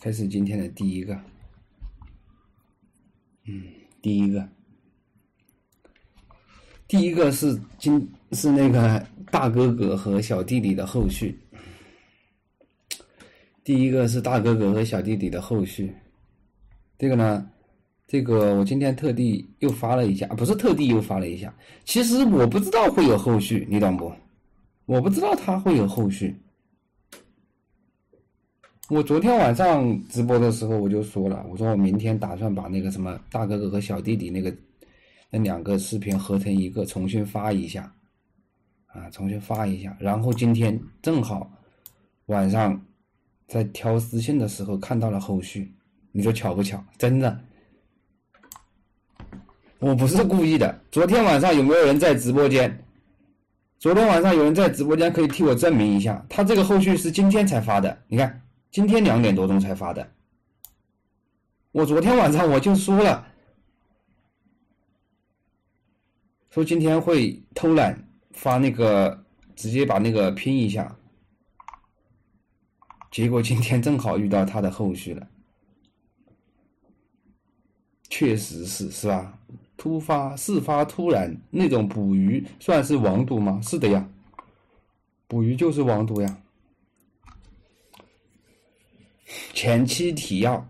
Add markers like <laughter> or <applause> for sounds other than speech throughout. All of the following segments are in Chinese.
开始今天的第一个，嗯，第一个，第一个是今是那个大哥哥和小弟弟的后续，第一个是大哥哥和小弟弟的后续，这个呢，这个我今天特地又发了一下，不是特地又发了一下，其实我不知道会有后续，你懂不？我不知道他会有后续。我昨天晚上直播的时候我就说了，我说我明天打算把那个什么大哥哥和小弟弟那个那两个视频合成一个，重新发一下，啊，重新发一下。然后今天正好晚上在挑私信的时候看到了后续，你说巧不巧？真的，我不是故意的。昨天晚上有没有人在直播间？昨天晚上有人在直播间可以替我证明一下，他这个后续是今天才发的，你看。今天两点多钟才发的，我昨天晚上我就说了，说今天会偷懒发那个，直接把那个拼一下，结果今天正好遇到他的后续了，确实是是吧？突发事发突然，那种捕鱼算是网赌吗？是的呀，捕鱼就是网赌呀。前期提要，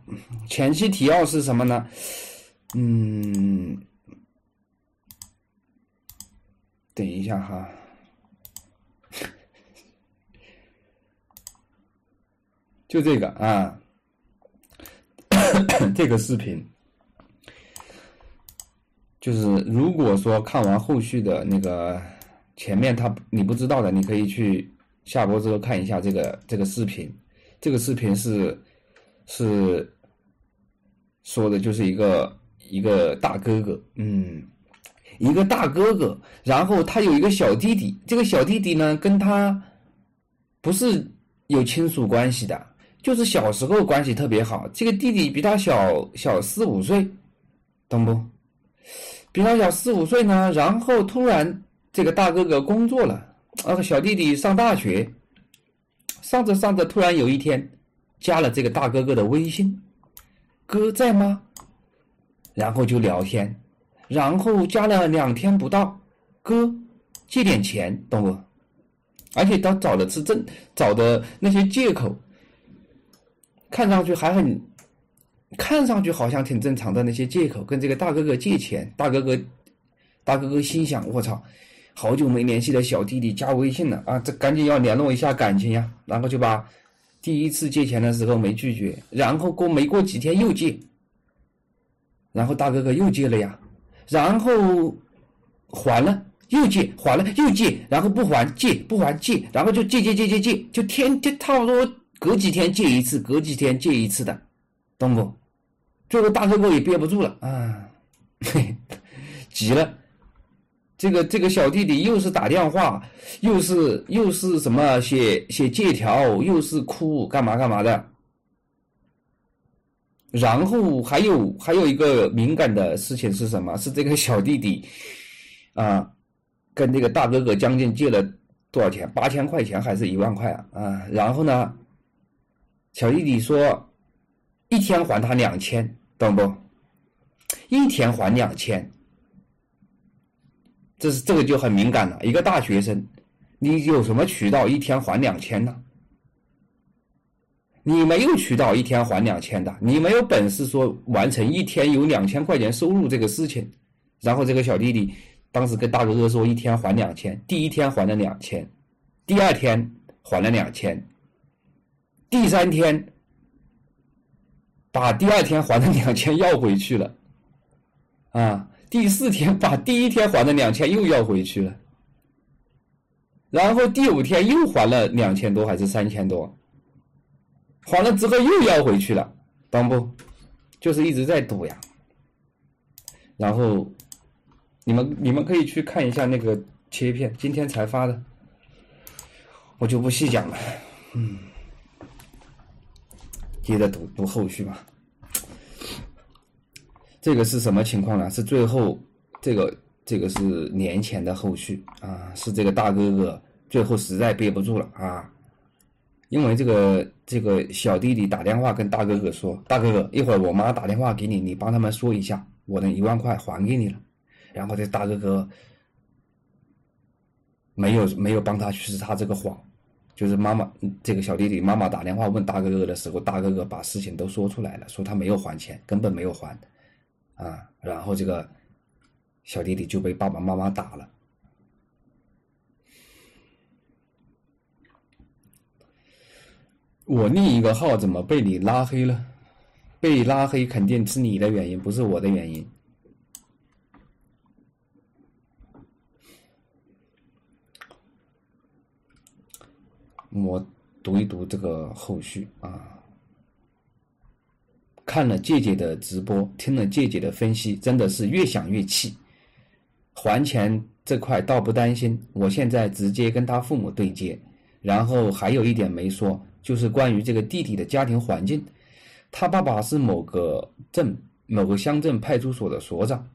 前期提要是什么呢？嗯，等一下哈，<laughs> 就这个啊，<coughs> 这个视频，就是如果说看完后续的那个前面他你不知道的，你可以去下播之后看一下这个这个视频。这个视频是是说的，就是一个一个大哥哥，嗯，一个大哥哥，然后他有一个小弟弟，这个小弟弟呢跟他不是有亲属关系的，就是小时候关系特别好。这个弟弟比他小小四五岁，懂不？比他小四五岁呢，然后突然这个大哥哥工作了，那个小弟弟上大学。上着上着，突然有一天，加了这个大哥哥的微信，哥在吗？然后就聊天，然后加了两天不到，哥借点钱，懂不？而且他找的是正找的那些借口，看上去还很，看上去好像挺正常的那些借口，跟这个大哥哥借钱，大哥哥，大哥哥心想：我操！好久没联系的小弟弟加微信了啊，这赶紧要联络一下感情呀。然后就把第一次借钱的时候没拒绝，然后过没过几天又借，然后大哥哥又借了呀，然后还了又借，还了又借，然后不还借不还借，然后就借借借借借，就天天差不多隔几天借一次，隔几天借一次的，懂不？最后大哥哥也憋不住了啊，嘿 <laughs> 急了。这个这个小弟弟又是打电话，又是又是什么写写借条，又是哭干嘛干嘛的。然后还有还有一个敏感的事情是什么？是这个小弟弟啊，跟这个大哥哥将近借了多少钱？八千块钱还是一万块啊？啊，然后呢，小弟弟说一天还他两千，懂不？一天还两千。这是这个就很敏感了。一个大学生，你有什么渠道一天还两千呢？你没有渠道一天还两千的，你没有本事说完成一天有两千块钱收入这个事情。然后这个小弟弟当时跟大哥哥说一天还两千，第一天还了两千，第二天还了两千，第三天把第二天还的两千要回去了，啊。第四天把第一天还的两千又要回去了，然后第五天又还了两千多还是三千多，还了之后又要回去了，懂不？就是一直在赌呀。然后你们你们可以去看一下那个切片，今天才发的，我就不细讲了。嗯，接着读读后续吧。这个是什么情况呢？是最后这个这个是年前的后续啊，是这个大哥哥最后实在憋不住了啊，因为这个这个小弟弟打电话跟大哥哥说：“大哥哥，一会儿我妈打电话给你，你帮他们说一下，我的一万块还给你了。”然后这大哥哥没有没有帮他去撒这个谎，就是妈妈这个小弟弟妈妈打电话问大哥哥的时候，大哥哥把事情都说出来了，说他没有还钱，根本没有还，啊，然后这个小弟弟就被爸爸妈妈打了。我另一个号怎么被你拉黑了？被拉黑肯定是你的原因，不是我的原因。我读一读这个后续啊。看了姐姐的直播，听了姐姐的分析，真的是越想越气。还钱这块倒不担心，我现在直接跟他父母对接。然后还有一点没说。就是关于这个弟弟的家庭环境，他爸爸是某个镇、某个乡镇派出所的所长。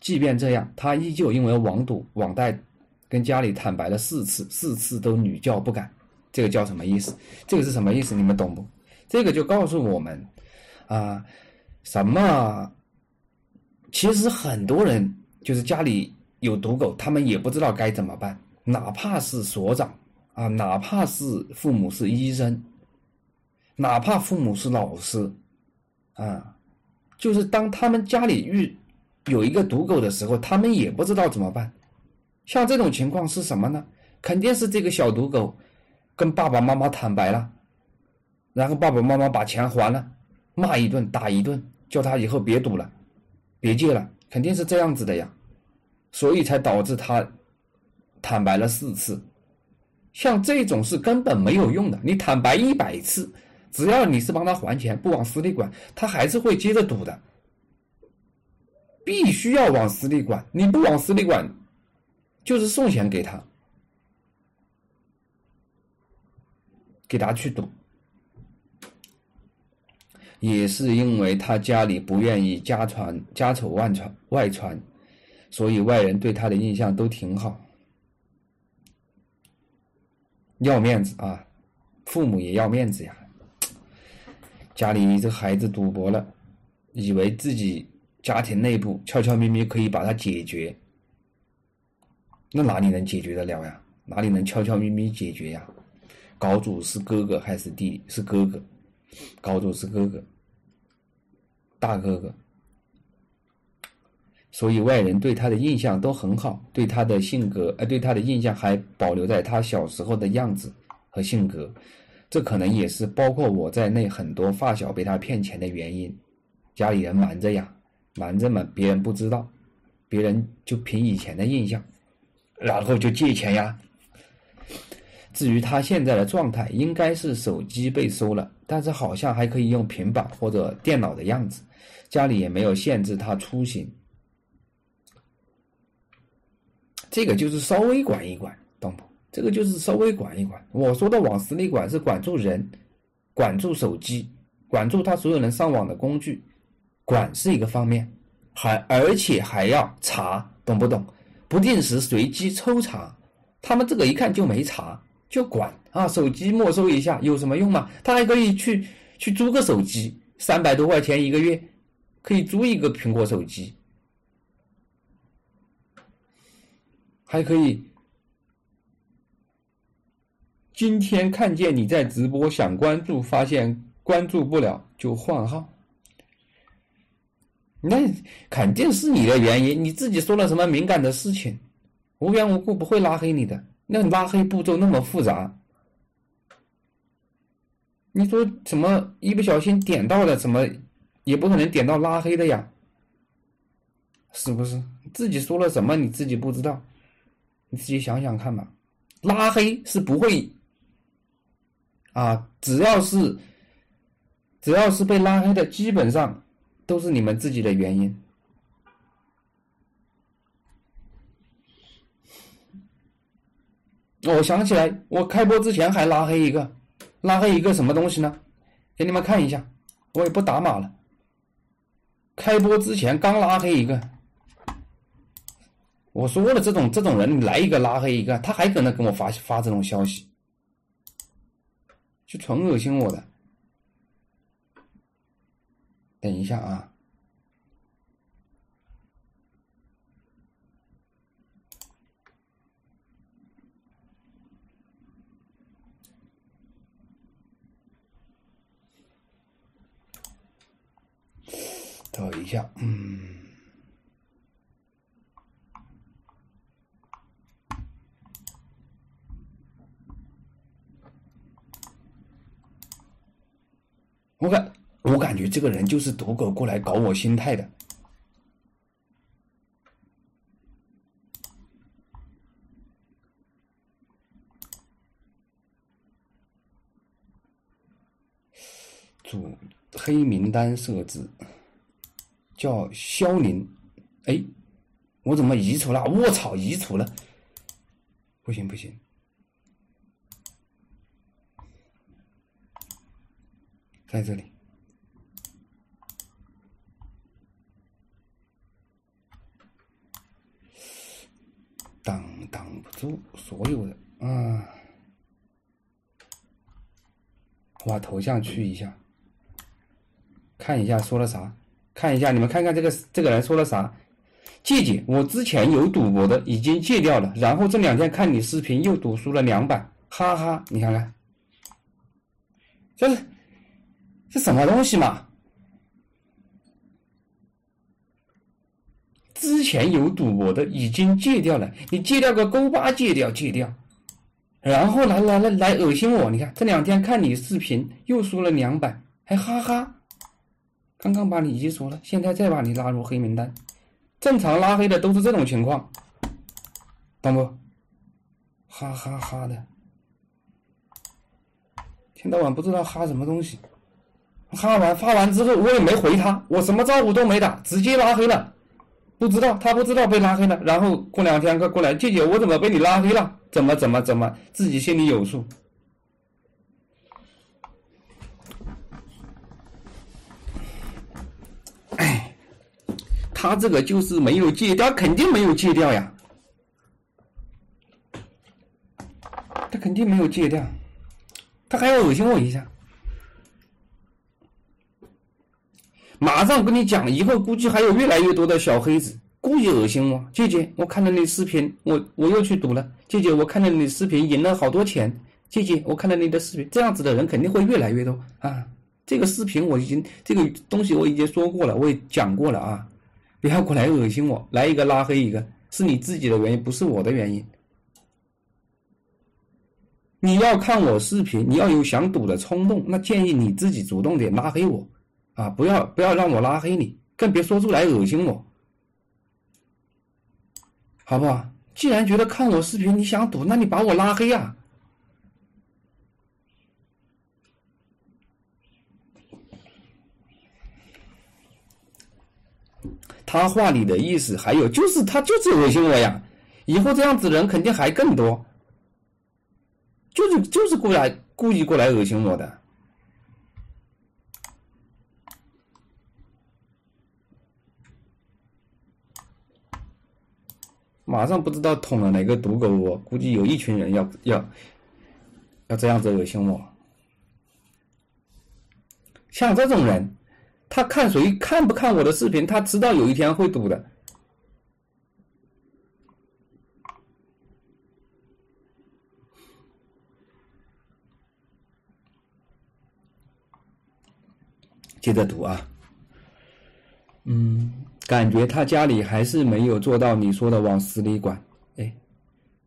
即便这样，他依旧因为网赌、网贷，跟家里坦白了四次，四次都屡教不改。这个叫什么意思？这个是什么意思？你们懂不？这个就告诉我们，啊，什么？其实很多人就是家里有赌狗，他们也不知道该怎么办。哪怕是所长啊，哪怕是父母是医生。哪怕父母是老师，啊，就是当他们家里遇有一个赌狗的时候，他们也不知道怎么办。像这种情况是什么呢？肯定是这个小赌狗跟爸爸妈妈坦白了，然后爸爸妈妈把钱还了，骂一顿打一顿，叫他以后别赌了，别借了，肯定是这样子的呀。所以才导致他坦白了四次。像这种是根本没有用的，你坦白一百次。只要你是帮他还钱，不往死里管，他还是会接着赌的。必须要往死里管，你不往死里管，就是送钱给他，给他去赌。也是因为他家里不愿意家传家丑外传外传，所以外人对他的印象都挺好，要面子啊，父母也要面子呀。家里这孩子赌博了，以为自己家庭内部悄悄咪咪可以把他解决，那哪里能解决得了呀？哪里能悄悄咪咪解决呀？高主是哥哥还是弟？是哥哥，高主是哥哥，大哥哥，所以外人对他的印象都很好，对他的性格，呃，对他的印象还保留在他小时候的样子和性格。这可能也是包括我在内很多发小被他骗钱的原因，家里人瞒着呀，瞒着嘛，别人不知道，别人就凭以前的印象，然后就借钱呀。至于他现在的状态，应该是手机被收了，但是好像还可以用平板或者电脑的样子，家里也没有限制他出行，这个就是稍微管一管，懂不？这个就是稍微管一管。我说的往死里管是管住人，管住手机，管住他所有人上网的工具，管是一个方面，还而且还要查，懂不懂？不定时随机抽查，他们这个一看就没查，就管啊，手机没收一下有什么用吗？他还可以去去租个手机，三百多块钱一个月，可以租一个苹果手机，还可以。今天看见你在直播，想关注，发现关注不了，就换号。那肯定是你的原因，你自己说了什么敏感的事情，无缘无故不会拉黑你的。那拉黑步骤那么复杂，你说怎么一不小心点到了，怎么也不可能点到拉黑的呀？是不是？自己说了什么你自己不知道？你自己想想看吧。拉黑是不会。啊，只要是，只要是被拉黑的，基本上都是你们自己的原因。我想起来我开播之前还拉黑一个拉黑一个什么东西呢？给你们看一下我也不打码了。开播之前刚拉黑一个我说了这种这种人来一个拉黑一个他还搁那跟我发发这种消息就纯恶心我的。等一下啊等一下，嗯，我感我感觉这个人就是赌狗过来搞我心态的。主黑名单设置。叫肖宁，哎，我怎么移除了？卧槽，移除了！不行不行，在这里，挡挡不住所有的啊！我把头像去一下，看一下说了啥。看一下，你们看看这个这个人说了啥？姐姐，我之前有赌博的，已经戒掉了。然后这两天看你视频又赌输了两百，哈哈！你看看，这是这什么东西嘛？之前有赌博的已经戒掉了，你戒掉个勾八，戒掉戒掉，然后来来来来恶心我！你看这两天看你视频又输了两百，还哈哈。刚刚把你移除了，现在再把你拉入黑名单。正常拉黑的都是这种情况，懂不？哈哈哈的，天到晚不知道哈什么东西。哈完发完之后，我也没回他，我什么招呼都没打，直接拉黑了。不知道他不知道被拉黑了，然后过两天过过来，姐姐我怎么被你拉黑了？怎么怎么怎么，自己心里有数。他这个就是没有戒掉，肯定没有戒掉呀，他肯定没有戒掉，他还要恶心我一下，马上跟你讲，以后估计还有越来越多的小黑子。故意恶心我，姐姐，我看了你视频，我我又去赌了，姐姐，我看了你视频赢了好多钱，姐姐，我看了你的视频，这样子的人肯定会越来越多。啊，这个视频我已经这个东西我已经说过了，我也讲过了啊。不要过来恶心我，来一个拉黑一个，是你自己的原因，不是我的原因。你要看我视频，你要有想赌的冲动，那建议你自己主动点拉黑我，啊，不要不要让我拉黑你，更别说出来恶心我，好不好？既然觉得看我视频你想赌，那你把我拉黑啊。他话里的意思还有就是他就是恶心我呀，以后这样子人肯定还更多，就是就是过来故意过来恶心我的，马上不知道捅了哪个毒狗，我估计有一群人要要要这样子恶心我，像这种人。他看谁看不看我的视频？他知道有一天会赌的。接着读啊，嗯，感觉他家里还是没有做到你说的往死里管。哎，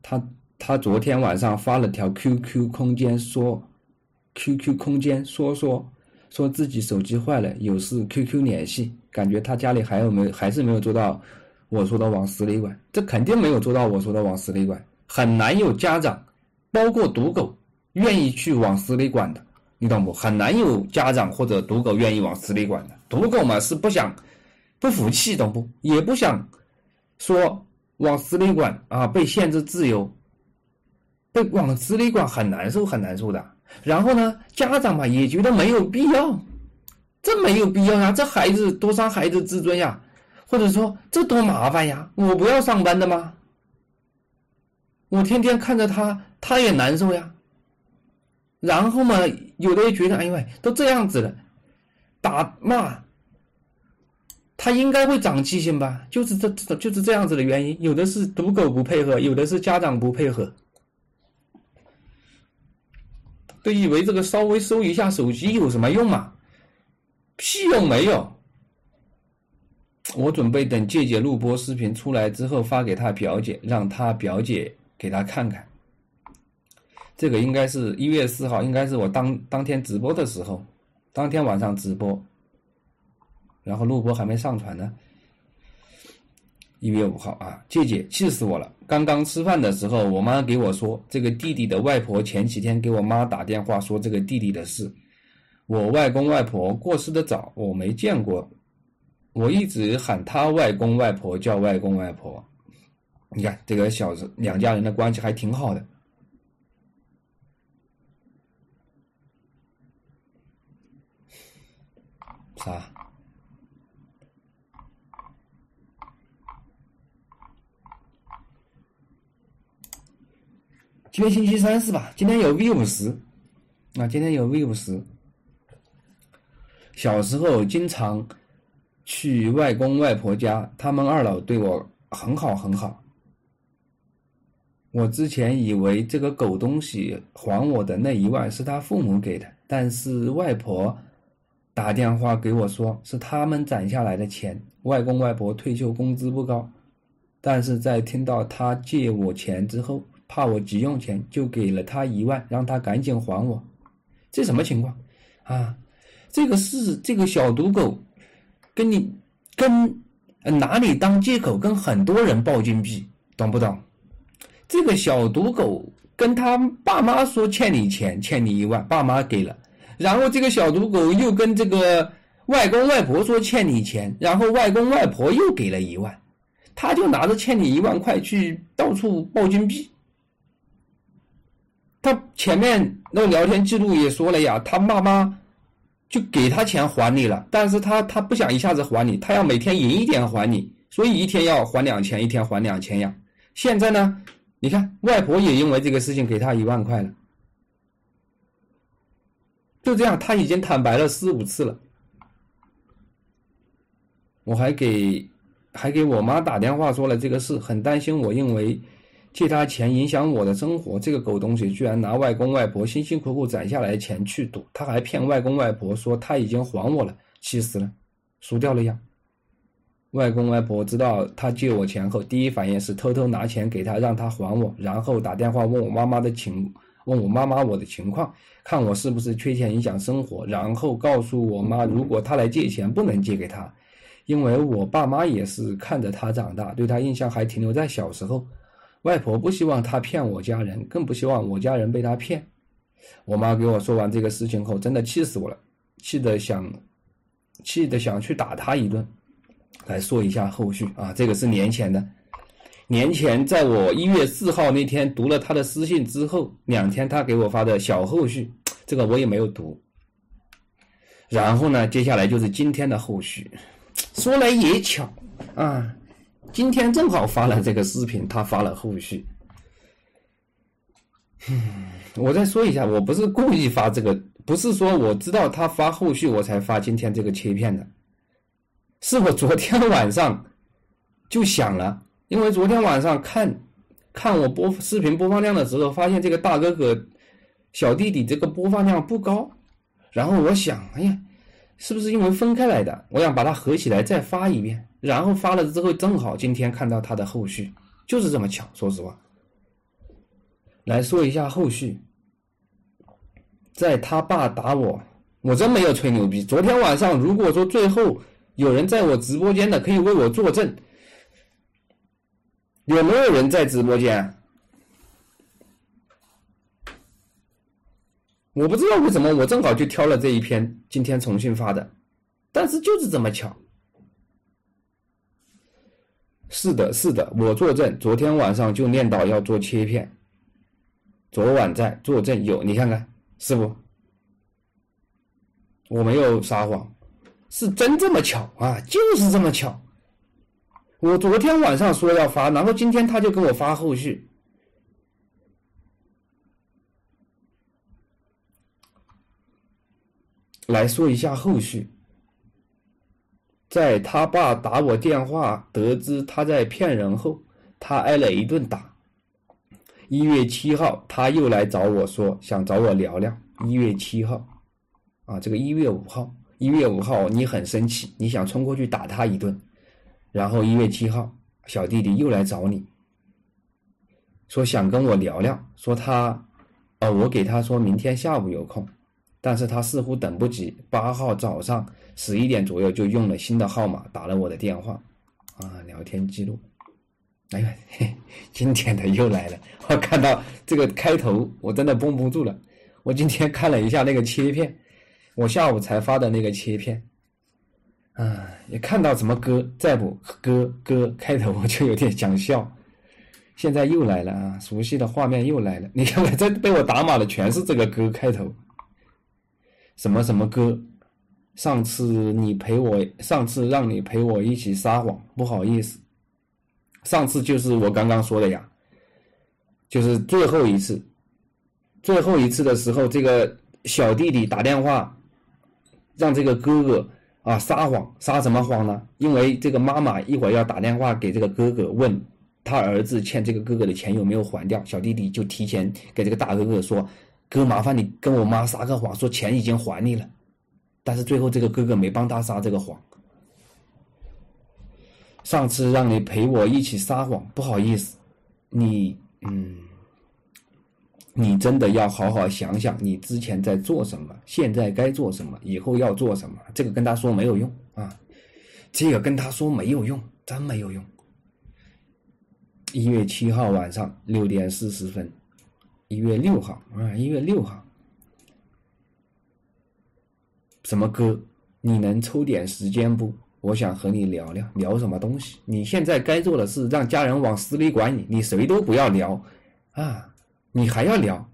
他他昨天晚上发了条 QQ 空间说，QQ 空间说说。说自己手机坏了，有事 QQ 联系，感觉他家里还有没还是没有做到我说的往死里管，这肯定没有做到我说的往死里管，很难有家长，包括赌狗愿意去往死里管的，你懂不？很难有家长或者赌狗愿意往死里管的，赌狗嘛是不想不服气，懂不？也不想说往死里管啊，被限制自由，被往死里管很难受，很难受的。然后呢，家长嘛也觉得没有必要，这没有必要呀，这孩子多伤孩子自尊呀，或者说这多麻烦呀，我不要上班的吗？我天天看着他，他也难受呀。然后嘛，有的人觉得，哎呦喂，都这样子了，打骂，他应该会长记性吧？就是这这就是这样子的原因。有的是赌狗不配合，有的是家长不配合。都以为这个稍微收一下手机有什么用嘛？屁用没有！我准备等姐姐录播视频出来之后发给她表姐，让她表姐给她看看。这个应该是一月四号，应该是我当当天直播的时候，当天晚上直播，然后录播还没上传呢。一月五号啊，姐姐气死我了！刚刚吃饭的时候，我妈给我说，这个弟弟的外婆前几天给我妈打电话说这个弟弟的事。我外公外婆过世的早，我没见过，我一直喊他外公外婆叫外公外婆。你看这个小子，两家人的关系还挺好的。啥？今天星期三是吧？今天有 V 五十，啊，今天有 V 五十。小时候经常去外公外婆家，他们二老对我很好很好。我之前以为这个狗东西还我的那一万是他父母给的，但是外婆打电话给我说是他们攒下来的钱。外公外婆退休工资不高，但是在听到他借我钱之后。怕我急用钱，就给了他一万，让他赶紧还我。这什么情况啊？这个是这个小赌狗，跟你跟拿你当借口，跟很多人报金币，懂不懂？这个小赌狗跟他爸妈说欠你钱，欠你一万，爸妈给了，然后这个小赌狗又跟这个外公外婆说欠你钱，然后外公外婆又给了一万，他就拿着欠你一万块去到处报金币。他前面那个聊天记录也说了呀，他妈妈就给他钱还你了，但是他他不想一下子还你，他要每天赢一点还你，所以一天要还两千，一天还两千呀。现在呢，你看外婆也因为这个事情给他一万块了，就这样他已经坦白了四五次了。我还给还给我妈打电话说了这个事，很担心我，因为。借他钱影响我的生活，这个狗东西居然拿外公外婆辛辛苦苦攒下来的钱去赌，他还骗外公外婆说他已经还我了，气死了，输掉了呀！外公外婆知道他借我钱后，第一反应是偷偷拿钱给他，让他还我，然后打电话问我妈妈的情，问我妈妈我的情况，看我是不是缺钱影响生活，然后告诉我妈，如果他来借钱，不能借给他，因为我爸妈也是看着他长大，对他印象还停留在小时候。外婆不希望他骗我家人，更不希望我家人被他骗。我妈给我说完这个事情后，真的气死我了，气得想，气得想去打他一顿。来说一下后续啊，这个是年前的，年前在我一月四号那天读了他的私信之后，两天他给我发的小后续，这个我也没有读。然后呢，接下来就是今天的后续。说来也巧啊。今天正好发了这个视频，他发了后续。嗯，我再说一下，我不是故意发这个，不是说我知道他发后续我才发今天这个切片的，是我昨天晚上就想了，因为昨天晚上看看我播视频播放量的时候，发现这个大哥哥、小弟弟这个播放量不高，然后我想，哎呀，是不是因为分开来的？我想把它合起来再发一遍。然后发了之后，正好今天看到他的后续，就是这么巧。说实话，来说一下后续，在他爸打我，我真没有吹牛逼。昨天晚上，如果说最后有人在我直播间的，可以为我作证。有没有人在直播间？我不知道为什么，我正好就挑了这一篇，今天重新发的，但是就是这么巧。是的，是的，我作证。昨天晚上就念叨要做切片，昨晚在作证有，你看看是不？我没有撒谎，是真这么巧啊，就是这么巧。我昨天晚上说要发，然后今天他就给我发后续。来说一下后续。在他爸打我电话得知他在骗人后，他挨了一顿打。一月七号，他又来找我说想找我聊聊。一月七号，啊，这个一月五号，一月五号你很生气，你想冲过去打他一顿。然后一月七号，小弟弟又来找你，说想跟我聊聊，说他，呃，我给他说明天下午有空，但是他似乎等不及，八号早上十一点左右就用了新的号码打了我的电话，啊，聊天记录。哎呀，<laughs> 今天的又来了！<laughs> 我看到这个开头，我真的绷不住了。我今天看了一下那个切片，我下午才发的那个切片，啊，也看到什么歌，再不歌歌开头，<laughs> 我就有点想笑。现在又来了啊，熟悉的画面又来了。你看看，这被我打码的全是这个歌开头，什么什么哥？上次你陪我，上次让你陪我一起撒谎，不好意思。上次就是我刚刚说的呀，就是最后一次，最后一次的时候，这个小弟弟打电话让这个哥哥啊撒谎，撒什么谎呢？因为这个妈妈一会儿要打电话给这个哥哥，问他儿子欠这个哥哥的钱有没有还掉，小弟弟就提前给这个大哥哥说：“哥，麻烦你跟我妈撒个谎，说钱已经还你了。”但是最后这个哥哥没帮他撒这个谎。上次让你陪我一起撒谎，不好意思，你嗯，你真的要好好想想，你之前在做什么，现在该做什么，以后要做什么。这个跟他说没有用啊，这个跟他说没有用，真没有用。一月七号晚上六点四十分，一月六号啊，一月六号，什么歌？你能抽点时间不？我想和你聊聊聊什么东西？你现在该做的是让家人往死里管你，你谁都不要聊，啊，你还要聊，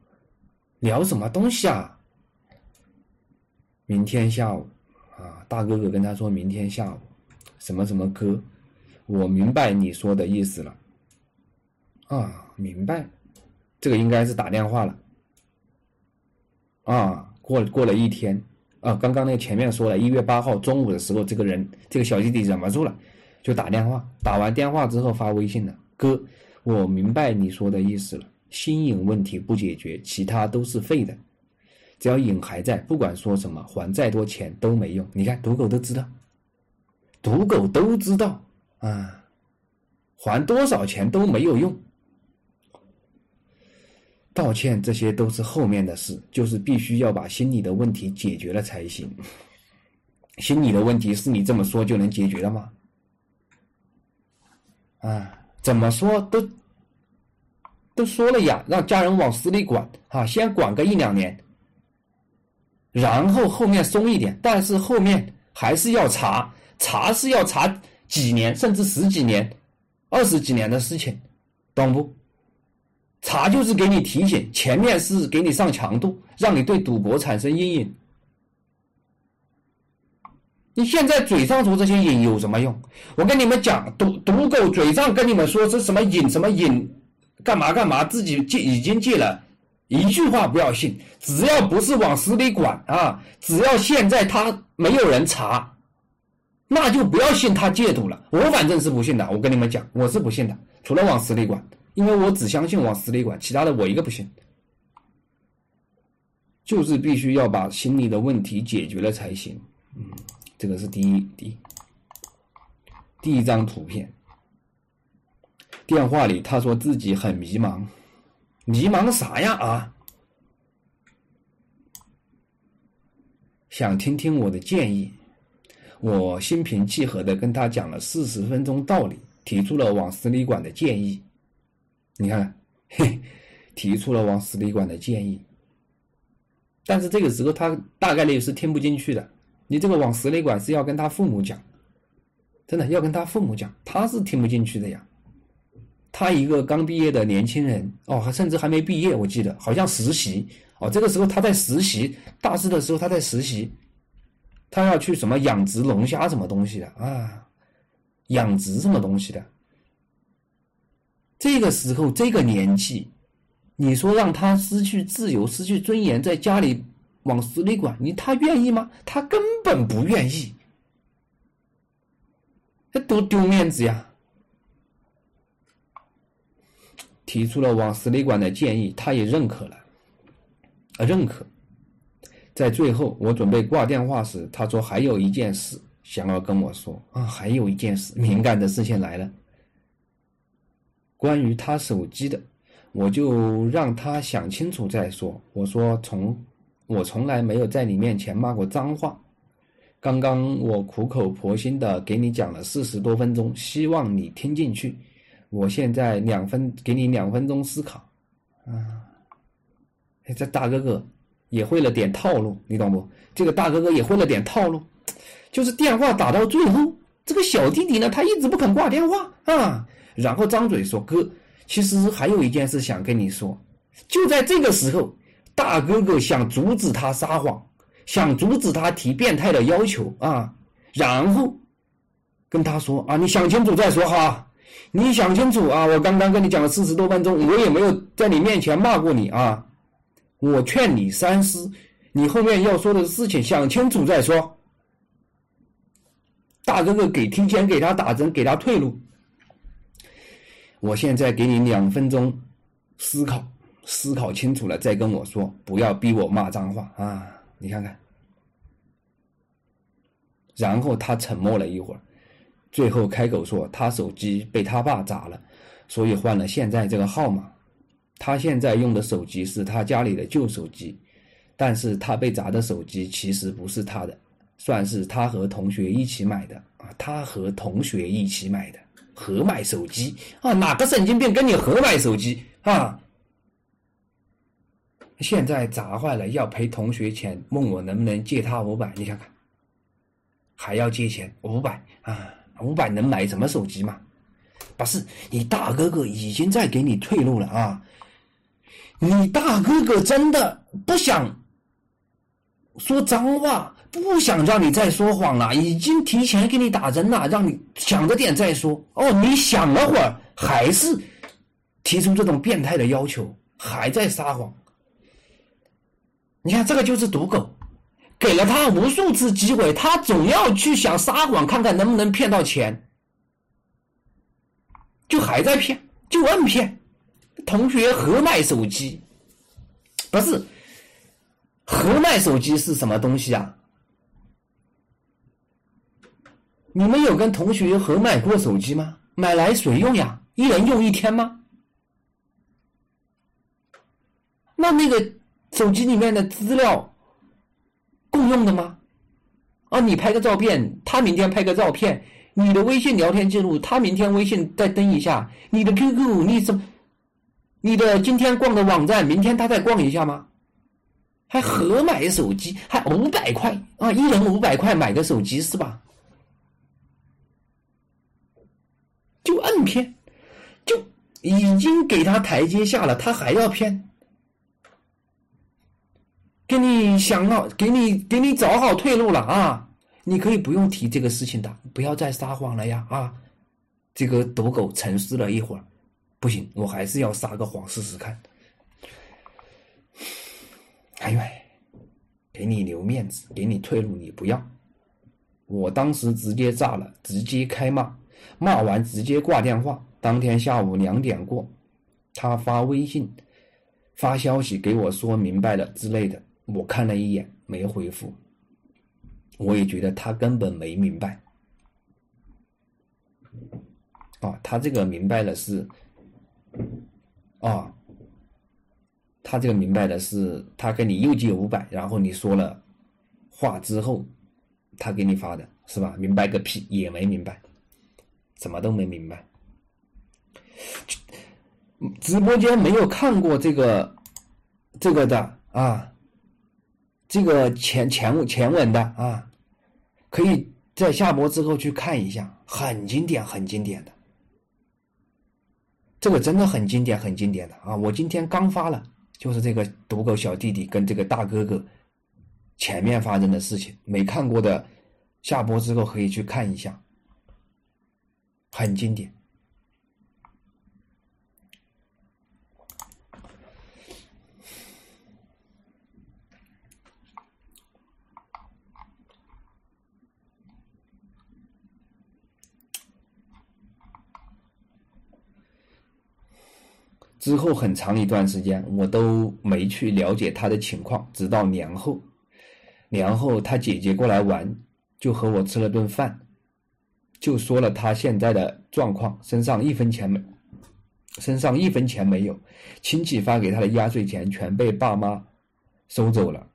聊什么东西啊？明天下午，啊，大哥哥跟他说明天下午，什么什么歌？我明白你说的意思了，啊，明白，这个应该是打电话了，啊，过过了一天。啊，刚刚那前面说了一月八号中午的时候，这个人这个小弟弟忍不住了，就打电话。打完电话之后发微信了，哥，我明白你说的意思了。心瘾问题不解决，其他都是废的。只要瘾还在，不管说什么，还再多钱都没用。你看，赌狗都知道，赌狗都知道啊，还多少钱都没有用。道歉，这些都是后面的事，就是必须要把心里的问题解决了才行。心理的问题是你这么说就能解决的吗？啊，怎么说都都说了呀，让家人往死里管啊，先管个一两年，然后后面松一点，但是后面还是要查，查是要查几年，甚至十几年、二十几年的事情，懂不？查就是给你提醒，前面是给你上强度，让你对赌博产生阴影。你现在嘴上说这些瘾有什么用？我跟你们讲，赌赌狗嘴上跟你们说是什么瘾什么瘾，干嘛干嘛，自己戒已经戒了，一句话不要信。只要不是往死里管啊，只要现在他没有人查，那就不要信他戒赌了。我反正是不信的，我跟你们讲，我是不信的，除了往死里管。因为我只相信往死里管，其他的我一个不信。就是必须要把心理的问题解决了才行。嗯，这个是第一第一第一张图片。电话里他说自己很迷茫，迷茫啥呀啊？想听听我的建议。我心平气和的跟他讲了四十分钟道理，提出了往死里管的建议。你看，嘿，提出了往死里管的建议，但是这个时候他大概率是听不进去的。你这个往死里管是要跟他父母讲，真的要跟他父母讲，他是听不进去的呀。他一个刚毕业的年轻人，哦，还甚至还没毕业，我记得好像实习哦。这个时候他在实习，大四的时候他在实习，他要去什么养殖龙虾什么东西的啊，养殖什么东西的。这个时候，这个年纪，你说让他失去自由、失去尊严，在家里往死里管，你他愿意吗？他根本不愿意。这多丢面子呀！提出了往死里管的建议，他也认可了，啊，认可。在最后，我准备挂电话时，他说还有一件事想要跟我说啊，还有一件事，敏感的事情来了，关于他手机的，我就让他想清楚再说。我说从我从来没有在你面前骂过脏话，刚刚我苦口婆心的给你讲了四十多分钟，希望你听进去。我现在两分给你两分钟思考，啊，这大哥哥。也会了点套路，你懂不？这个大哥哥也会了点套路，就是电话打到最后，这个小弟弟呢，他一直不肯挂电话啊，然后张嘴说：“哥，其实还有一件事想跟你说。”就在这个时候，大哥哥想阻止他撒谎，想阻止他提变态的要求啊，然后跟他说：“啊，你想清楚再说哈，你想清楚啊，我刚刚跟你讲了四十多分钟，我也没有在你面前骂过你啊。”我劝你三思，你后面要说的事情想清楚再说。大哥哥给提前给他打针，给他退路。我现在给你两分钟思考，思考清楚了再跟我说，不要逼我骂脏话啊！你看看。然后他沉默了一会儿，最后开口说：“他手机被他爸砸了，所以换了现在这个号码。”他现在用的手机是他家里的旧手机，但是他被砸的手机其实不是他的，算是他和同学一起买的啊，他和同学一起买的合买手机啊，哪个神经病跟你合买手机啊？现在砸坏了要赔同学钱，问我能不能借他五百？你看看，还要借钱五百啊？五百能买什么手机吗？不是，你大哥哥已经在给你退路了啊！你大哥哥真的不想说脏话，不想让你再说谎了，已经提前给你打针了，让你想着点再说。哦，你想了会儿，还是提出这种变态的要求，还在撒谎。你看，这个就是赌狗，给了他无数次机会，他总要去想撒谎，看看能不能骗到钱，就还在骗，就硬骗。同学合卖手机，不是合卖手机是什么东西啊？你们有跟同学合买过手机吗？买来谁用呀？一人用一天吗？那那个手机里面的资料共用的吗？啊，你拍个照片，他明天拍个照片，你的微信聊天记录，他明天微信再登一下，你的 QQ，你怎么？你的今天逛的网站，明天他再逛一下吗？还合买手机，还五百块啊！一人五百块买个手机是吧？就摁骗，就已经给他台阶下了，他还要骗，给你想好，给你给你找好退路了啊！你可以不用提这个事情的，不要再撒谎了呀啊！这个赌狗沉思了一会儿。不行，我还是要撒个谎试试看。哎呦，给你留面子，给你退路，你不要。我当时直接炸了，直接开骂，骂完直接挂电话。当天下午两点过，他发微信、发消息给我说明白了之类的，我看了一眼，没回复。我也觉得他根本没明白。啊，他这个明白了是。啊，他这个明白的是，他给你又借五百，然后你说了话之后，他给你发的是吧？明白个屁，也没明白，什么都没明白。直播间没有看过这个这个的啊，这个前前前文的啊，可以在下播之后去看一下，很经典，很经典的。这个真的很经典，很经典的啊！我今天刚发了，就是这个赌狗小弟弟跟这个大哥哥前面发生的事情，没看过的，下播之后可以去看一下，很经典。之后很长一段时间我都没去了解他的情况直到年后。年后他姐姐过来玩就和我吃了顿饭就说了他现在的状况，身上一分钱没，身上一分钱没有，亲戚发给他的压岁钱全被爸妈收走了。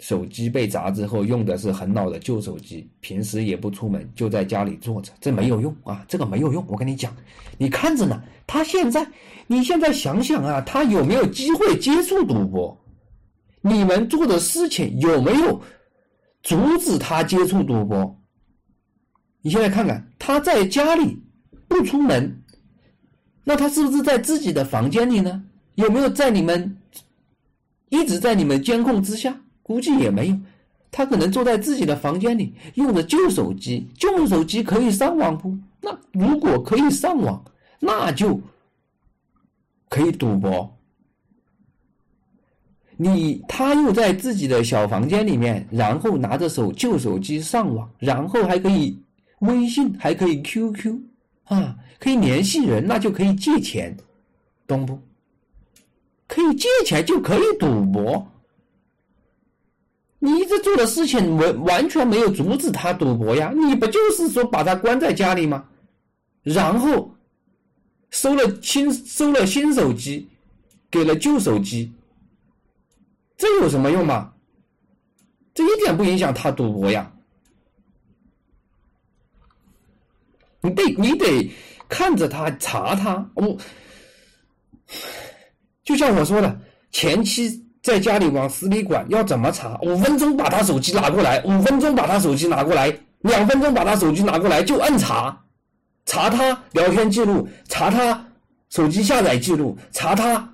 手机被砸之后，用的是很老的旧手机，平时也不出门，就在家里坐着，这没有用啊，这个没有用。我跟你讲，你看着呢，他现在，你现在想想啊，他有没有机会接触赌博？你们做的事情有没有阻止他接触赌博？你现在看看，他在家里不出门，那他是不是在自己的房间里呢？有没有在你们一直在你们监控之下？估计也没有，他可能坐在自己的房间里，用着旧手机。旧手机可以上网不？那如果可以上网，那就可以赌博。你他又在自己的小房间里面，然后拿着手旧手机上网，然后还可以微信，还可以 QQ 啊，可以联系人，那就可以借钱，懂不？可以借钱就可以赌博。你这做的事情完完全没有阻止他赌博呀！你不就是说把他关在家里吗？然后收了新收了新手机，给了旧手机，这有什么用吗？这一点不影响他赌博呀！你得你得看着他查他，我就像我说的前期。在家里往死里管，要怎么查？五分钟把他手机拿过来，五分钟把他手机拿过来，两分钟把他手机拿过来就摁查，查他聊天记录，查他手机下载记录，查他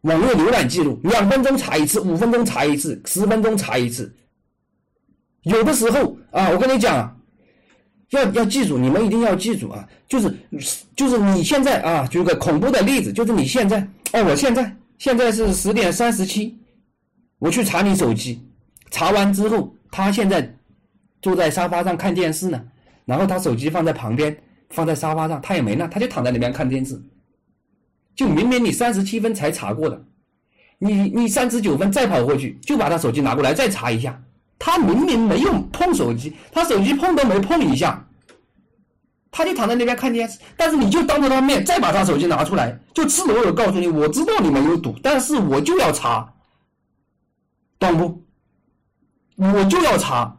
网络浏览记录，两分钟查一次，五分钟查一次，十分钟查一次。有的时候啊，我跟你讲，要要记住，你们一定要记住啊，就是就是你现在啊，举个恐怖的例子，就是你现在哦，我现在。现在是十点三十七，我去查你手机，查完之后，他现在坐在沙发上看电视呢，然后他手机放在旁边，放在沙发上，他也没那，他就躺在里面看电视。就明明你三十七分才查过的，你你三十九分再跑过去，就把他手机拿过来再查一下，他明明没有碰手机，他手机碰都没碰一下。他就躺在那边看电视，但是你就当着他面再把他手机拿出来，就赤裸裸告诉你，我知道你没有赌，但是我就要查，懂不？我就要查，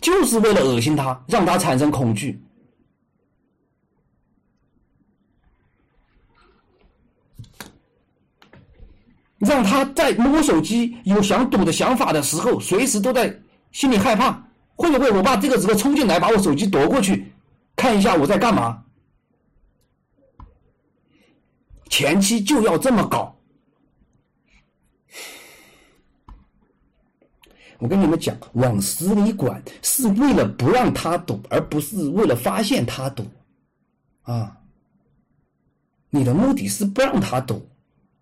就是为了恶心他，让他产生恐惧，让他在摸手机有想赌的想法的时候，随时都在心里害怕，会不会我爸这个时候冲进来把我手机夺过去？看一下我在干嘛？前期就要这么搞。我跟你们讲，往死里管是为了不让他赌，而不是为了发现他赌。啊，你的目的是不让他赌，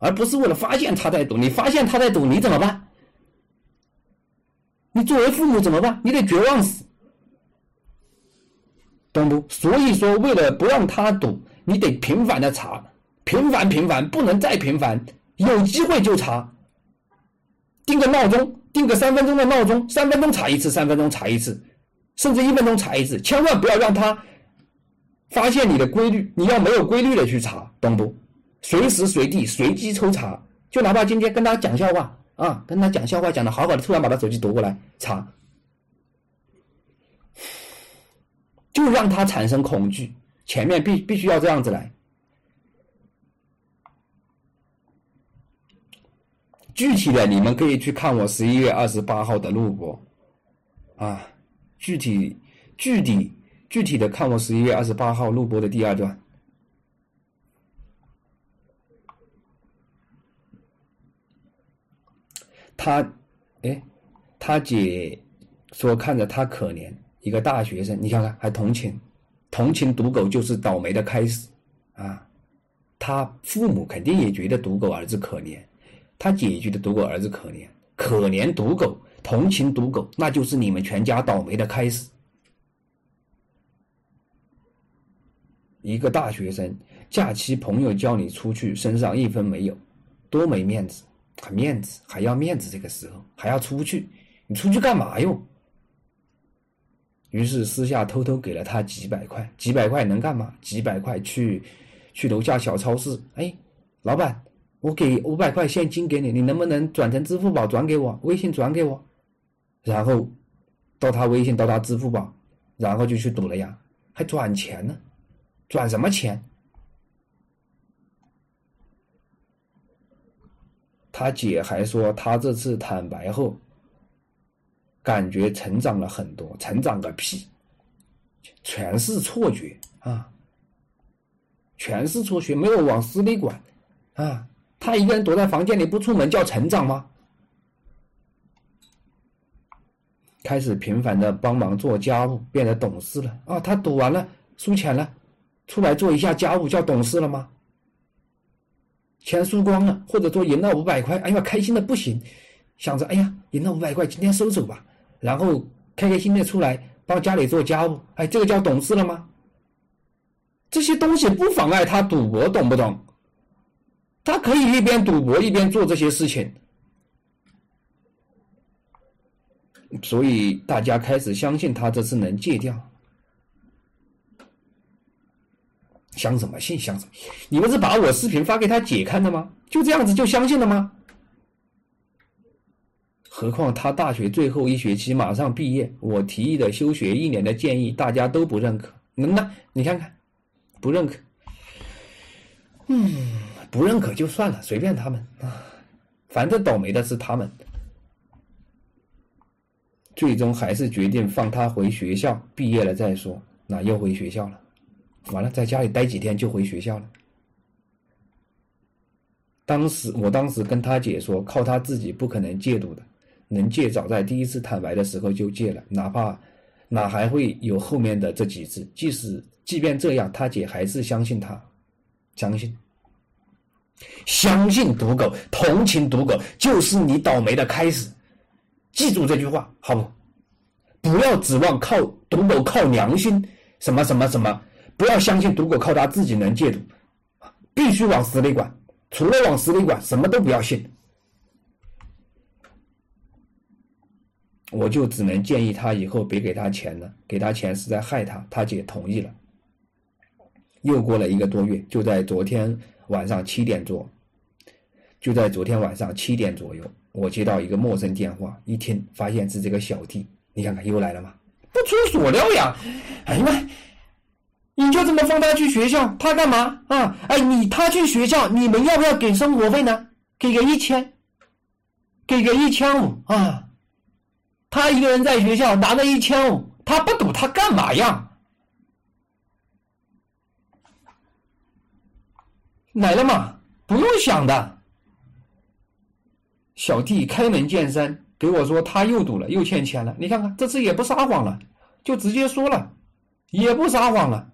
而不是为了发现他在赌。你发现他在赌，你怎么办？你作为父母怎么办？你得绝望死。懂不？所以说，为了不让他赌，你得频繁的查，频繁频繁，不能再频繁，有机会就查。定个闹钟，定个三分钟的闹钟，三分钟查一次，三分钟查一次，甚至一分钟查一次，千万不要让他发现你的规律。你要没有规律的去查，懂不？随时随地随机抽查，就哪怕今天跟他讲笑话啊，跟他讲笑话讲的好好的，突然把他手机夺过来查。就让他产生恐惧，前面必必须要这样子来。具体的你们可以去看我十一月二十八号的录播，啊，具体具体具体的看我十一月二十八号录播的第二段。他，哎，他姐说看着他可怜。一个大学生，你看看还同情，同情赌狗就是倒霉的开始，啊，他父母肯定也觉得赌狗儿子可怜，他姐觉得赌狗儿子可怜，可怜赌狗，同情赌狗，那就是你们全家倒霉的开始。一个大学生，假期朋友叫你出去，身上一分没有，多没面子，还面子还要面子，这个时候还要出去，你出去干嘛哟？于是私下偷偷给了他几百块，几百块能干嘛？几百块去去楼下小超市，哎，老板，我给五百块现金给你，你能不能转成支付宝转给我，微信转给我？然后到他微信，到他支付宝，然后就去赌了呀，还转钱呢？转什么钱？他姐还说，他这次坦白后。感觉成长了很多，成长个屁，全是错觉啊！全是错觉，没有往死里管啊！他一个人躲在房间里不出门叫成长吗？开始频繁的帮忙做家务，变得懂事了啊！他赌完了输钱了，出来做一下家务叫懂事了吗？钱输光了，或者说赢了五百块，哎呀，开心的不行，想着哎呀，赢了五百块，今天收走吧。然后开开心心的出来帮家里做家务，哎，这个叫懂事了吗？这些东西不妨碍他赌博，懂不懂？他可以一边赌博一边做这些事情，所以大家开始相信他这次能戒掉。相什么信？相什么？你不是把我视频发给他姐看的吗？就这样子就相信了吗？何况他大学最后一学期马上毕业，我提议的休学一年的建议大家都不认可。那你看看，不认可，嗯，不认可就算了，随便他们啊，反正倒霉的是他们。最终还是决定放他回学校，毕业了再说。那又回学校了，完了在家里待几天就回学校了。当时我当时跟他姐说，靠他自己不可能戒毒的。能戒，早在第一次坦白的时候就戒了，哪怕哪还会有后面的这几次？即使即便这样，他姐还是相信他，相信，相信赌狗，同情赌狗，就是你倒霉的开始。记住这句话，好不？不要指望靠赌狗靠良心，什么什么什么，不要相信赌狗靠他自己能戒赌，必须往死里管，除了往死里管，什么都不要信。我就只能建议他以后别给他钱了，给他钱是在害他。他姐同意了。又过了一个多月，就在昨天晚上七点多，就在昨天晚上七点左右，我接到一个陌生电话，一听发现是这个小弟，你看看又来了吗？不出所料呀！哎呀妈，你就这么放他去学校，他干嘛啊？哎，你他去学校，你们要不要给生活费呢？给个一千，给个一千五啊！他一个人在学校拿着一千五，他不赌他干嘛呀？来了嘛，不用想的。小弟开门见山给我说他又赌了，又欠钱了。你看看这次也不撒谎了，就直接说了，也不撒谎了。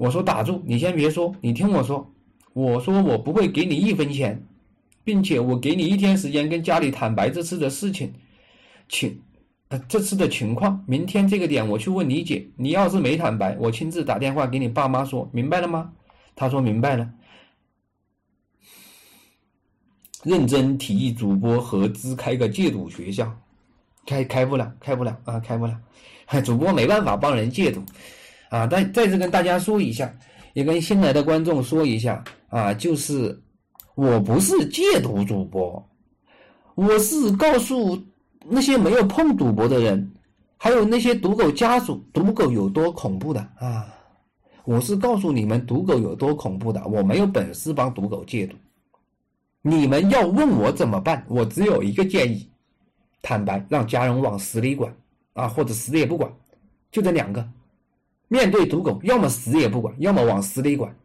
我说打住，你先别说，你听我说，我说我不会给你一分钱。并且我给你一天时间跟家里坦白这次的事情，情，呃这次的情况。明天这个点我去问你姐，你要是没坦白，我亲自打电话给你爸妈说，明白了吗？他说明白了。认真提议主播合资开个戒赌学校，开开不了，开不了啊，开不了。<laughs> 主播没办法帮人戒赌啊。再再次跟大家说一下，也跟新来的观众说一下啊，就是。我不是戒毒主播，我是告诉那些没有碰赌博的人，还有那些赌狗家属，赌狗有多恐怖的啊！我是告诉你们赌狗有多恐怖的，我没有本事帮赌狗戒毒。你们要问我怎么办，我只有一个建议：坦白，让家人往死里管啊，或者死也不管，就这两个。面对赌狗，要么死也不管，要么往死里管。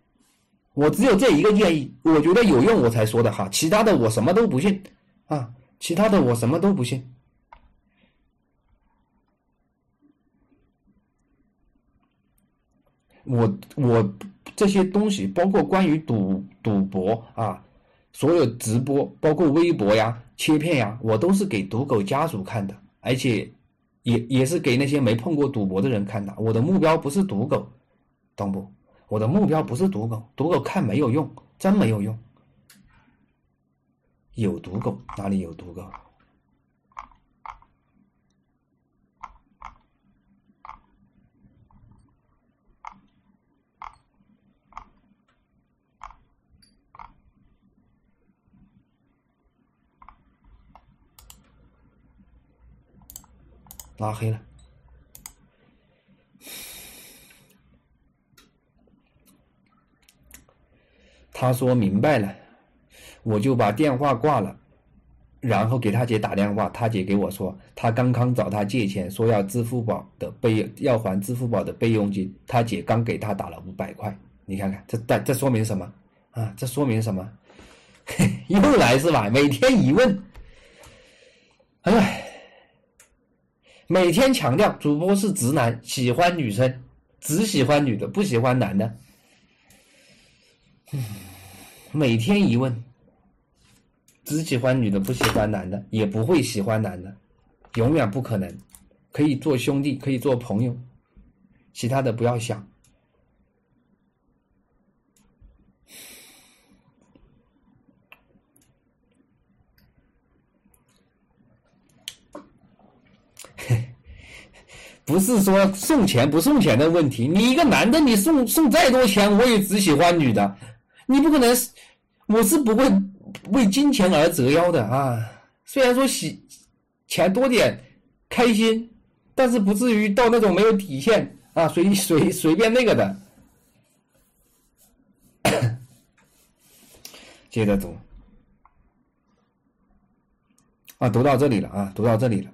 我只有这一个建议，我觉得有用，我才说的哈。其他的我什么都不信，啊，其他的我什么都不信。我我这些东西，包括关于赌赌博啊，所有直播，包括微博呀、切片呀，我都是给赌狗家属看的，而且也也是给那些没碰过赌博的人看的。我的目标不是赌狗，懂不？我的目标不是赌狗，赌狗看没有用，真没有用。有赌狗哪里有赌狗？拉黑了。他说明白了，我就把电话挂了，然后给他姐打电话。他姐给我说，他刚刚找他借钱，说要支付宝的备要还支付宝的备用金。他姐刚给他打了五百块，你看看这这这说明什么啊？这说明什么？<laughs> 又来是吧？每天一问，哎。每天强调主播是直男，喜欢女生，只喜欢女的，不喜欢男的。<sighs> 每天一问，只喜欢女的，不喜欢男的，也不会喜欢男的，永远不可能。可以做兄弟，可以做朋友，其他的不要想。不是说送钱不送钱的问题，你一个男的，你送送再多钱，我也只喜欢女的，你不可能，我是不会为金钱而折腰的啊。虽然说喜钱多点开心，但是不至于到那种没有底线啊，随随随便那个的。<coughs> 接着读啊，读到这里了啊，读到这里了。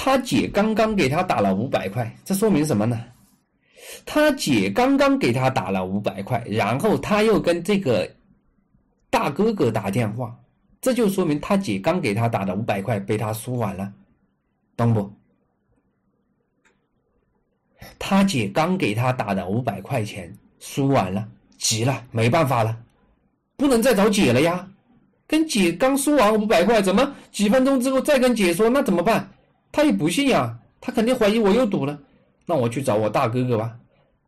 他姐刚刚给他打了五百块，这说明什么呢？他姐刚刚给他打了五百块，然后他又跟这个大哥哥打电话，这就说明他姐刚给他打的五百块被他输完了，懂不？他姐刚给他打的五百块钱输完了，急了，没办法了，不能再找姐了呀。跟姐刚输完五百块，怎么几分钟之后再跟姐说？那怎么办？他也不信呀，他肯定怀疑我又赌了，那我去找我大哥哥吧。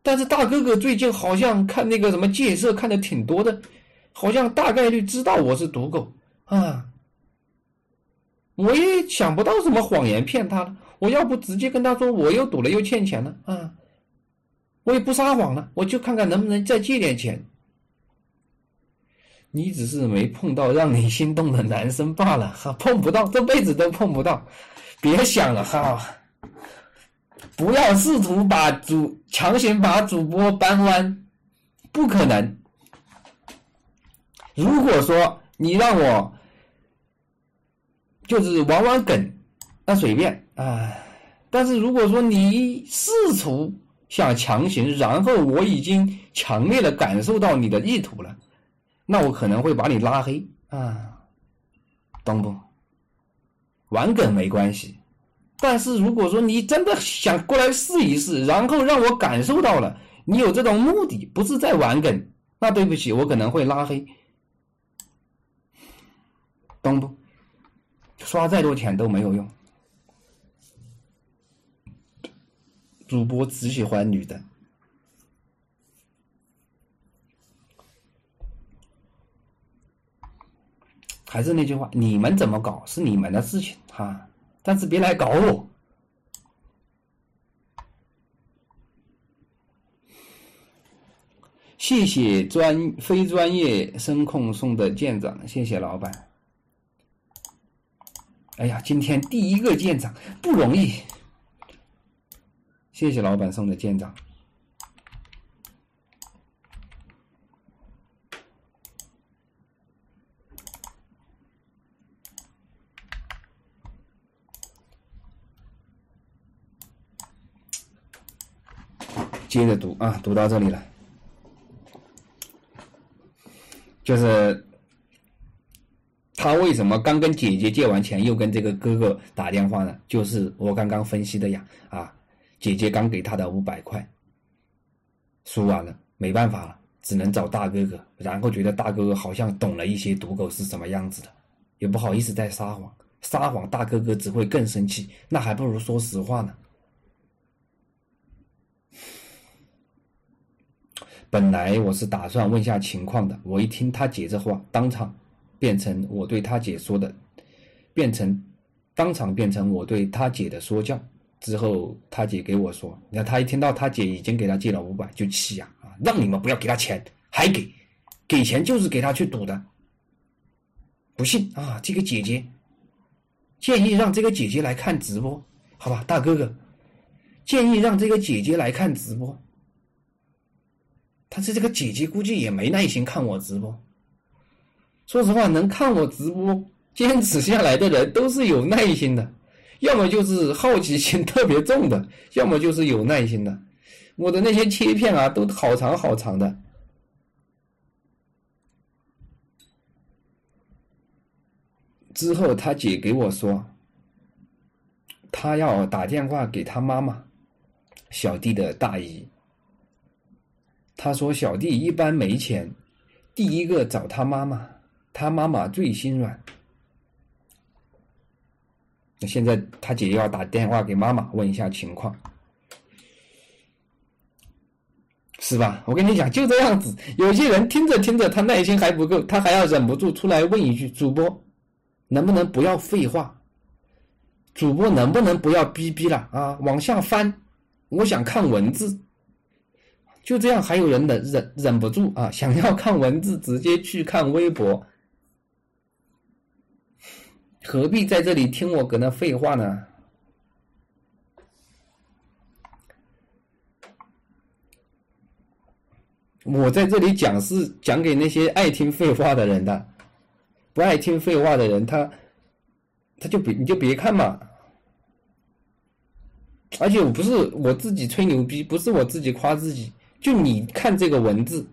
但是大哥哥最近好像看那个什么戒色看的挺多的，好像大概率知道我是赌狗啊。我也想不到什么谎言骗他了，我要不直接跟他说我又赌了又欠钱了啊，我也不撒谎了，我就看看能不能再借点钱。你只是没碰到让你心动的男生罢了，哈，碰不到，这辈子都碰不到。别想了哈，不要试图把主强行把主播扳弯，不可能。如果说你让我就是玩玩梗，那随便啊。但是如果说你试图想强行，然后我已经强烈的感受到你的意图了，那我可能会把你拉黑啊，懂不？玩梗没关系，但是如果说你真的想过来试一试，然后让我感受到了你有这种目的，不是在玩梗，那对不起，我可能会拉黑，懂不？刷再多钱都没有用，主播只喜欢女的。还是那句话，你们怎么搞是你们的事情哈，但是别来搞我。谢谢专非专业声控送的舰长，谢谢老板。哎呀，今天第一个舰长不容易，谢谢老板送的舰长。接着读啊，读到这里了，就是他为什么刚跟姐姐借完钱，又跟这个哥哥打电话呢？就是我刚刚分析的呀，啊，姐姐刚给他的五百块，输完了，没办法了，只能找大哥哥，然后觉得大哥哥好像懂了一些赌狗是什么样子的，也不好意思再撒谎，撒谎大哥哥只会更生气，那还不如说实话呢。本来我是打算问下情况的，我一听他姐这话，当场变成我对他姐说的，变成当场变成我对他姐的说教。之后他姐给我说，你看他一听到他姐已经给他借了五百，就气呀啊！让你们不要给他钱，还给，给钱就是给他去赌的。不信啊，这个姐姐建议让这个姐姐来看直播，好吧，大哥哥建议让这个姐姐来看直播。但是这个姐姐估计也没耐心看我直播。说实话，能看我直播坚持下来的人都是有耐心的，要么就是好奇心特别重的，要么就是有耐心的。我的那些切片啊，都好长好长的。之后他姐给我说，他要打电话给他妈妈，小弟的大姨。他说：“小弟一般没钱，第一个找他妈妈，他妈妈最心软。那现在他姐要打电话给妈妈问一下情况，是吧？我跟你讲，就这样子。有些人听着听着，他耐心还不够，他还要忍不住出来问一句：主播，能不能不要废话？主播能不能不要逼逼了啊？往下翻，我想看文字。”就这样，还有人忍忍忍不住啊！想要看文字，直接去看微博，何必在这里听我搁那废话呢？我在这里讲是讲给那些爱听废话的人的，不爱听废话的人，他他就别你就别看嘛。而且我不是我自己吹牛逼，不是我自己夸自己。就你看这个文字，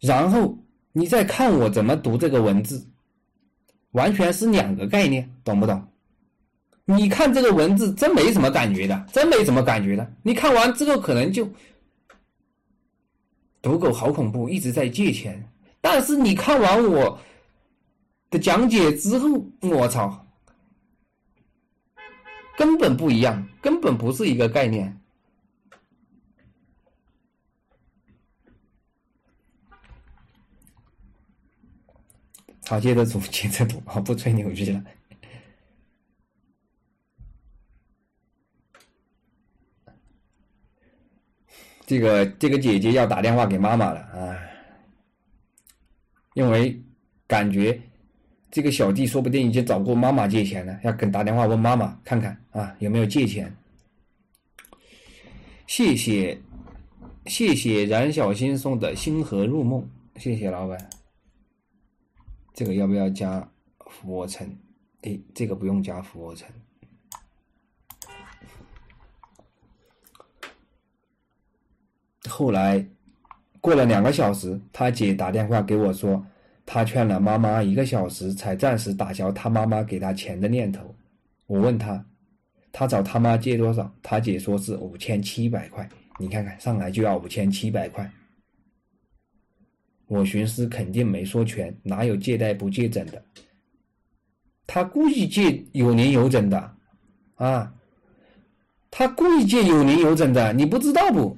然后你再看我怎么读这个文字，完全是两个概念，懂不懂？你看这个文字真没什么感觉的，真没什么感觉的。你看完之后可能就赌狗好恐怖，一直在借钱。但是你看完我的讲解之后，我操，根本不一样，根本不是一个概念。好，接着读，<laughs> 接着读，好，不吹牛逼了。<laughs> 这个这个姐姐要打电话给妈妈了啊，因为感觉这个小弟说不定已经找过妈妈借钱了，要跟打电话问妈妈看看啊有没有借钱。谢谢谢谢冉小新送的星河入梦，谢谢老板。这个要不要加俯卧撑？哎，这个不用加俯卧撑。后来过了两个小时，他姐打电话给我说，他劝了妈妈一个小时，才暂时打消他妈妈给他钱的念头。我问他，他找他妈借多少？他姐说是五千七百块。你看看，上来就要五千七百块。我寻思肯定没说全，哪有借贷不借整的？他故意借有零有整的，啊，他故意借有零有整的，你不知道不？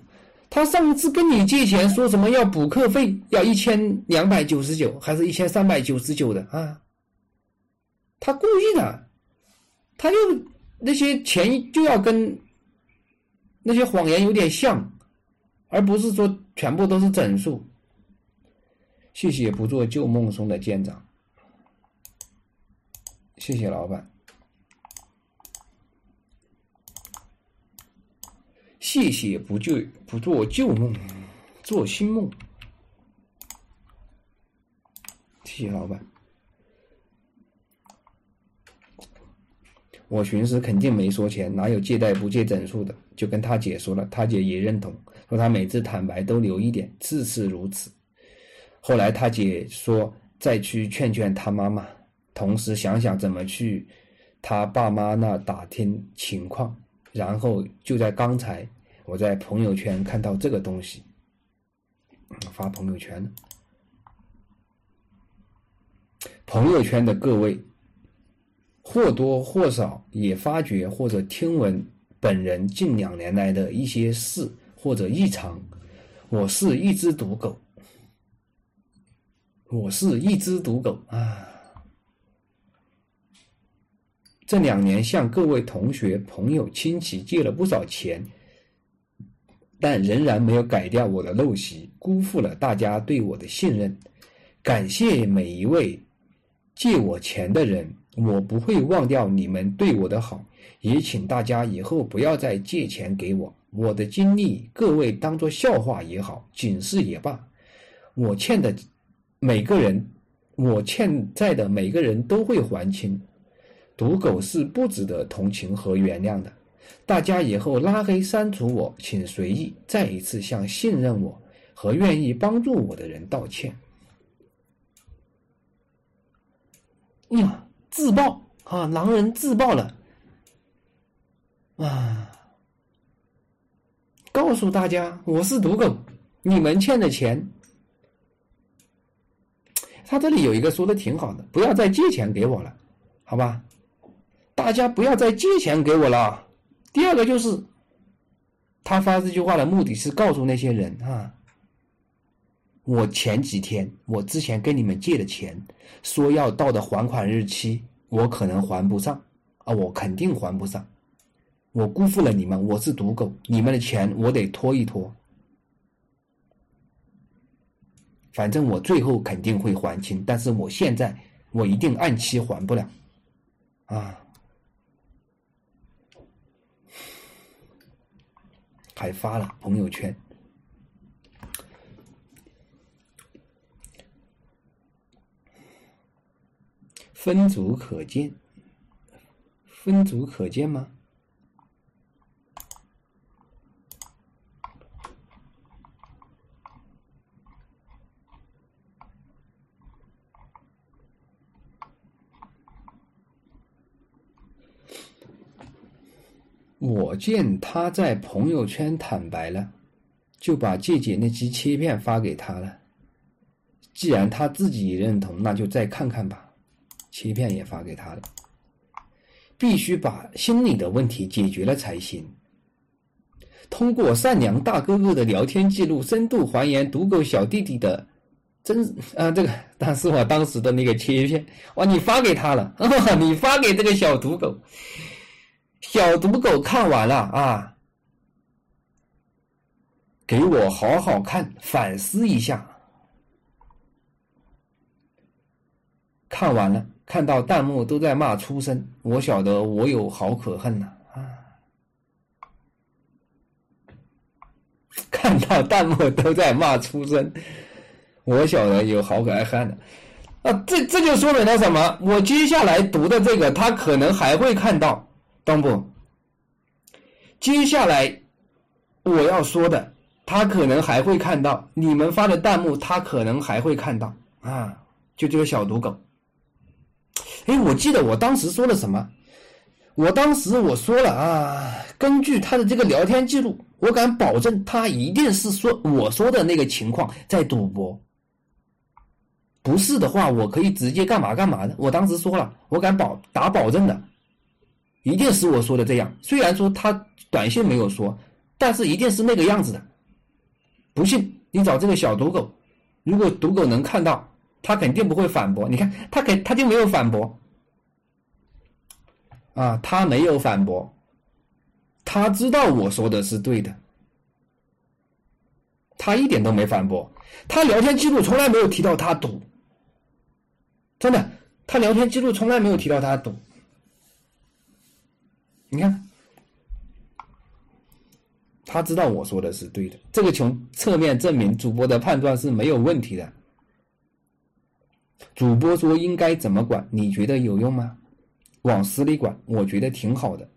他上次跟你借钱说什么要补课费，要一千两百九十九，还是一千三百九十九的啊？他故意的，他就那些钱就要跟那些谎言有点像，而不是说全部都是整数。谢谢不做旧梦送的舰长，谢谢老板，谢谢不旧不做旧梦，做新梦，谢谢老板。我寻思肯定没说钱，哪有借贷不借整数的？就跟他姐说了，他姐也认同，说他每次坦白都留一点，次次如此。后来他姐说再去劝劝他妈妈，同时想想怎么去他爸妈那打听情况。然后就在刚才，我在朋友圈看到这个东西，发朋友圈。朋友圈的各位，或多或少也发觉或者听闻本人近两年来的一些事或者异常。我是一只赌狗，我是一只赌狗啊！这两年向各位同学、朋友、亲戚借了不少钱，但仍然没有改掉我的陋习，辜负了大家对我的信任。感谢每一位借我钱的人，我不会忘掉你们对我的好，也请大家以后不要再借钱给我。我的经历，各位当做笑话也好，警示也罢，我欠的每个人，我欠债的每个人都会还清。赌狗是不值得同情和原谅的，大家以后拉黑删除我，请随意。再一次向信任我和愿意帮助我的人道歉。呀，自爆啊！狼人自爆了啊！告诉大家，我是赌狗，你们欠的钱。他这里有一个说的挺好的，不要再借钱给我了，好吧？大家不要再借钱给我了。第二个就是，他发这句话的目的是告诉那些人啊，我前几天我之前跟你们借的钱，说要到的还款日期，我可能还不上啊，我肯定还不上，我辜负了你们，我是赌狗，你们的钱我得拖一拖，反正我最后肯定会还清，但是我现在我一定按期还不了，啊。还发了朋友圈，分组可见，分组可见吗？我见他在朋友圈坦白了，就把借姐那期切片发给他了。既然他自己认同，那就再看看吧。切片也发给他了，必须把心理的问题解决了才行。通过善良大哥哥的聊天记录，深度还原赌狗小弟弟的真啊，这个但是我当时的那个切片，哇，你发给他了，<laughs> 你发给这个小赌狗。小赌狗看完了啊，给我好好看，反思一下。看完了，看到弹幕都在骂出生，我晓得我有好可恨呐啊！看到弹幕都在骂出生，我晓得有好可爱恨的啊！这这就说明了什么？我接下来读的这个，他可能还会看到。懂不？接下来我要说的，他可能还会看到你们发的弹幕，他可能还会看到啊！就这个小毒狗。哎，我记得我当时说了什么？我当时我说了啊，根据他的这个聊天记录，我敢保证他一定是说我说的那个情况在赌博。不是的话，我可以直接干嘛干嘛的。我当时说了，我敢保打保证的。一定是我说的这样，虽然说他短信没有说，但是一定是那个样子的。不信你找这个小赌狗，如果赌狗能看到，他肯定不会反驳。你看他肯他就没有反驳，啊，他没有反驳，他知道我说的是对的，他一点都没反驳。他聊天记录从来没有提到他赌，真的，他聊天记录从来没有提到他赌。你看，他知道我说的是对的，这个从侧面证明主播的判断是没有问题的。主播说应该怎么管，你觉得有用吗？往死里管，我觉得挺好的，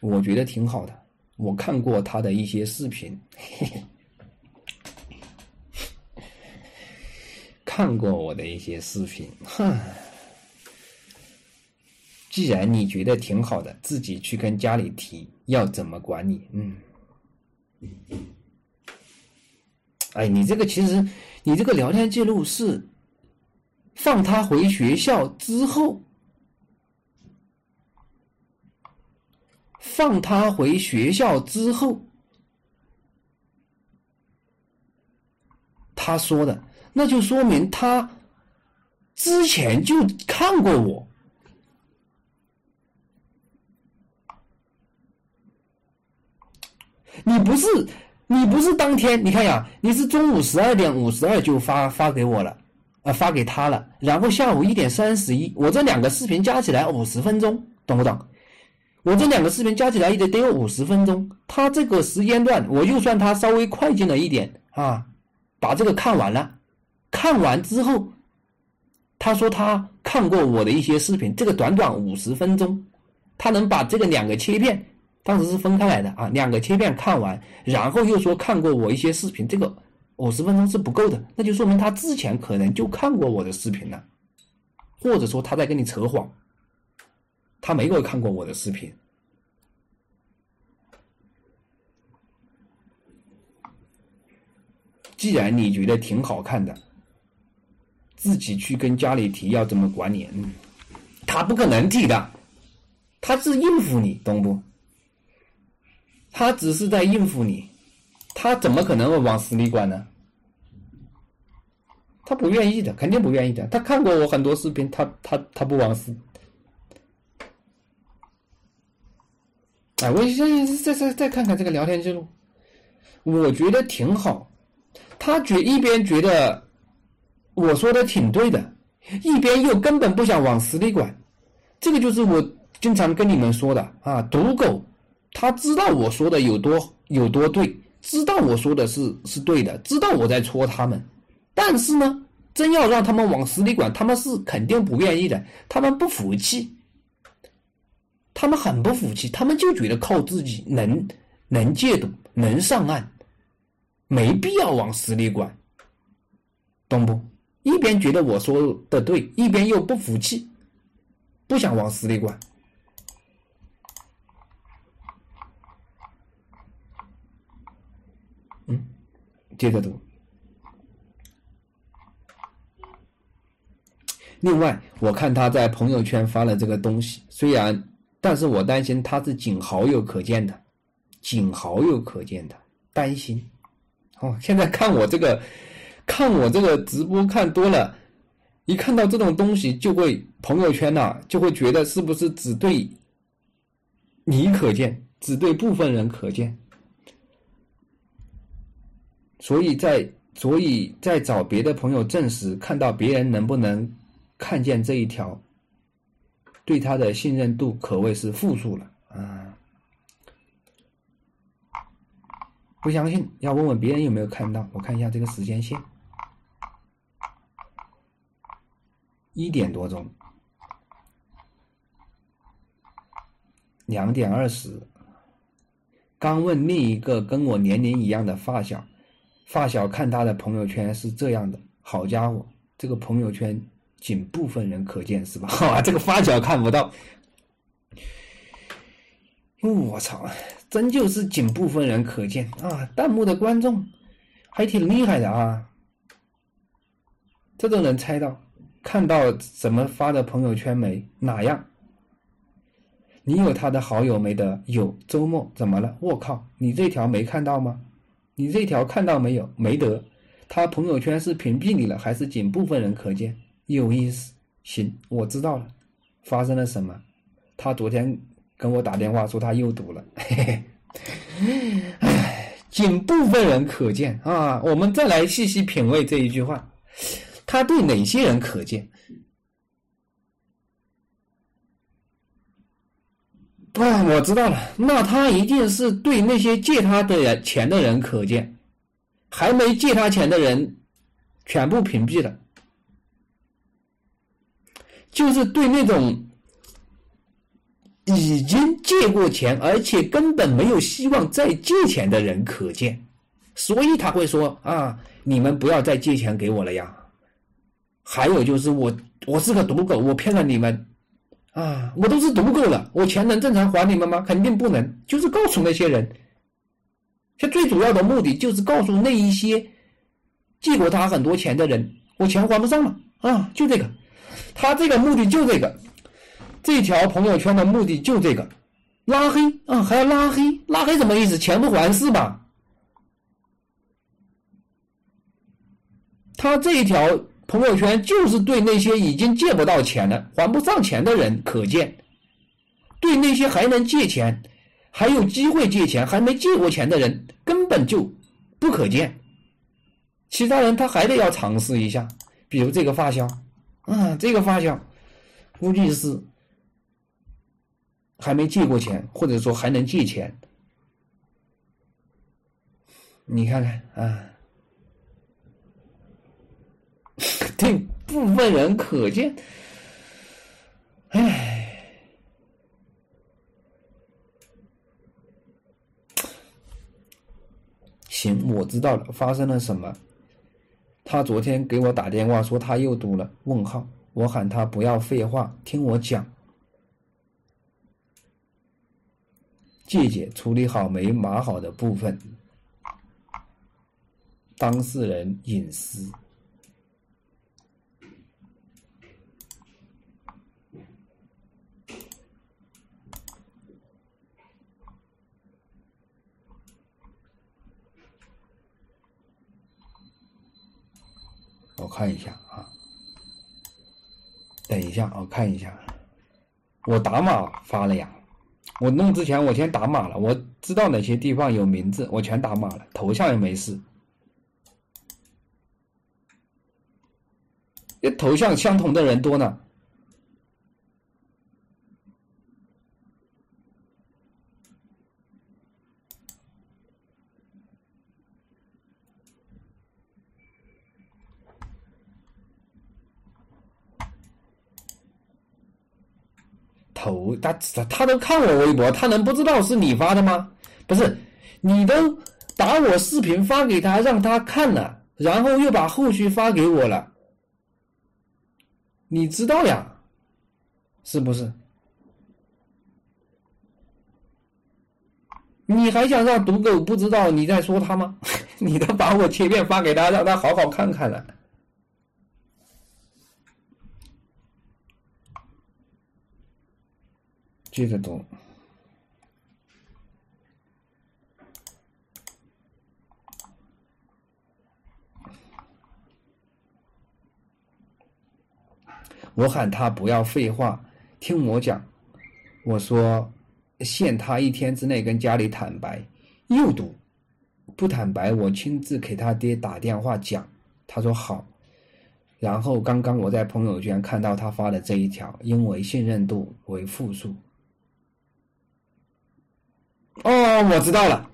我觉得挺好的。我看过他的一些视频，<laughs> 看过我的一些视频，哼。既然你觉得挺好的，自己去跟家里提要怎么管你，嗯，哎，你这个其实你这个聊天记录是放他回学校之后放他回学校之后，他说的，那就说明他之前就看过我。你不是，你不是当天，你看呀，你是中午十二点五十二就发发给我了，啊，发给他了，然后下午一点三十一，我这两个视频加起来五十分钟，懂不懂？我这两个视频加起来也得得有五十分钟，他这个时间段，我就算他稍微快进了一点啊，把这个看完了，看完之后，他说他看过我的一些视频，这个短短五十分钟，他能把这个两个切片。当时是分开来的啊，两个切片看完，然后又说看过我一些视频，这个五十分钟是不够的，那就说明他之前可能就看过我的视频了，或者说他在跟你扯谎，他没有看过我的视频。既然你觉得挺好看的，自己去跟家里提要怎么管理，嗯，他不可能提的，他是应付你，懂不？他只是在应付你，他怎么可能会往死里管呢？他不愿意的，肯定不愿意的。他看过我很多视频，他他他不往死。哎，我现在再再再看看这个聊天记录，我觉得挺好。他觉一边觉得我说的挺对的，一边又根本不想往死里管。这个就是我经常跟你们说的啊，赌狗。他知道我说的有多有多对，知道我说的是是对的，知道我在戳他们，但是呢，真要让他们往死里管，他们是肯定不愿意的，他们不服气，他们很不服气，他们就觉得靠自己能能戒赌，能上岸，没必要往死里管，懂不？一边觉得我说的对，一边又不服气，不想往死里管。接着读。另外，我看他在朋友圈发了这个东西，虽然，但是我担心他是仅好友可见的，仅好友可见的，担心。哦，现在看我这个，看我这个直播看多了，一看到这种东西，就会朋友圈呐，就会觉得是不是只对你可见，只对部分人可见。所以在所以在找别的朋友证实，看到别人能不能看见这一条，对他的信任度可谓是负数了啊！不相信要问问别人有没有看到？我看一下这个时间线，一点多钟，两点二十，刚问另一个跟我年龄一样的发小。发小看他的朋友圈是这样的，好家伙，这个朋友圈仅部分人可见是吧？<laughs> 哈，这个发小看不到。我操，真就是仅部分人可见啊！弹幕的观众还挺厉害的啊，这都能猜到，看到怎么发的朋友圈没？哪样？你有他的好友没得？有。周末怎么了？我靠，你这条没看到吗？你这条看到没有？没得，他朋友圈是屏蔽你了，还是仅部分人可见？有意思。行，我知道了，发生了什么？他昨天跟我打电话说他又赌了，嘿嘿。唉，仅部分人可见啊！我们再来细细品味这一句话，他对哪些人可见？啊，我知道了，那他一定是对那些借他的钱的人可见，还没借他钱的人，全部屏蔽了。就是对那种已经借过钱，而且根本没有希望再借钱的人可见，所以他会说啊，你们不要再借钱给我了呀。还有就是我，我是个赌狗，我骗了你们。啊，我都是赌够了，我钱能正常还你们吗？肯定不能。就是告诉那些人，他最主要的目的就是告诉那一些借过他很多钱的人，我钱还不上了啊！就这个，他这个目的就这个，这条朋友圈的目的就这个，拉黑啊，还要拉黑，拉黑什么意思？钱不还是吧？他这一条朋友圈就是对那些已经借不到钱了、还不上钱的人可见，对那些还能借钱、还有机会借钱、还没借过钱的人根本就不可见。其他人他还得要尝试一下，比如这个发小，啊，这个发小估计是还没借过钱，或者说还能借钱。你看看啊。<laughs> 对部分人可见，唉，<tsk> 行，我知道了，发生了什么？他昨天给我打电话说他又堵了问号，我喊他不要废话，听我讲。借姐处理好没码好的部分，当事人隐私。我看一下啊，等一下，我看一下，我打码发了呀。我弄之前我先打码了，我知道哪些地方有名字，我全打码了，头像也没事。这头像相同的人多呢。头他他他都看我微博，他能不知道是你发的吗？不是，你都把我视频发给他，让他看了，然后又把后续发给我了，你知道呀？是不是？你还想让赌狗不知道你在说他吗？<laughs> 你都把我切片发给他，让他好好看看了。接着读，我喊他不要废话，听我讲。我说，限他一天之内跟家里坦白。又读，不坦白，我亲自给他爹打电话讲。他说好。然后刚刚我在朋友圈看到他发的这一条，因为信任度为负数。哦，我知道了。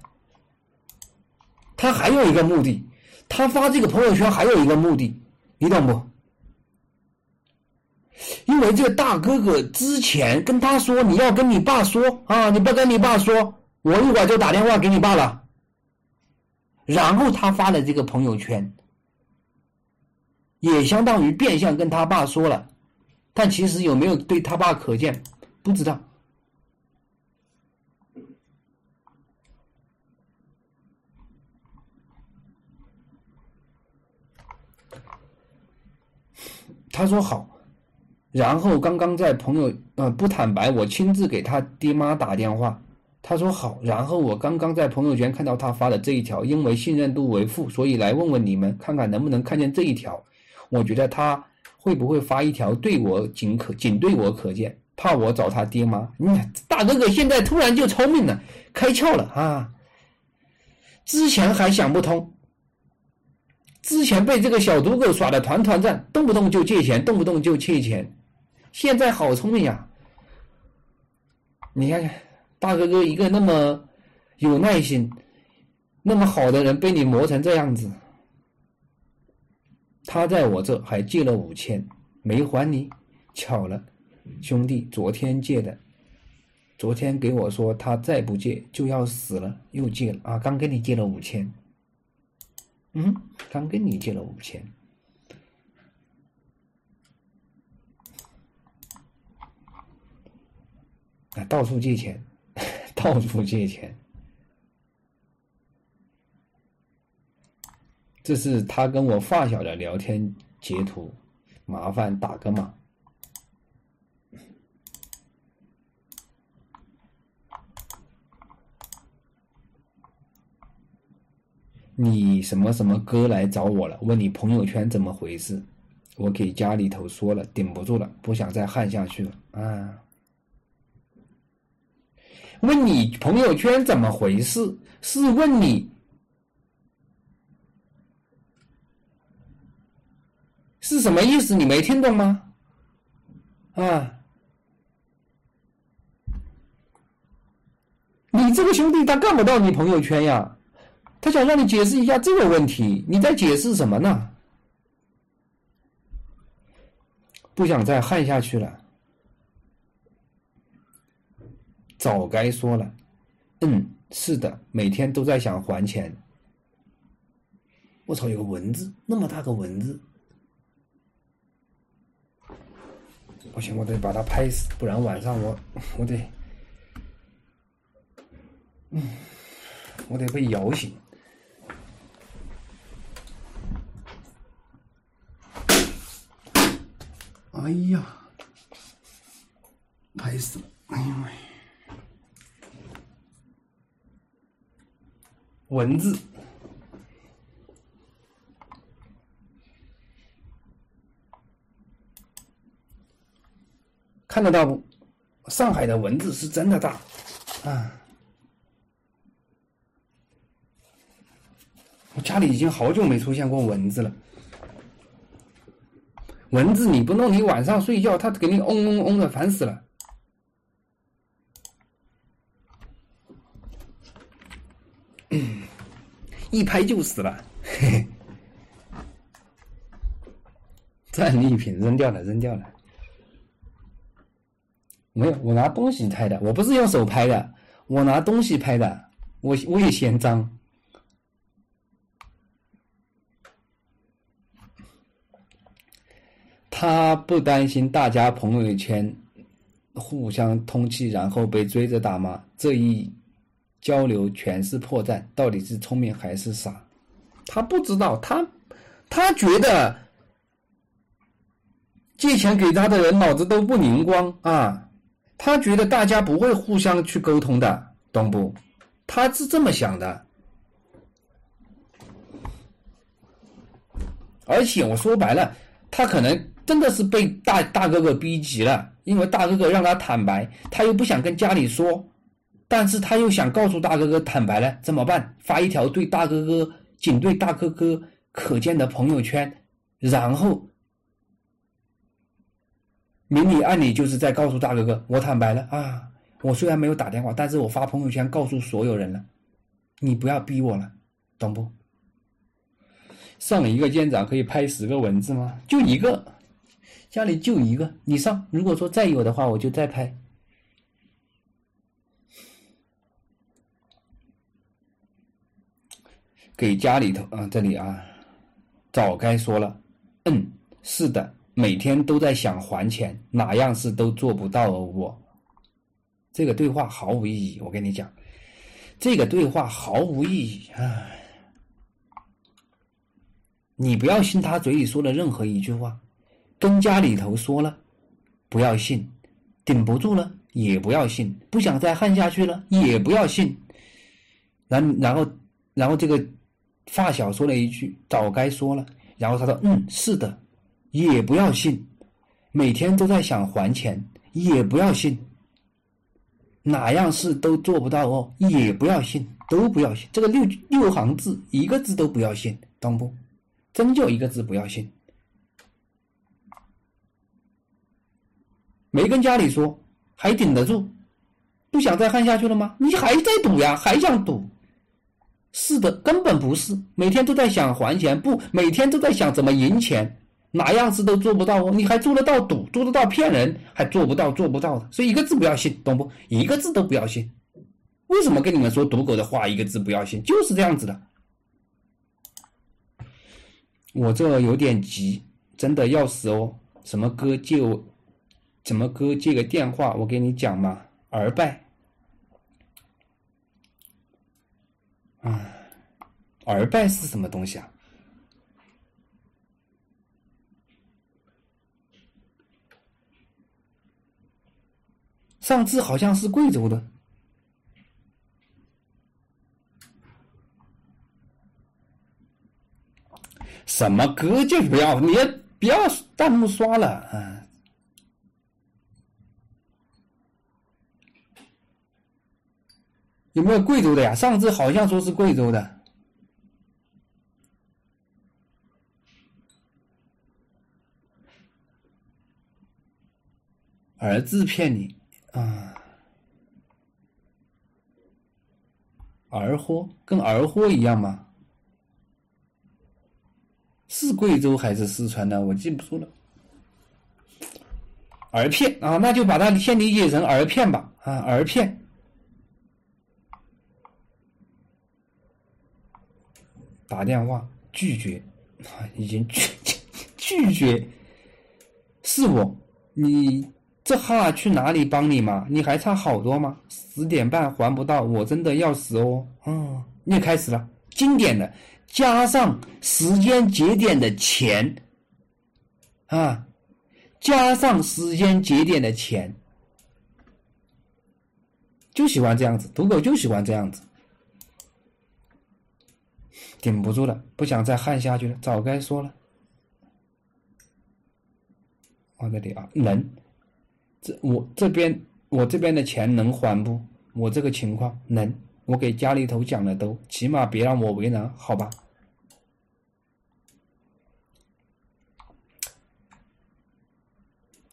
他还有一个目的，他发这个朋友圈还有一个目的，你懂不？因为这个大哥哥之前跟他说你要跟你爸说啊，你不跟你爸说，我一会儿就打电话给你爸了。然后他发的这个朋友圈，也相当于变相跟他爸说了，但其实有没有对他爸可见，不知道。他说好，然后刚刚在朋友呃不坦白，我亲自给他爹妈打电话。他说好，然后我刚刚在朋友圈看到他发的这一条，因为信任度为负，所以来问问你们，看看能不能看见这一条。我觉得他会不会发一条对我仅可仅对我可见，怕我找他爹妈。你大哥哥现在突然就聪明了，开窍了啊！之前还想不通。之前被这个小赌狗耍的团团转，动不动就借钱，动不动就借钱，现在好聪明呀！你看看，大哥哥一个那么有耐心、那么好的人，被你磨成这样子。他在我这还借了五千，没还你，巧了，兄弟，昨天借的，昨天给我说他再不借就要死了，又借了啊！刚给你借了五千。嗯，刚跟你借了五千，啊，到处借钱，<laughs> 到处借钱，这是他跟我发小的聊天截图，麻烦打个码。你什么什么哥来找我了？问你朋友圈怎么回事？我给家里头说了，顶不住了，不想再焊下去了啊！问你朋友圈怎么回事？是问你是什么意思？你没听懂吗？啊！你这个兄弟他干不到你朋友圈呀？他想让你解释一下这个问题，你在解释什么呢？不想再焊下去了，早该说了。嗯，是的，每天都在想还钱。我操，有个蚊子，那么大个蚊子！不行，我得把它拍死，不然晚上我我得，嗯，我得被咬醒。哎呀，拍死了！哎呦喂，蚊子看得到不？上海的蚊子是真的大啊！我家里已经好久没出现过蚊子了。蚊子你不弄，你晚上睡觉它给你嗡嗡嗡的，烦死了。<coughs> 一拍就死了，<laughs> 战利品扔掉了，扔掉了。没有，我拿东西拍的，我不是用手拍的，我拿东西拍的，我我也嫌脏。他不担心大家朋友圈互相通气，然后被追着打骂。这一交流全是破绽，到底是聪明还是傻？他不知道，他他觉得借钱给他的人脑子都不灵光啊！他觉得大家不会互相去沟通的，懂不？他是这么想的。而且我说白了，他可能。真的是被大大哥哥逼急了，因为大哥哥让他坦白，他又不想跟家里说，但是他又想告诉大哥哥坦白了，怎么办？发一条对大哥哥仅对大哥哥可见的朋友圈，然后明里暗里就是在告诉大哥哥，我坦白了啊！我虽然没有打电话，但是我发朋友圈告诉所有人了，你不要逼我了，懂不？上一个舰长可以拍十个文字吗？就一个。家里就一个，你上。如果说再有的话，我就再拍。给家里头啊，这里啊，早该说了。嗯，是的，每天都在想还钱，哪样事都做不到哦。我这个对话毫无意义，我跟你讲，这个对话毫无意义啊！你不要信他嘴里说的任何一句话。跟家里头说了，不要信，顶不住了也不要信，不想再焊下去了也不要信。然然后然后这个发小说了一句：“早该说了。”然后他说：“嗯，是的，也不要信。每天都在想还钱，也不要信。哪样事都做不到哦，也不要信，都不要信。这个六六行字，一个字都不要信，懂不？真就一个字不要信。”没跟家里说，还顶得住？不想再焊下去了吗？你还在赌呀？还想赌？是的，根本不是。每天都在想还钱，不，每天都在想怎么赢钱，哪样子都做不到哦。你还做得到赌，做得到骗人，还做不到，做不到的。所以一个字不要信，懂不？一个字都不要信。为什么跟你们说赌狗的话，一个字不要信？就是这样子的。我这有点急，真的要死哦。什么哥借我？怎么哥接个电话，我给你讲嘛。儿拜，啊，儿拜是什么东西啊？上次好像是贵州的，什么歌就不要，你也不要弹幕刷了啊！有没有贵州的呀？上次好像说是贵州的。儿子骗你啊？儿货跟儿货一样吗？是贵州还是四川的？我记不住了。儿骗啊，那就把它先理解成儿骗吧啊，儿骗。打电话拒绝啊，<laughs> 已经拒 <laughs> 拒绝，是我你。这哈去哪里帮你嘛？你还差好多吗？十点半还不到，我真的要死哦！嗯，你开始了，经典的，加上时间节点的钱，啊，加上时间节点的钱，就喜欢这样子，赌狗就喜欢这样子，顶不住了，不想再焊下去了，早该说了，放这里啊，能。这我这边我这边的钱能还不？我这个情况能，我给家里头讲了都，起码别让我为难，好吧？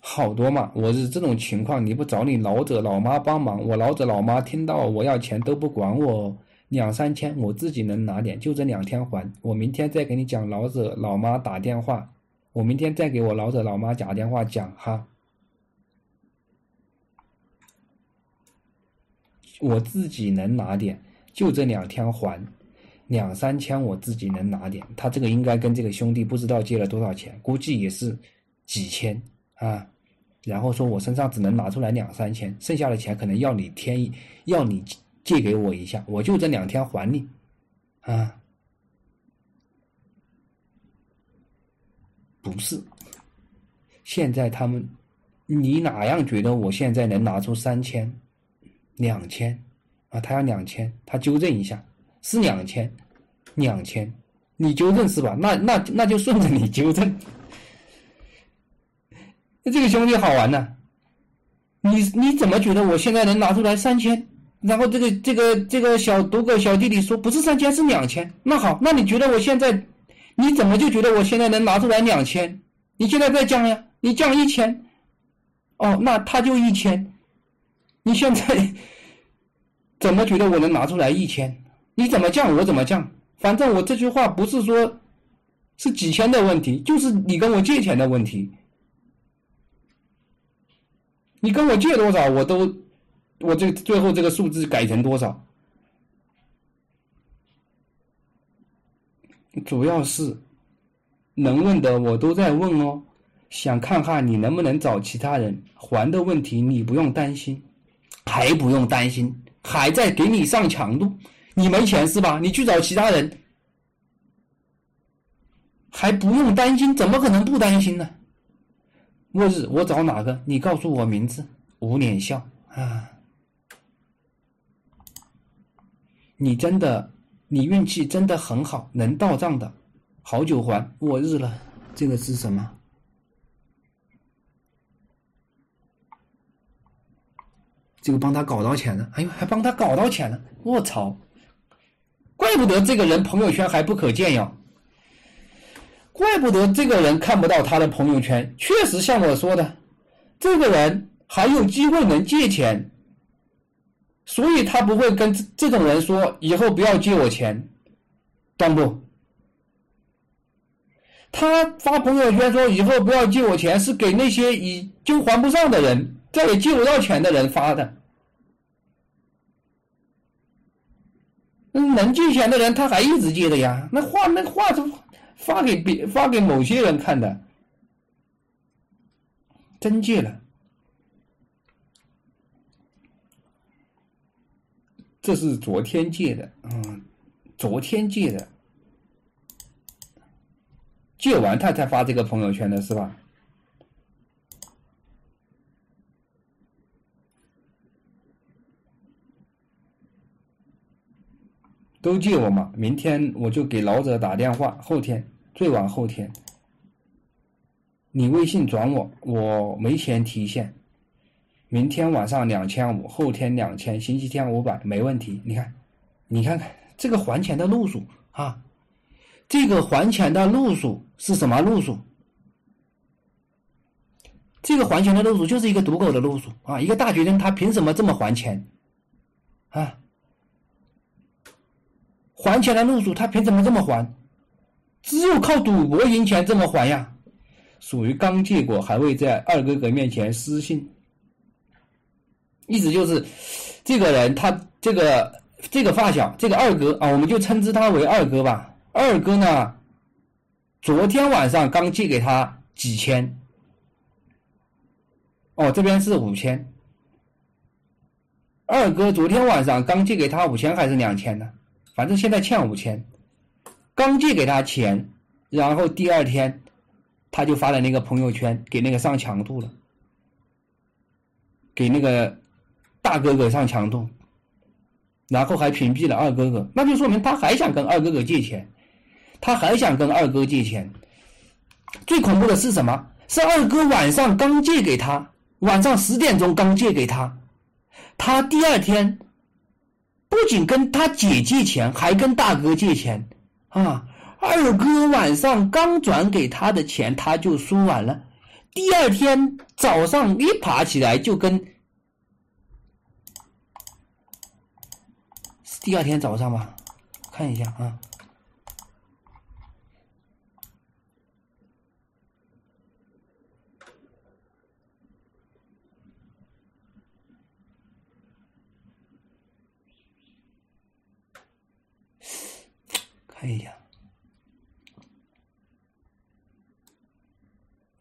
好多嘛，我是这种情况，你不找你老者老妈帮忙，我老者老妈听到我要钱都不管我，两三千我自己能拿点，就这两天还，我明天再给你讲老者老妈打电话，我明天再给我老者老妈打电话讲哈。我自己能拿点，就这两天还两三千，我自己能拿点。他这个应该跟这个兄弟不知道借了多少钱，估计也是几千啊。然后说我身上只能拿出来两三千，剩下的钱可能要你添，要你借给我一下，我就这两天还你啊。不是，现在他们，你哪样觉得我现在能拿出三千？两千，啊，他要两千，他纠正一下，是两千，两千，你纠正是吧？那那那就顺着你纠正。<laughs> 那这个兄弟好玩呢，你你怎么觉得我现在能拿出来三千？然后这个这个这个小赌狗小弟弟说不是三千是两千，那好，那你觉得我现在，你怎么就觉得我现在能拿出来两千？你现在再降呀，你降一千，哦，那他就一千。你现在怎么觉得我能拿出来一千？你怎么降我怎么降？反正我这句话不是说，是几千的问题，就是你跟我借钱的问题。你跟我借多少，我都我这最后这个数字改成多少？主要是能问的我都在问哦，想看看你能不能找其他人还的问题，你不用担心。还不用担心，还在给你上强度。你没钱是吧？你去找其他人，还不用担心，怎么可能不担心呢？末日我找哪个？你告诉我名字。无脸笑啊！你真的，你运气真的很好，能到账的，好久还我日了。这个是什么？这个帮他搞到钱了，哎呦，还帮他搞到钱了！我操，怪不得这个人朋友圈还不可见呀，怪不得这个人看不到他的朋友圈。确实像我说的，这个人还有机会能借钱，所以他不会跟这种人说以后不要借我钱，懂不？他发朋友圈说以后不要借我钱，是给那些已经还不上的人。再也借不到钱的人发的，能借钱的人他还一直借的呀。那话那话都发给别发给某些人看的，真借了。这是昨天借的，嗯，昨天借的，借完他才发这个朋友圈的是吧？都借我嘛！明天我就给老者打电话，后天最晚后天。你微信转我，我没钱提现。明天晚上两千五，后天两千，星期天五百，没问题。你看，你看看这个还钱的路数啊，这个还钱的路数是什么路数？这个还钱的路数就是一个赌狗的路数啊！一个大学生他凭什么这么还钱啊？还钱的路数他凭什么这么还？只有靠赌博赢钱这么还呀？属于刚借过，还未在二哥哥面前失信。意思就是，这个人他这个这个发小，这个二哥啊，我们就称之他为二哥吧。二哥呢，昨天晚上刚借给他几千，哦，这边是五千。二哥昨天晚上刚借给他五千还是两千呢？反正现在欠五千，刚借给他钱，然后第二天他就发了那个朋友圈给那个上强度了，给那个。大哥哥上强度，然后还屏蔽了二哥哥，那就说明他还想跟二哥哥借钱，他还想跟二哥借钱。最恐怖的是什么？是二哥晚上刚借给他，晚上十点钟刚借给他，他第二天不仅跟他姐借钱，还跟大哥借钱啊！二哥晚上刚转给他的钱，他就输完了，第二天早上一爬起来就跟。第二天早上吧，看一下啊，看一下，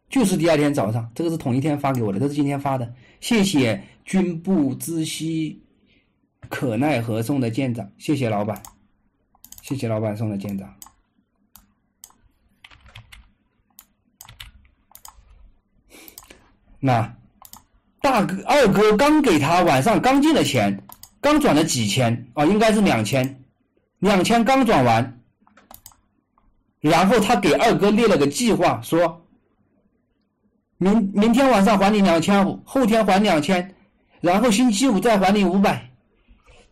就是第二天早上，这个是同一天发给我的，这是今天发的，谢谢君不知悉。可奈何送的舰长，谢谢老板，谢谢老板送的舰长。那大哥、二哥刚给他晚上刚进的钱，刚转了几千啊，应该是两千，两千刚转完，然后他给二哥列了个计划，说明明天晚上还你两千五，后天还两千，然后星期五再还你五百。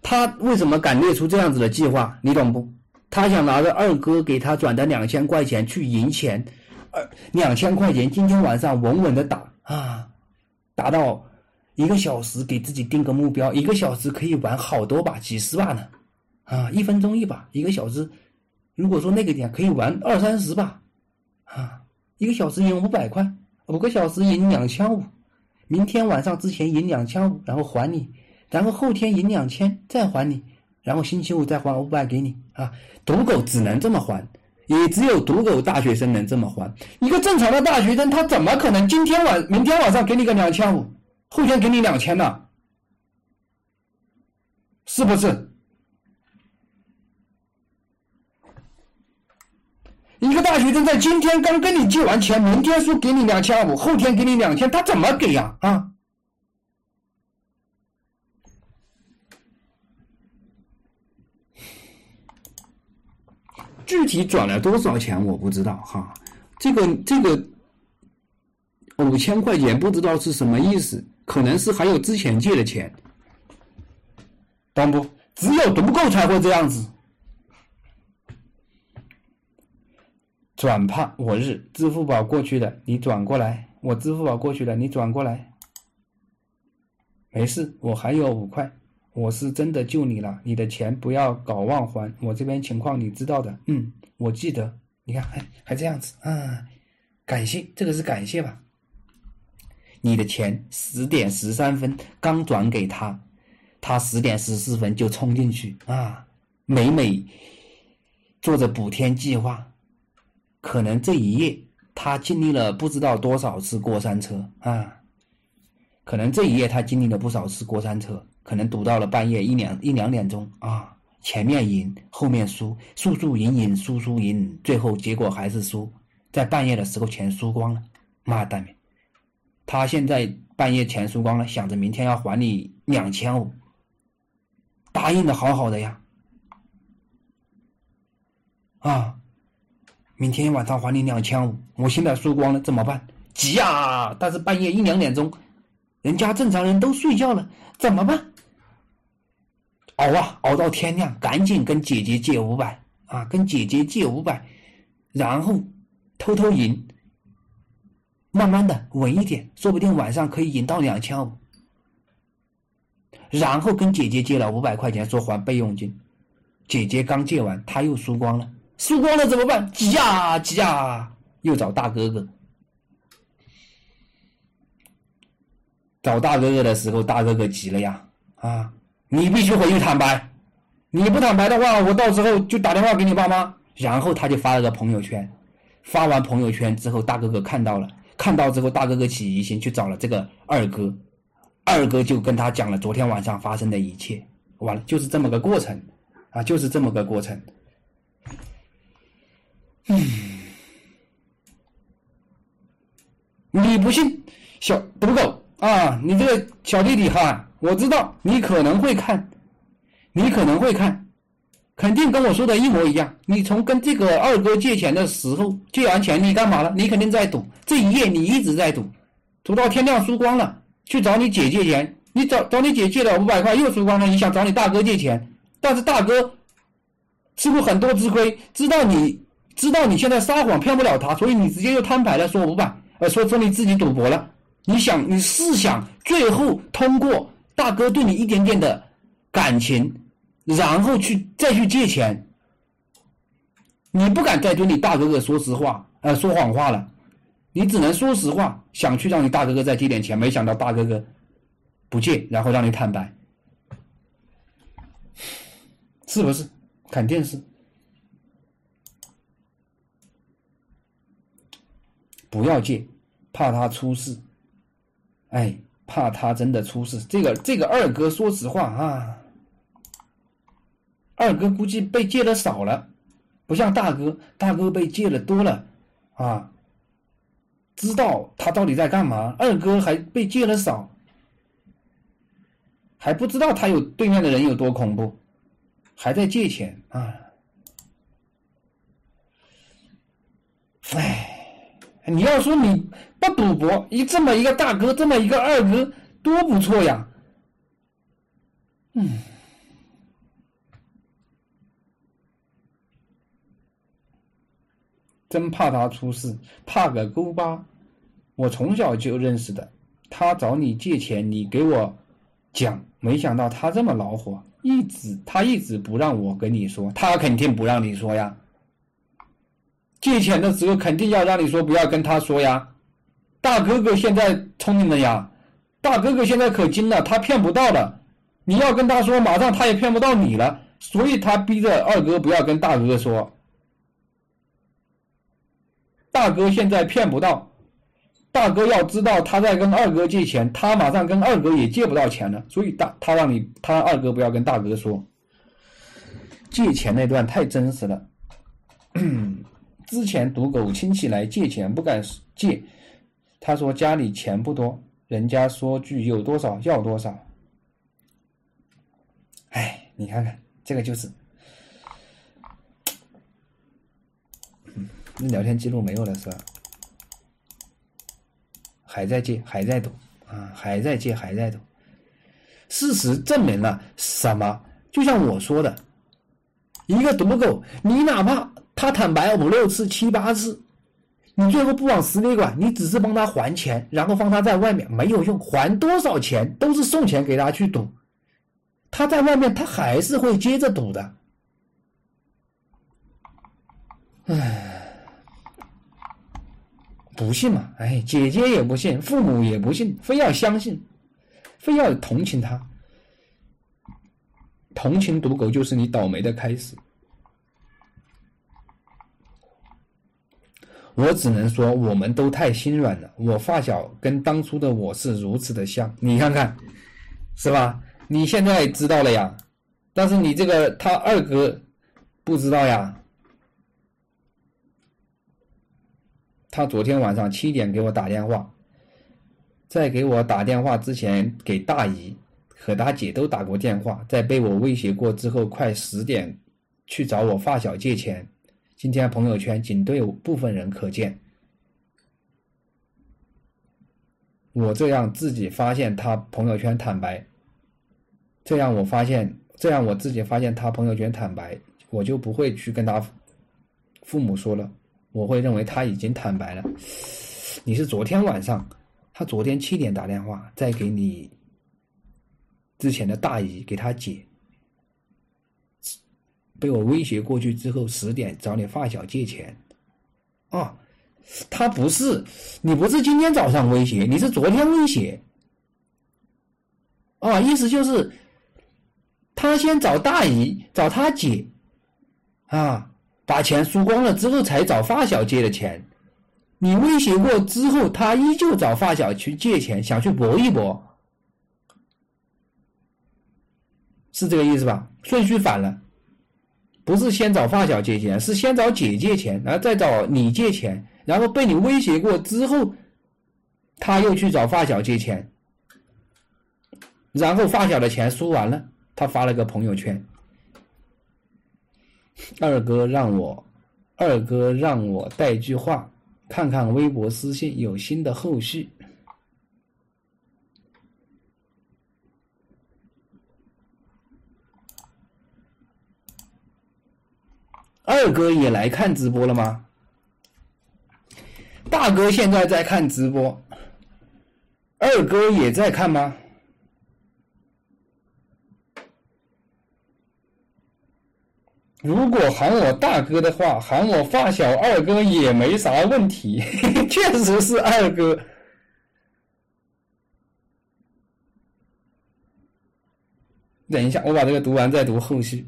他为什么敢列出这样子的计划？你懂不？他想拿着二哥给他转的两千块钱去赢钱，二两千块钱今天晚上稳稳的打啊，打到一个小时给自己定个目标，一个小时可以玩好多把，几十把呢，啊，一分钟一把，一个小时，如果说那个点可以玩二三十把，啊，一个小时赢五百块，五个小时赢两千五，明天晚上之前赢两千五，然后还你。然后后天赢两千再还你，然后星期五再还五百给你啊！赌狗只能这么还，也只有赌狗大学生能这么还。一个正常的大学生他怎么可能今天晚明天晚上给你个两千五，后天给你两千呢？是不是？一个大学生在今天刚跟你借完钱，明天说给你两千五，后天给你两千，他怎么给呀？啊？具体转了多少钱我不知道哈，这个这个五千块钱不知道是什么意思，可能是还有之前借的钱，懂不？只有赌够才会这样子。转怕我日，支付宝过去的你转过来，我支付宝过去的你转过来，没事，我还有五块。我是真的救你了，你的钱不要搞忘还，我这边情况你知道的。嗯，我记得，你看还还这样子啊，感谢，这个是感谢吧？你的钱十点十三分刚转给他，他十点十四分就冲进去啊，美美做着补天计划，可能这一夜他经历了不知道多少次过山车啊，可能这一夜他经历了不少次过山车。可能赌到了半夜一两一两点钟啊，前面赢，后面输，输输赢赢，输输赢，最后结果还是输，在半夜的时候钱输光了，妈蛋，他现在半夜钱输光了，想着明天要还你两千五，答应的好好的呀，啊，明天晚上还你两千五，我现在输光了怎么办？急啊！但是半夜一两点钟，人家正常人都睡觉了，怎么办？熬啊，熬到天亮，赶紧跟姐姐借五百啊，跟姐姐借五百，然后偷偷赢，慢慢的稳一点，说不定晚上可以赢到两千五。然后跟姐姐借了五百块钱，说还备用金。姐姐刚借完，他又输光了，输光了怎么办？急啊急啊！又找大哥哥。找大哥哥的时候，大哥哥急了呀！啊，你必须回去坦白，你不坦白的话，我到时候就打电话给你爸妈。然后他就发了个朋友圈，发完朋友圈之后，大哥哥看到了，看到之后，大哥哥起疑心，去找了这个二哥。二哥就跟他讲了昨天晚上发生的一切，完了就是这么个过程，啊，就是这么个过程。嗯，你不信，小赌狗啊，你这个小弟弟哈，我知道你可能会看，你可能会看，肯定跟我说的一模一样。你从跟这个二哥借钱的时候，借完钱你干嘛了？你肯定在赌，这一夜你一直在赌，赌到天亮输光了。去找你姐借钱，你找找你姐借了五百块，又输光了。你想找你大哥借钱，但是大哥吃过很多次亏，知道你知道你现在撒谎骗不了他，所以你直接就摊牌了，说五百，呃，说说你自己赌博了。你想，你试想，最后通过大哥对你一点点的感情，然后去再去借钱，你不敢再对你大哥哥说实话，呃，说谎话了。你只能说实话，想去让你大哥哥再借点钱，没想到大哥哥不借，然后让你坦白，是不是？肯定是。不要借，怕他出事。哎，怕他真的出事。这个这个二哥，说实话啊，二哥估计被借的少了，不像大哥，大哥被借的多了啊。知道他到底在干嘛？二哥还被借了少，还不知道他有对面的人有多恐怖，还在借钱啊！哎，你要说你不赌博，一这么一个大哥，这么一个二哥，多不错呀！嗯，真怕他出事，怕个勾巴。我从小就认识的，他找你借钱，你给我讲，没想到他这么恼火，一直他一直不让我跟你说，他肯定不让你说呀。借钱的时候肯定要让你说，不要跟他说呀。大哥哥现在聪明了呀，大哥哥现在可精了，他骗不到了。你要跟他说，马上他也骗不到你了，所以他逼着二哥不要跟大哥说。大哥现在骗不到。大哥要知道他在跟二哥借钱，他马上跟二哥也借不到钱了，所以大他让你他二哥不要跟大哥说。借钱那段太真实了。<clears throat> 之前赌狗亲戚来借钱不敢借，他说家里钱不多，人家说句有多少要多少。哎，你看看这个就是，那聊天记录没有了是吧？还在借，还在赌啊！还在借，还在赌。事实证明了什么？就像我说的，一个赌狗，你哪怕他坦白五六次、七八次，你最后不往死里管，你只是帮他还钱，然后放他在外面没有用，还多少钱都是送钱给他去赌，他在外面他还是会接着赌的。唉。不信嘛？哎，姐姐也不信，父母也不信，非要相信，非要同情他。同情赌狗就是你倒霉的开始。我只能说，我们都太心软了。我发小跟当初的我是如此的像，你看看，是吧？你现在知道了呀，但是你这个他二哥不知道呀。他昨天晚上七点给我打电话，在给我打电话之前，给大姨和他姐都打过电话，在被我威胁过之后，快十点去找我发小借钱，今天朋友圈仅对部分人可见。我这样自己发现他朋友圈坦白，这样我发现，这样我自己发现他朋友圈坦白，我就不会去跟他父母说了，我会认为他已经坦白了。你是昨天晚上，他昨天七点打电话，再给你之前的大姨给他姐，被我威胁过去之后，十点找你发小借钱，啊。他不是，你不是今天早上威胁，你是昨天威胁。啊，意思就是，他先找大姨，找他姐，啊，把钱输光了之后才找发小借的钱。你威胁过之后，他依旧找发小去借钱，想去搏一搏，是这个意思吧？顺序反了，不是先找发小借钱，是先找姐借钱，然后再找你借钱。然后被你威胁过之后，他又去找发小借钱，然后发小的钱输完了，他发了个朋友圈：“二哥让我，二哥让我带句话，看看微博私信有新的后续。”二哥也来看直播了吗？大哥现在在看直播，二哥也在看吗？如果喊我大哥的话，喊我发小二哥也没啥问题，<laughs> 确实是二哥。等一下，我把这个读完再读后续。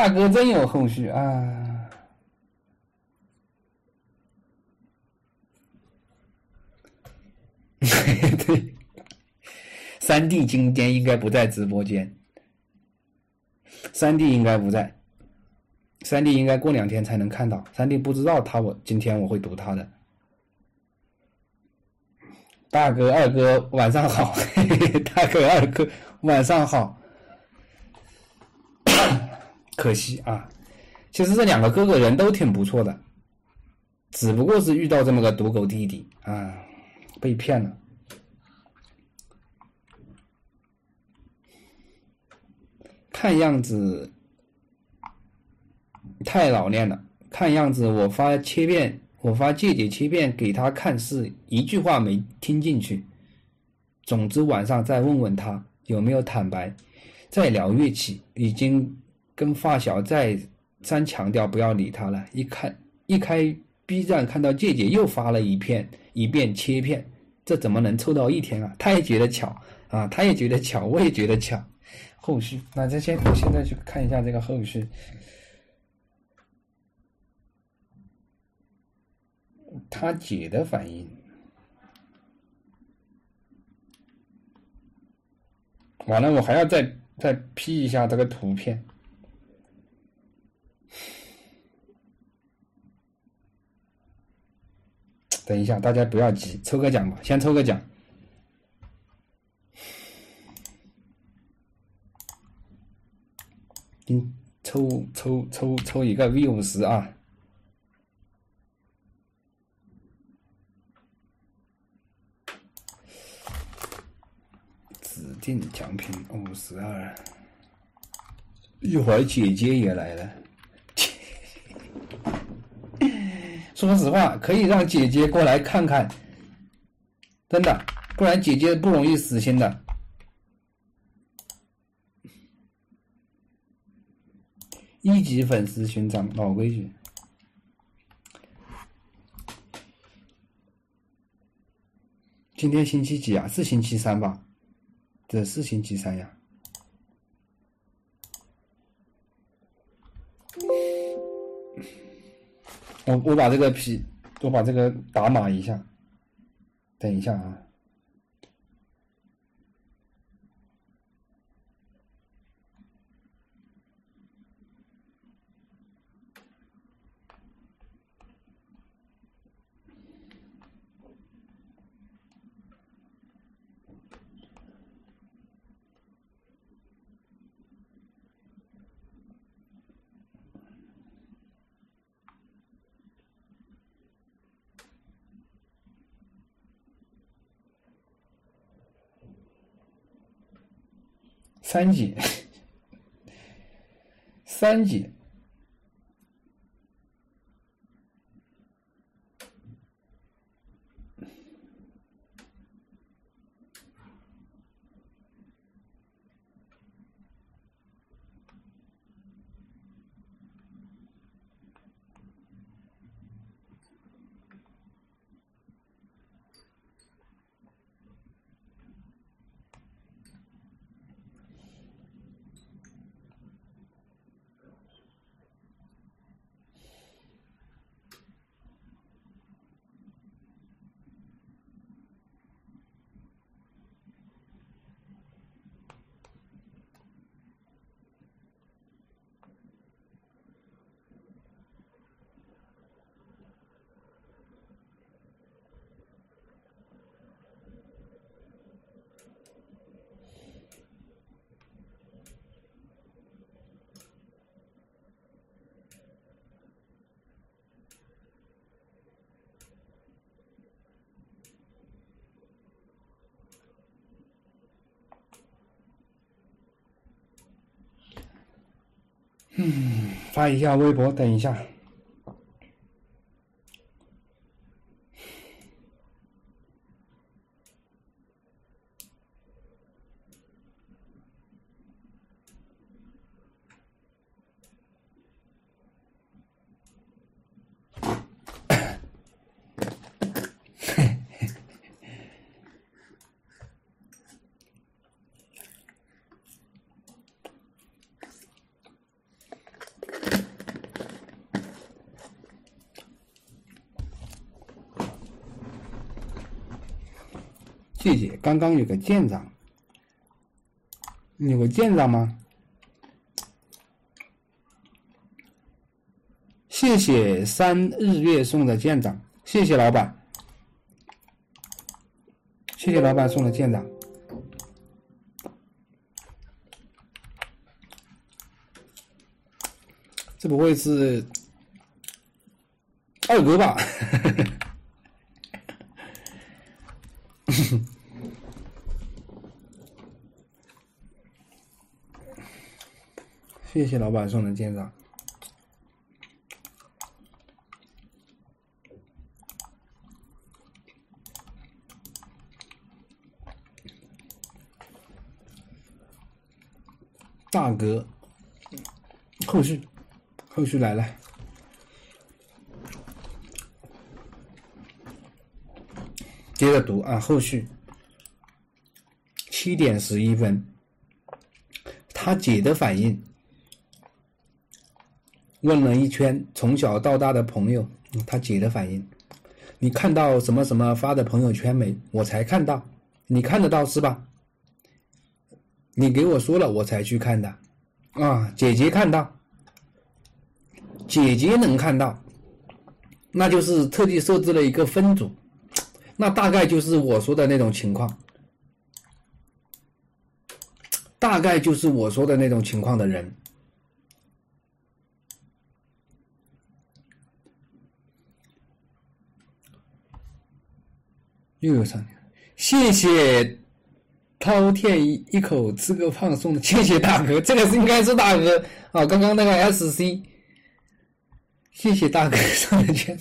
大哥真有后续啊！<laughs> 对，三弟今天应该不在直播间。三弟应该不在，三弟应该过两天才能看到。三弟不知道他我今天我会读他的。大哥二哥晚上好，<laughs> 大哥二哥晚上好。可惜啊，其实这两个哥哥人都挺不错的，只不过是遇到这么个赌狗弟弟啊。被骗了，看样子太老练了。看样子我发切片，我发借解切片给他看，是一句话没听进去。总之晚上再问问他有没有坦白，再聊乐器。已经跟发小再三强调不要理他了。一看一开 B 站看到借姐又发了一片。一遍切片，这怎么能凑到一天啊？他也觉得巧啊，他也觉得巧，我也觉得巧。后续，那这先，我现在去看一下这个后续。他姐的反应，完了，我还要再再 P 一下这个图片。等一下，大家不要急，抽个奖吧，先抽个奖。嗯，抽抽抽抽一个 V 五十啊！指定奖品五十二，一会儿姐姐也来了。说实话，可以让姐姐过来看看，真的，不然姐姐不容易死心的。一级粉丝勋章，老规矩。今天星期几啊？是星期三吧？这是星期三呀。我我把这个皮我把这个打码一下，等一下啊。三级，<laughs> 三级。嗯，发一下微博，等一下。谢谢，刚刚有个舰长，有个舰长吗？谢谢三日月送的舰长，谢谢老板，谢谢老板送的舰长，这不会是二哥吧？谢谢老板送的舰长。大哥，后续，后续来了，接着读啊，后续，七点十一分，他姐的反应。问了一圈从小到大的朋友，他姐的反应，你看到什么什么发的朋友圈没？我才看到，你看得到是吧？你给我说了，我才去看的，啊，姐姐看到，姐姐能看到，那就是特地设置了一个分组，那大概就是我说的那种情况，大概就是我说的那种情况的人。又有三谢谢饕餮一一口吃个胖送的，<laughs> 谢谢大哥，这个是应该是大哥。啊，刚刚那个 S C，谢谢大哥送的券，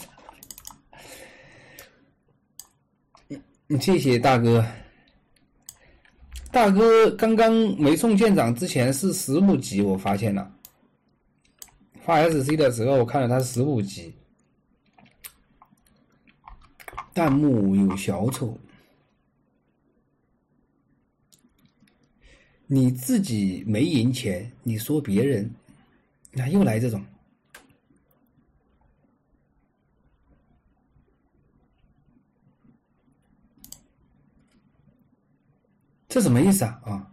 谢谢大哥，大哥刚刚没送舰长之前是十五级，我发现了，发 S C 的时候我看了他十五级。弹幕有小丑，你自己没赢钱，你说别人，那又来这种，这什么意思啊？啊，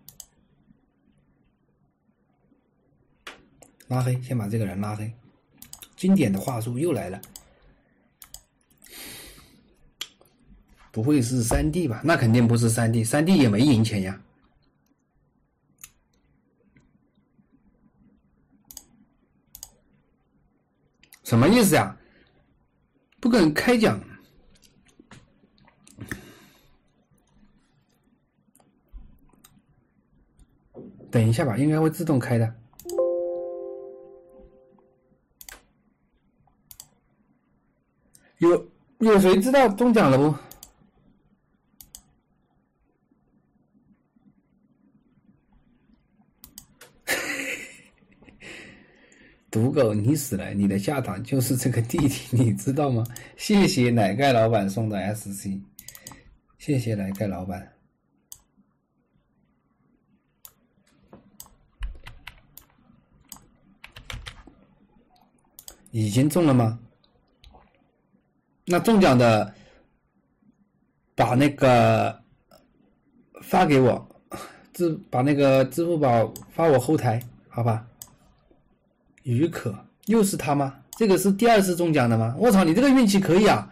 拉黑，先把这个人拉黑。经典的话术又来了。不会是三 D 吧？那肯定不是三 D，三 D 也没赢钱呀。什么意思呀？不肯开奖。等一下吧，应该会自动开的。有有谁知道中奖了不？赌狗，你死了！你的下场就是这个弟弟，你知道吗？<laughs> 谢谢奶盖老板送的 SC，谢谢奶盖老板。已经中了吗？那中奖的把那个发给我，支把那个支付宝发我后台，好吧？于可又是他吗？这个是第二次中奖的吗？我操，你这个运气可以啊！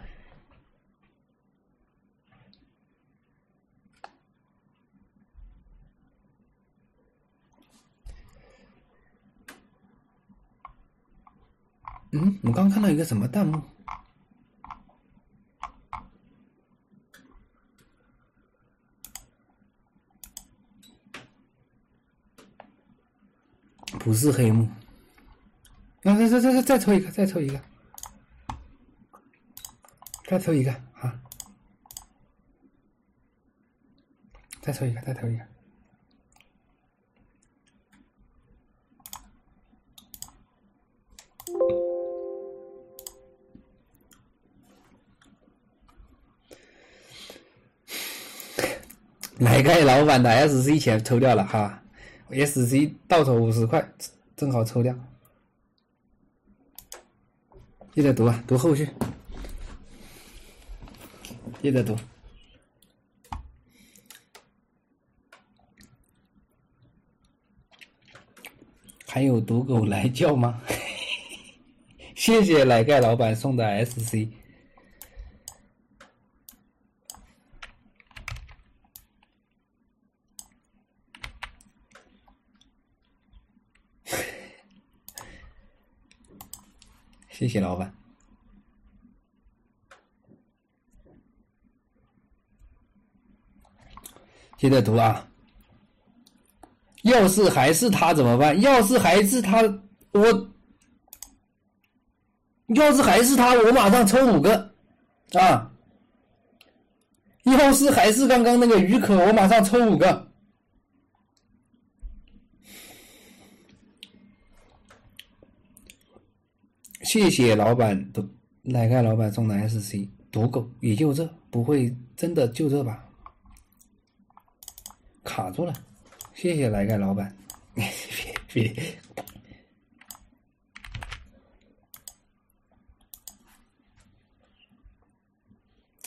嗯，我刚看到一个什么弹幕？不是黑幕。再再再再再抽一个，再抽一个，再抽一个啊！再抽一个，再抽一个。奶盖老板的 SC 钱抽掉了哈，SC 到手五十块，正好抽掉。记得读啊，读后续。记得读。还有赌狗来叫吗？<laughs> 谢谢奶盖老板送的 SC。谢谢老板，接着读啊！要是还是他怎么办？要是还是他，我要是还是他，我马上抽五个啊！要是还是刚刚那个鱼可，我马上抽五个。谢谢老板，的奶盖老板送的 SC，赌狗也就这，不会真的就这吧？卡住了，谢谢奶盖老板，<laughs> 别别，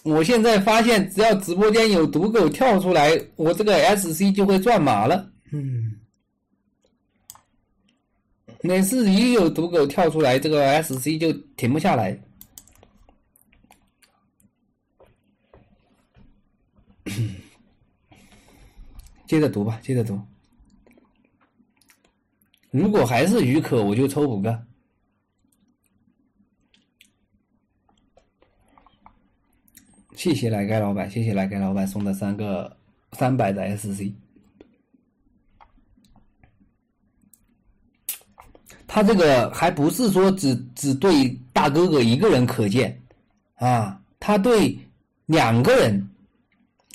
我现在发现，只要直播间有赌狗跳出来，我这个 SC 就会转码了，嗯。每次一有赌狗跳出来，这个 SC 就停不下来。<coughs> 接着读吧，接着读。如果还是鱼可，我就抽五个。谢谢奶盖老板，谢谢奶盖老板送的三个三百的 SC。他这个还不是说只只对大哥哥一个人可见，啊，他对两个人，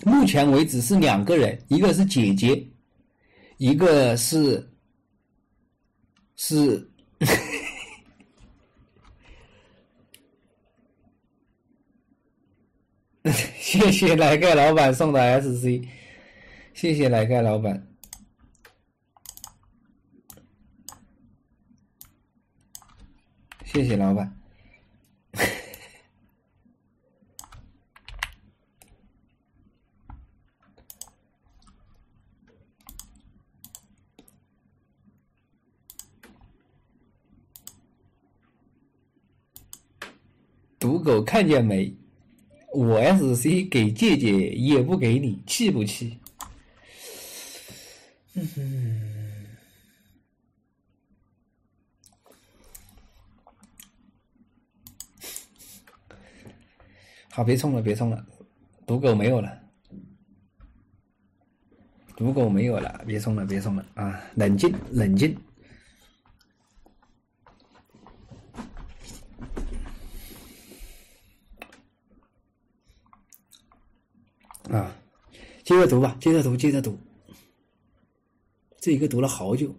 目前为止是两个人，一个是姐姐，一个是是，<laughs> 谢谢奶盖老板送的 SC，谢谢奶盖老板。谢谢老板。赌狗看见没？我 SC 给姐姐也不给你，气不气？嗯哼。好，别冲了，别冲了，赌狗没有了，赌赌狗没有了，别送了，别送了啊！冷静，冷静。啊，接着读吧，接着读，接着读。这一个读了好久。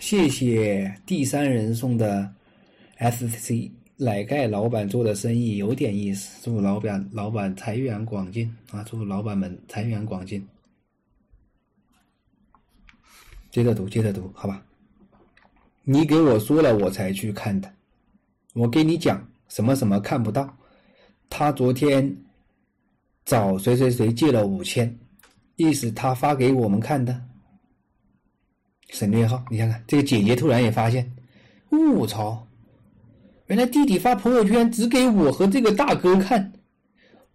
谢谢第三人送的 SC 奶盖老板做的生意有点意思，祝老板老板财源广进啊！祝老板们财源广进。接着读，接着读，好吧。你给我说了，我才去看的。我给你讲什么什么看不到。他昨天找谁谁谁借了五千，意思他发给我们看的。省略号，你看看这个姐姐突然也发现，我操！原来弟弟发朋友圈只给我和这个大哥看，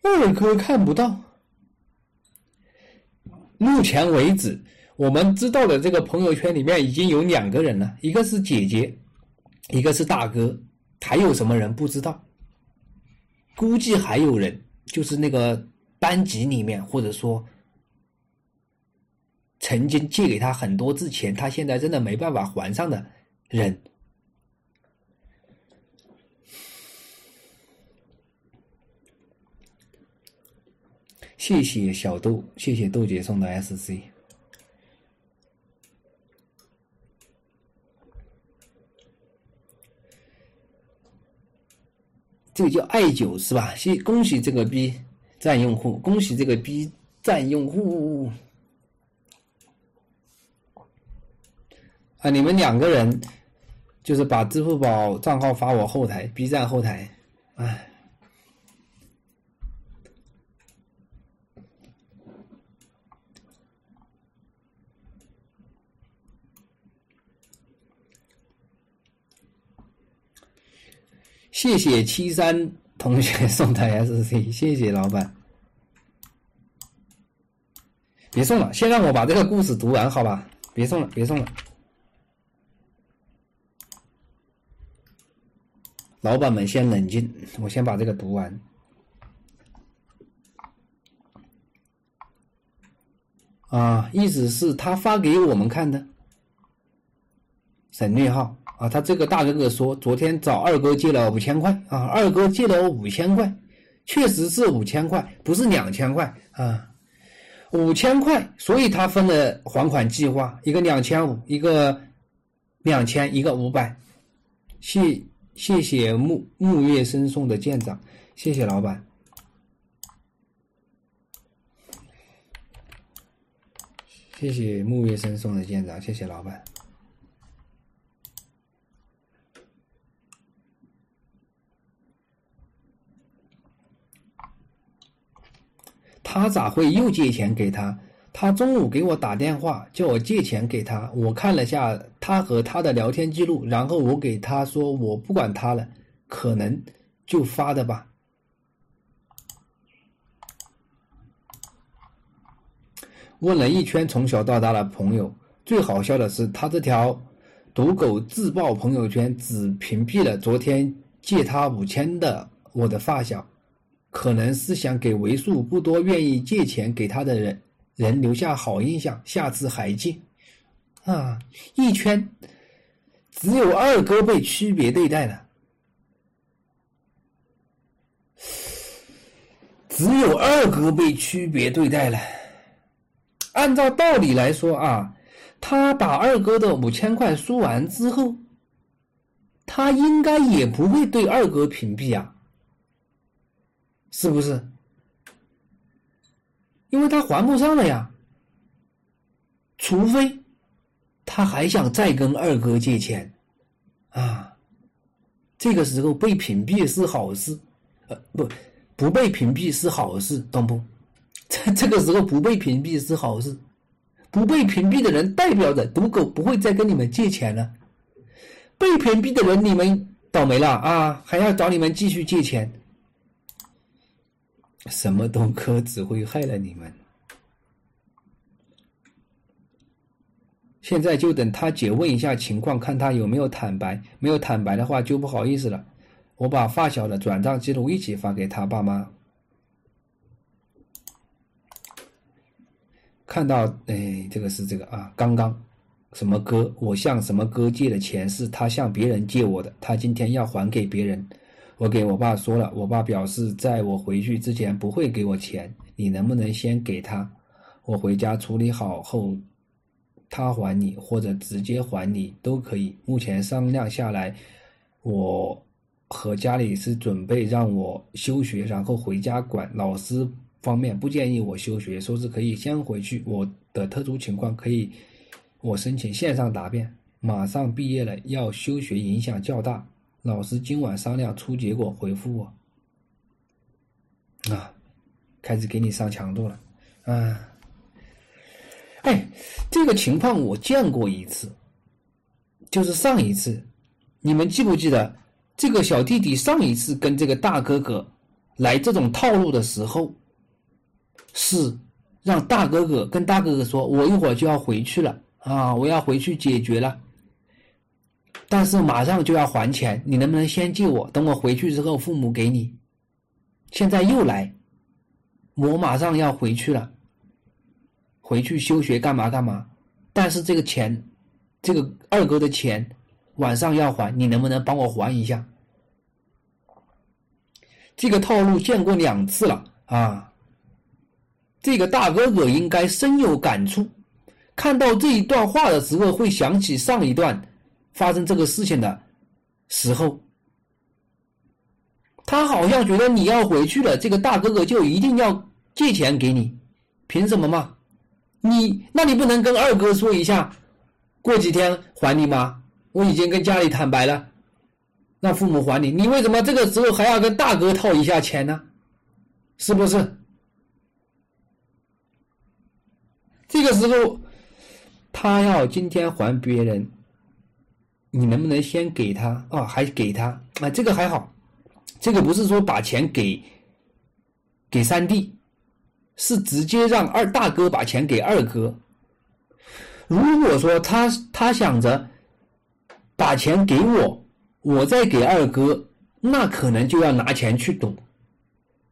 二哥看不到。目前为止，我们知道的这个朋友圈里面已经有两个人了，一个是姐姐，一个是大哥，还有什么人不知道？估计还有人，就是那个班级里面，或者说曾经借给他很多次钱，他现在真的没办法还上的人。谢谢小豆，谢谢豆姐送的 SC。这个叫爱九是吧？谢恭喜这个 B 站用户，恭喜这个 B 站用户啊！你们两个人就是把支付宝账号发我后台，B 站后台，哎。谢谢七三同学送的 SC，谢谢老板。别送了，先让我把这个故事读完，好吧？别送了，别送了。老板们先冷静，我先把这个读完。啊，意思是他发给我们看的，省略号。啊，他这个大哥哥说，昨天找二哥借了五千块啊，二哥借了我五千块，确实是五千块，不是两千块啊，五千块，所以他分了还款计划，一个两千五，一个两千，一个五百，谢谢谢木木月生送的舰长，谢谢老板，谢谢木月生送的舰长，谢谢老板。他咋会又借钱给他？他中午给我打电话，叫我借钱给他。我看了下他和他的聊天记录，然后我给他说我不管他了，可能就发的吧。问了一圈从小到大的朋友，最好笑的是他这条赌狗自爆朋友圈只屏蔽了昨天借他五千的我的发小。可能是想给为数不多愿意借钱给他的人人留下好印象，下次还借。啊，一圈只有二哥被区别对待了，只有二哥被区别对待了。按照道理来说啊，他把二哥的五千块输完之后，他应该也不会对二哥屏蔽啊。是不是？因为他还不上了呀。除非他还想再跟二哥借钱，啊，这个时候被屏蔽是好事，呃，不，不被屏蔽是好事，懂不？这这个时候不被屏蔽是好事，不被屏蔽的人代表着赌狗不会再跟你们借钱了，被屏蔽的人你们倒霉了啊，还要找你们继续借钱。什么东哥，只会害了你们。现在就等他姐问一下情况，看他有没有坦白。没有坦白的话，就不好意思了。我把发小的转账记录一起发给他爸妈。看到哎，这个是这个啊，刚刚什么哥，我向什么哥借的钱是他向别人借我的，他今天要还给别人。我给我爸说了，我爸表示在我回去之前不会给我钱，你能不能先给他？我回家处理好后，他还你或者直接还你都可以。目前商量下来，我和家里是准备让我休学，然后回家管。老师方面不建议我休学，说是可以先回去。我的特殊情况可以，我申请线上答辩。马上毕业了，要休学影响较大。老师今晚商量出结果回复我，啊，开始给你上强度了，啊，哎，这个情况我见过一次，就是上一次，你们记不记得这个小弟弟上一次跟这个大哥哥来这种套路的时候，是让大哥哥跟大哥哥说，我一会儿就要回去了啊，我要回去解决了。但是马上就要还钱，你能不能先借我？等我回去之后，父母给你。现在又来，我马上要回去了，回去休学干嘛干嘛？但是这个钱，这个二哥的钱，晚上要还，你能不能帮我还一下？这个套路见过两次了啊！这个大哥哥应该深有感触，看到这一段话的时候，会想起上一段。发生这个事情的时候，他好像觉得你要回去了，这个大哥哥就一定要借钱给你，凭什么嘛？你那你不能跟二哥说一下，过几天还你吗？我已经跟家里坦白了，让父母还你，你为什么这个时候还要跟大哥套一下钱呢？是不是？这个时候他要今天还别人。你能不能先给他啊？还给他啊？这个还好，这个不是说把钱给给三弟，是直接让二大哥把钱给二哥。如果说他他想着把钱给我，我再给二哥，那可能就要拿钱去赌。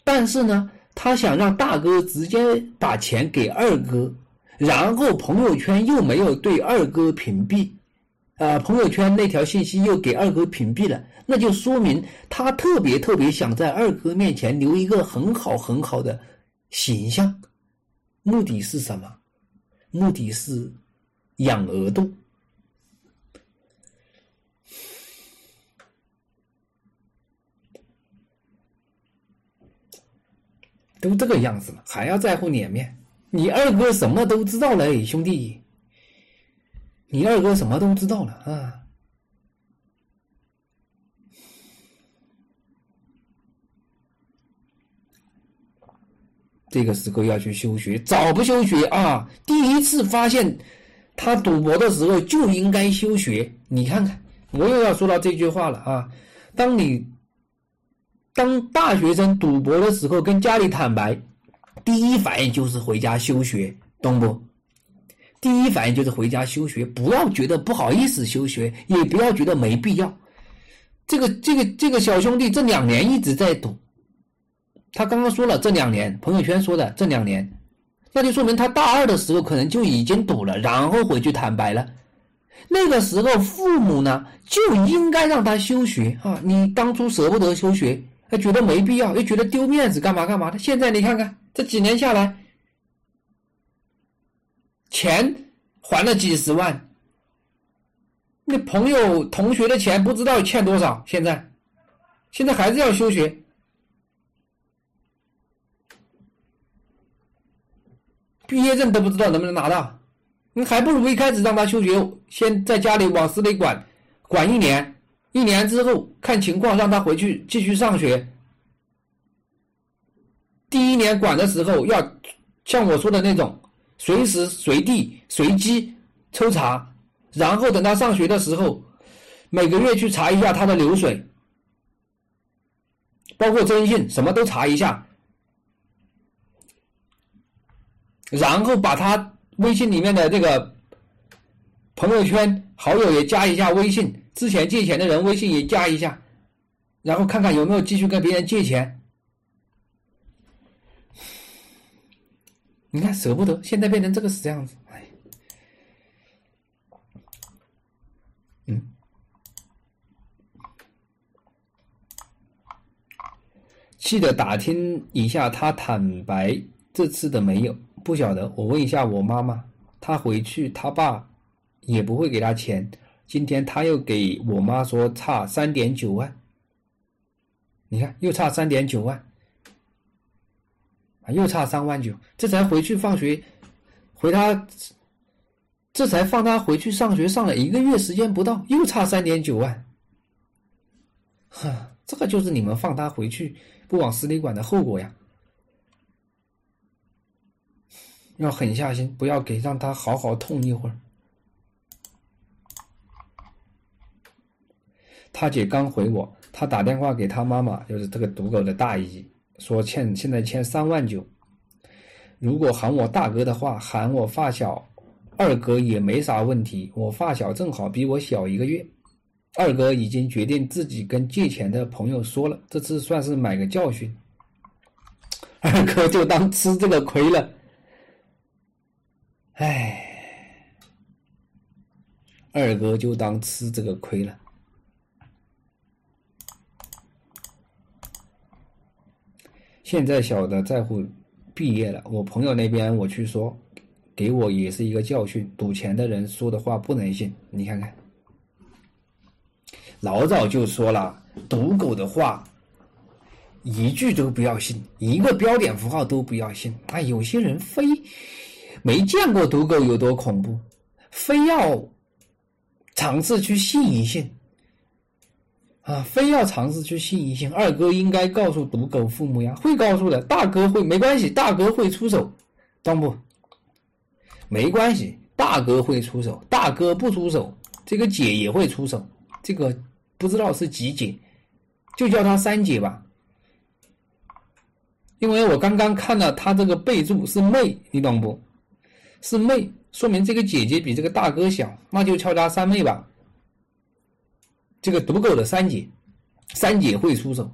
但是呢，他想让大哥直接把钱给二哥，然后朋友圈又没有对二哥屏蔽。啊，朋友圈那条信息又给二哥屏蔽了，那就说明他特别特别想在二哥面前留一个很好很好的形象，目的是什么？目的是养额度，都这个样子了，还要在乎脸面？你二哥什么都知道了，兄弟。你二哥什么都知道了啊！这个时候要去休学，早不休学啊！第一次发现他赌博的时候就应该休学。你看看，我又要说到这句话了啊！当你当大学生赌博的时候，跟家里坦白，第一反应就是回家休学，懂不？第一反应就是回家休学，不要觉得不好意思休学，也不要觉得没必要。这个这个这个小兄弟这两年一直在赌，他刚刚说了这两年，朋友圈说的这两年，那就说明他大二的时候可能就已经赌了，然后回去坦白了。那个时候父母呢就应该让他休学啊！你当初舍不得休学，还觉得没必要，又觉得丢面子，干嘛干嘛的。现在你看看这几年下来。钱还了几十万，那朋友同学的钱不知道欠多少。现在，现在还是要休学，毕业证都不知道能不能拿到。你还不如一开始让他休学，先在家里往死里管，管一年，一年之后看情况让他回去继续上学。第一年管的时候要像我说的那种。随时随地随机抽查，然后等他上学的时候，每个月去查一下他的流水，包括征信什么都查一下，然后把他微信里面的这个朋友圈好友也加一下微信，之前借钱的人微信也加一下，然后看看有没有继续跟别人借钱。你看舍不得，现在变成这个死样子，哎，嗯，记得打听一下他坦白这次的没有，不晓得，我问一下我妈妈，他回去他爸也不会给他钱，今天他又给我妈说差三点九万，你看又差三点九万。又差三万九，这才回去放学，回他，这才放他回去上学，上了一个月时间不到，又差三点九万。哈，这个就是你们放他回去不往死里管的后果呀！要狠下心，不要给让他好好痛一会儿。他姐刚回我，他打电话给他妈妈，就是这个赌狗的大姨。说欠现在欠三万九，如果喊我大哥的话，喊我发小二哥也没啥问题。我发小正好比我小一个月，二哥已经决定自己跟借钱的朋友说了，这次算是买个教训。二哥就当吃这个亏了，唉，二哥就当吃这个亏了。现在小的在乎毕业了，我朋友那边我去说，给我也是一个教训。赌钱的人说的话不能信，你看看，老早就说了，赌狗的话一句都不要信，一个标点符号都不要信。啊，有些人非没见过赌狗有多恐怖，非要尝试去信一信。啊，非要尝试去信一信，二哥应该告诉赌狗父母呀，会告诉的。大哥会没关系，大哥会出手，懂不？没关系，大哥会出手，大哥不出手，这个姐也会出手。这个不知道是几姐，就叫她三姐吧。因为我刚刚看了他这个备注是妹，你懂不？是妹，说明这个姐姐比这个大哥小，那就叫她三妹吧。这个赌狗的三姐，三姐会出手，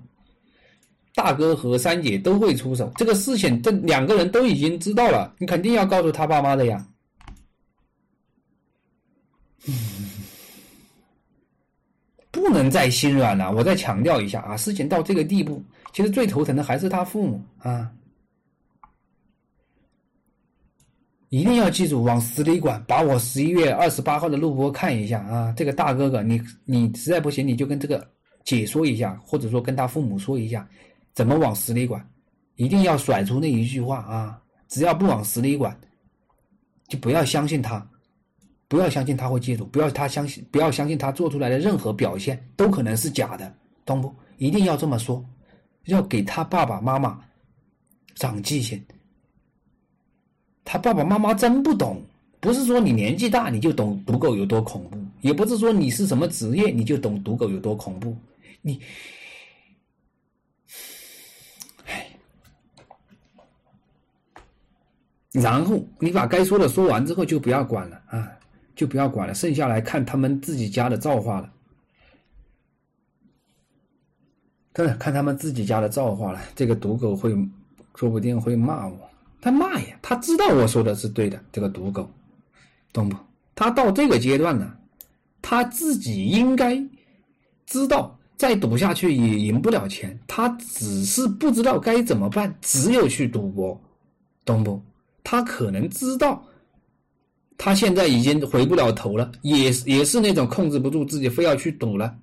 大哥和三姐都会出手。这个事情，这两个人都已经知道了，你肯定要告诉他爸妈的呀。不能再心软了。我再强调一下啊，事情到这个地步，其实最头疼的还是他父母啊。一定要记住，往死里管！把我十一月二十八号的录播看一下啊！这个大哥哥，你你实在不行，你就跟这个姐说一下，或者说跟他父母说一下，怎么往死里管？一定要甩出那一句话啊！只要不往死里管，就不要相信他，不要相信他会记住，不要他相信，不要相信他做出来的任何表现都可能是假的，懂不？一定要这么说，要给他爸爸妈妈长记性。他爸爸妈妈真不懂，不是说你年纪大你就懂赌狗有多恐怖，也不是说你是什么职业你就懂赌狗有多恐怖。你，唉，然后你把该说的说完之后就不要管了啊，就不要管了，剩下来看他们自己家的造化了。看，看他们自己家的造化了。这个赌狗会，说不定会骂我。他骂呀，他知道我说的是对的。这个赌狗，懂不？他到这个阶段呢，他自己应该知道，再赌下去也赢不了钱。他只是不知道该怎么办，只有去赌博，懂不？他可能知道，他现在已经回不了头了，也也是那种控制不住自己，非要去赌了。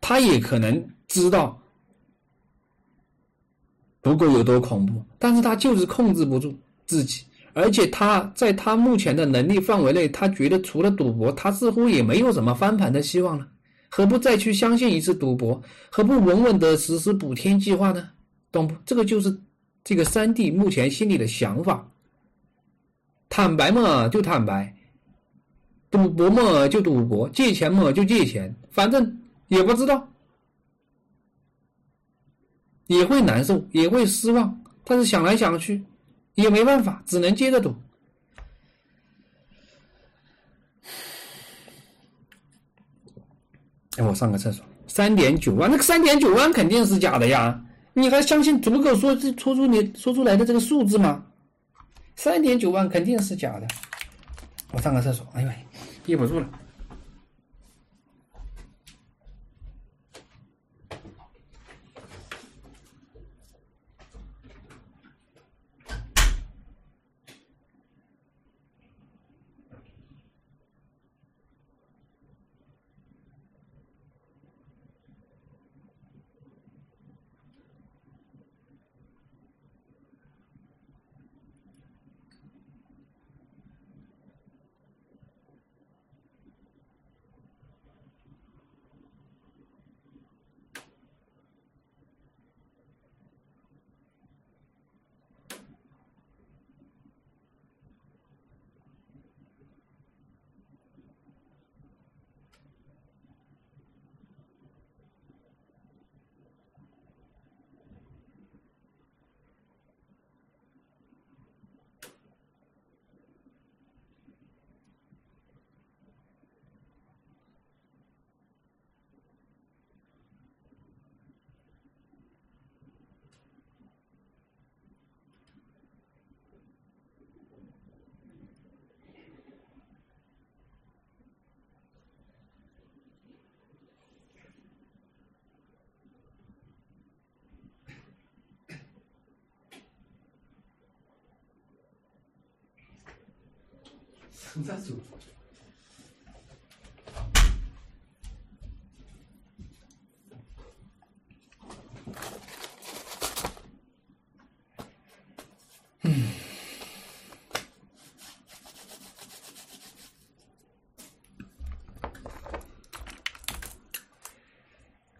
他也可能知道。不过有多恐怖？但是他就是控制不住自己，而且他在他目前的能力范围内，他觉得除了赌博，他似乎也没有什么翻盘的希望了。何不再去相信一次赌博？何不稳稳的实施补天计划呢？懂不？这个就是这个三弟目前心里的想法。坦白嘛就坦白，赌博嘛就赌博，借钱嘛就借钱，反正也不知道。也会难受，也会失望，但是想来想去，也没办法，只能接着赌。哎，我上个厕所。三点九万，那个三点九万肯定是假的呀！你还相信足够说这说出你说出来的这个数字吗？三点九万肯定是假的。我上个厕所，哎呦，憋不住了。上厕所。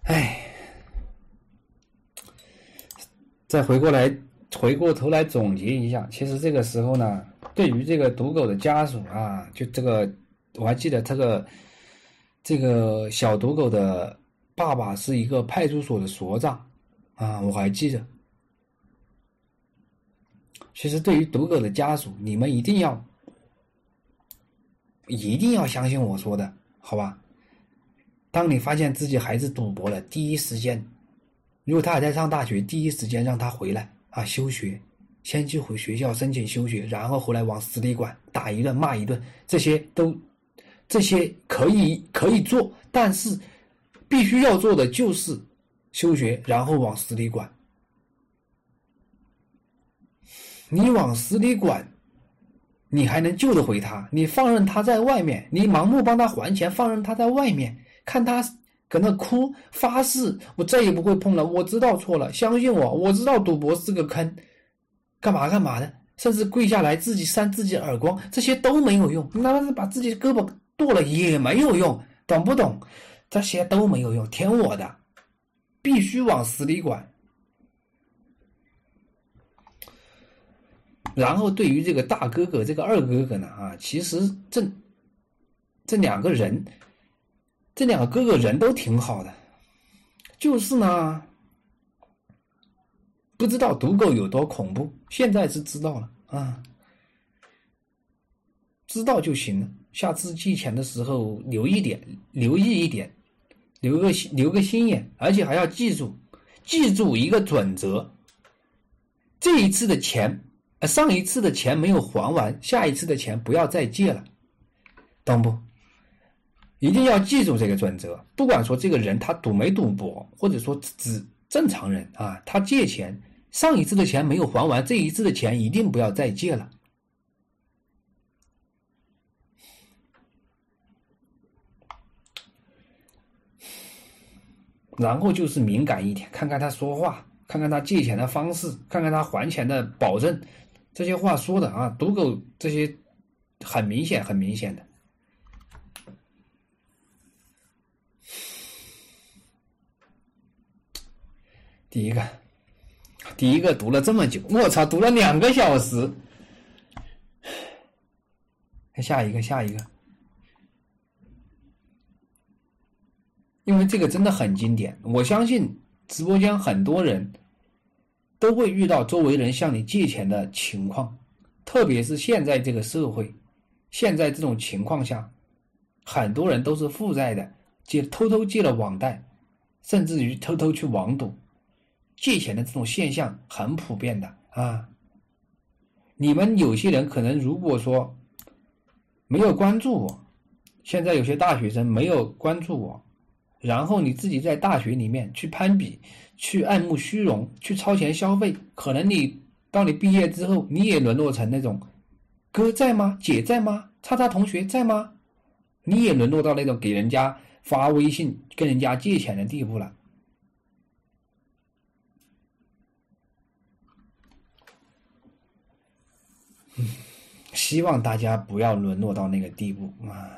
唉，再回过来，回过头来总结一下，其实这个时候呢，对于这个赌狗的家属啊，就这个我还记得这个这个小赌狗的爸爸是一个派出所的所长啊，我还记得。其实对于赌狗的家属，你们一定要一定要相信我说的，好吧？当你发现自己孩子赌博了，第一时间，如果他还在上大学，第一时间让他回来啊休学，先去回学校申请休学，然后回来往死里管，打一顿骂一顿，这些都这些可以可以做，但是必须要做的就是休学，然后往死里管。你往死里管，你还能救得回他？你放任他在外面，你盲目帮他还钱，放任他在外面。看他搁那哭发誓，我再也不会碰了。我知道错了，相信我，我知道赌博是个坑，干嘛干嘛的，甚至跪下来自己扇自己耳光，这些都没有用。哪怕是把自己的胳膊剁了也没有用，懂不懂？这些都没有用，听我的，必须往死里管。然后对于这个大哥哥、这个二哥哥呢，啊，其实这这两个人。这两个哥哥人都挺好的，就是呢，不知道赌狗有多恐怖。现在是知道了啊，知道就行了。下次寄钱的时候留一点，留意一点，留个留个心眼，而且还要记住，记住一个准则：这一次的钱，上一次的钱没有还完，下一次的钱不要再借了，懂不？一定要记住这个准则，不管说这个人他赌没赌博，或者说只正常人啊，他借钱上一次的钱没有还完，这一次的钱一定不要再借了。然后就是敏感一点，看看他说话，看看他借钱的方式，看看他还钱的保证，这些话说的啊，赌狗这些很明显，很明显的。第一个，第一个读了这么久，我操，读了两个小时。下一个，下一个，因为这个真的很经典，我相信直播间很多人都会遇到周围人向你借钱的情况，特别是现在这个社会，现在这种情况下，很多人都是负债的，借偷偷借了网贷，甚至于偷偷去网赌。借钱的这种现象很普遍的啊。你们有些人可能如果说没有关注我，现在有些大学生没有关注我，然后你自己在大学里面去攀比、去爱慕虚荣、去超前消费，可能你到你毕业之后，你也沦落成那种哥在吗？姐在吗？叉叉同学在吗？你也沦落到那种给人家发微信、跟人家借钱的地步了。希望大家不要沦落到那个地步啊！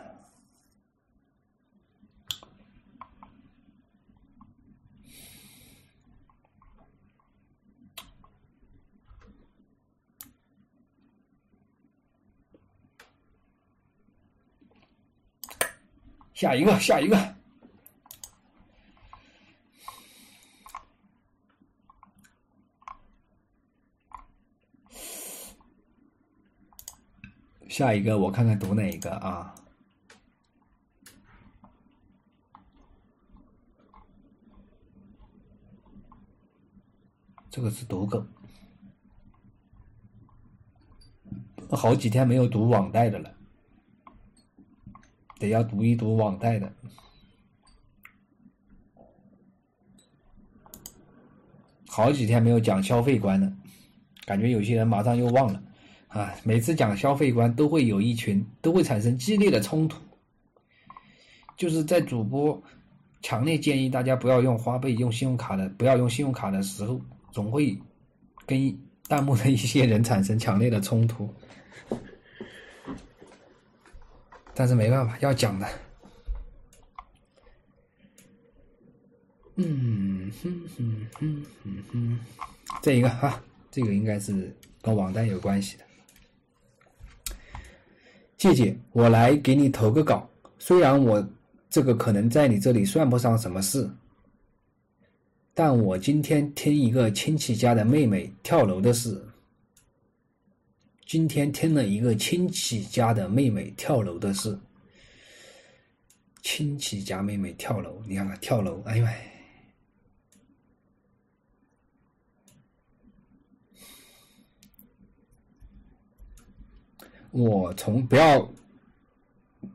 下一个，下一个。下一个，我看看读哪一个啊？这个是读狗，好几天没有读网贷的了，得要读一读网贷的。好几天没有讲消费观了，感觉有些人马上又忘了。啊，每次讲消费观都会有一群，都会产生激烈的冲突。就是在主播强烈建议大家不要用花呗、用信用卡的，不要用信用卡的时候，总会跟弹幕的一些人产生强烈的冲突。但是没办法，要讲的。嗯哼哼哼哼哼，这一个哈，这个应该是跟网贷有关系的。姐姐，我来给你投个稿。虽然我这个可能在你这里算不上什么事，但我今天听一个亲戚家的妹妹跳楼的事。今天听了一个亲戚家的妹妹跳楼的事。亲戚家妹妹跳楼，你看看跳楼，哎呦喂！我从不要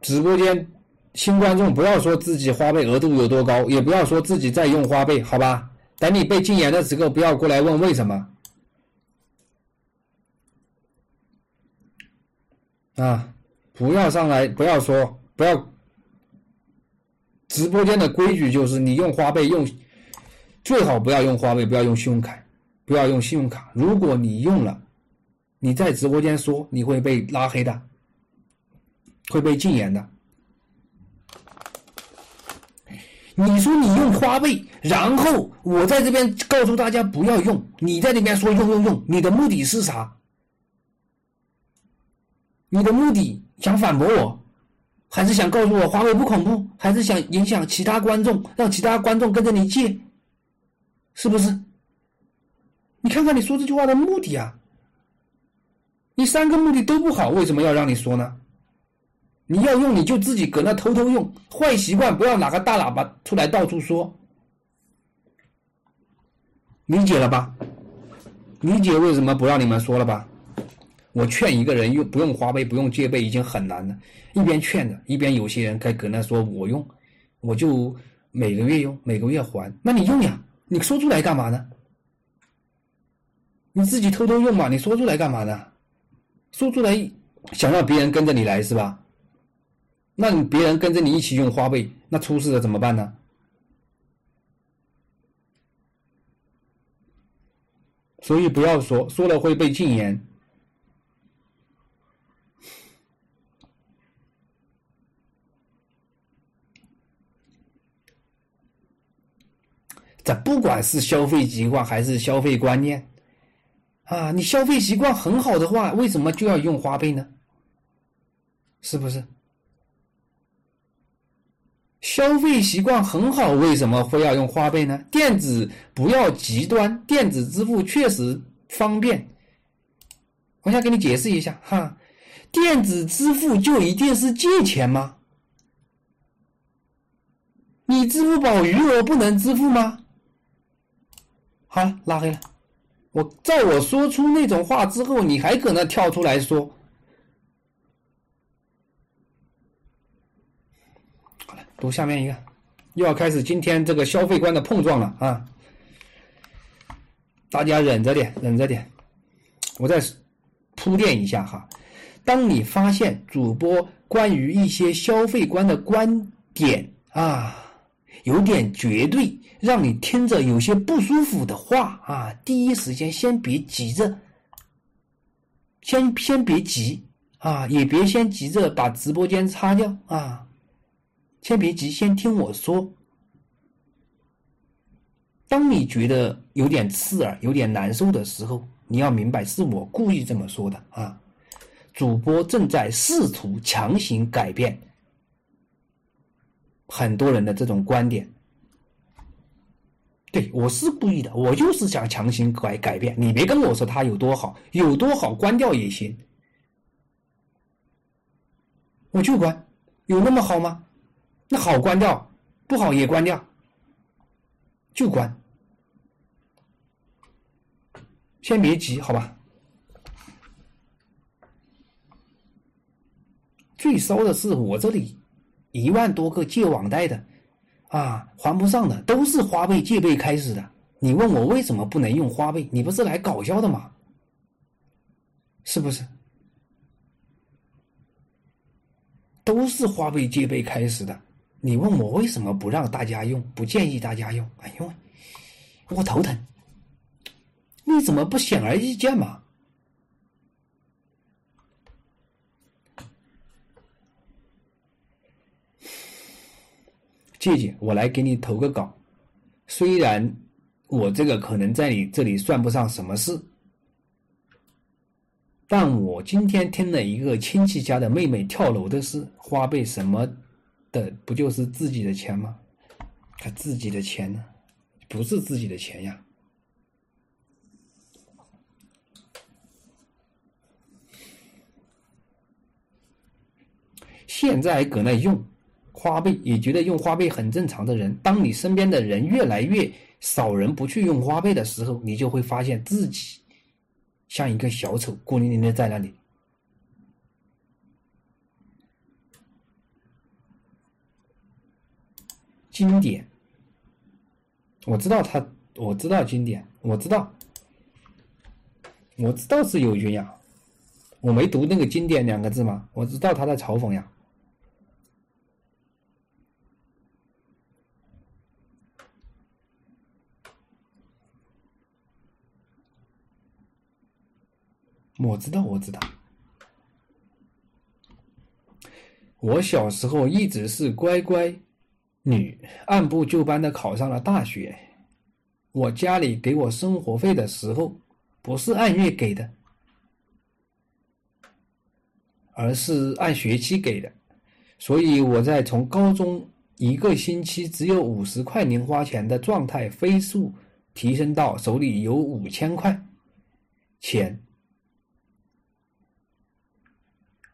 直播间新观众不要说自己花呗额度有多高，也不要说自己在用花呗，好吧？等你被禁言的时候，不要过来问为什么啊！不要上来，不要说，不要直播间的规矩就是你用花呗用最好不要用花呗，不要用信用卡，不要用信用卡。如果你用了。你在直播间说你会被拉黑的，会被禁言的。你说你用花呗，然后我在这边告诉大家不要用，你在那边说用用用，你的目的是啥？你的目的想反驳我，还是想告诉我花呗不恐怖，还是想影响其他观众，让其他观众跟着你借？是不是？你看看你说这句话的目的啊！你三个目的都不好，为什么要让你说呢？你要用你就自己搁那偷偷用，坏习惯不要拿个大喇叭出来到处说，理解了吧？理解为什么不让你们说了吧？我劝一个人用不用花呗不用借呗已经很难了，一边劝着，一边有些人该搁那说我用，我就每个月用，每个月还，那你用呀？你说出来干嘛呢？你自己偷偷用嘛？你说出来干嘛呢？说出来，想让别人跟着你来是吧？那你别人跟着你一起用花呗，那出事了怎么办呢？所以不要说，说了会被禁言。这不管是消费习惯还是消费观念。啊，你消费习惯很好的话，为什么就要用花呗呢？是不是？消费习惯很好，为什么会要用花呗呢？电子不要极端，电子支付确实方便。我想给你解释一下哈，电子支付就一定是借钱吗？你支付宝余额不能支付吗？好了，拉黑了。我在我说出那种话之后，你还搁那跳出来说。好了，读下面一个，又要开始今天这个消费观的碰撞了啊！大家忍着点，忍着点，我再铺垫一下哈。当你发现主播关于一些消费观的观点啊，有点绝对，让你听着有些不舒服的话啊，第一时间先别急着，先先别急啊，也别先急着把直播间擦掉啊，先别急，先听我说。当你觉得有点刺耳、有点难受的时候，你要明白是我故意这么说的啊。主播正在试图强行改变很多人的这种观点，对我是故意的，我就是想强行改改变。你别跟我说他有多好，有多好关掉也行，我就关，有那么好吗？那好关掉，不好也关掉，就关，先别急，好吧？最骚的是我这里一万多个借网贷的，啊，还不上的都是花呗借呗开始的。你问我为什么不能用花呗？你不是来搞笑的吗？是不是？都是花呗借呗开始的。你问我为什么不让大家用？不建议大家用？哎呦，我头疼。你怎么不显而易见嘛？姐姐，我来给你投个稿。虽然我这个可能在你这里算不上什么事，但我今天听了一个亲戚家的妹妹跳楼的事，花呗什么的，不就是自己的钱吗？他自己的钱呢？不是自己的钱呀。现在搁那用。花呗也觉得用花呗很正常的人，当你身边的人越来越少人不去用花呗的时候，你就会发现自己像一个小丑，孤零零的在那里。经典，我知道他，我知道经典，我知道，我知道是友军呀，我没读那个经典两个字吗？我知道他在嘲讽呀。我知道，我知道。我小时候一直是乖乖女，按部就班的考上了大学。我家里给我生活费的时候，不是按月给的，而是按学期给的。所以我在从高中一个星期只有五十块零花钱的状态，飞速提升到手里有五千块钱。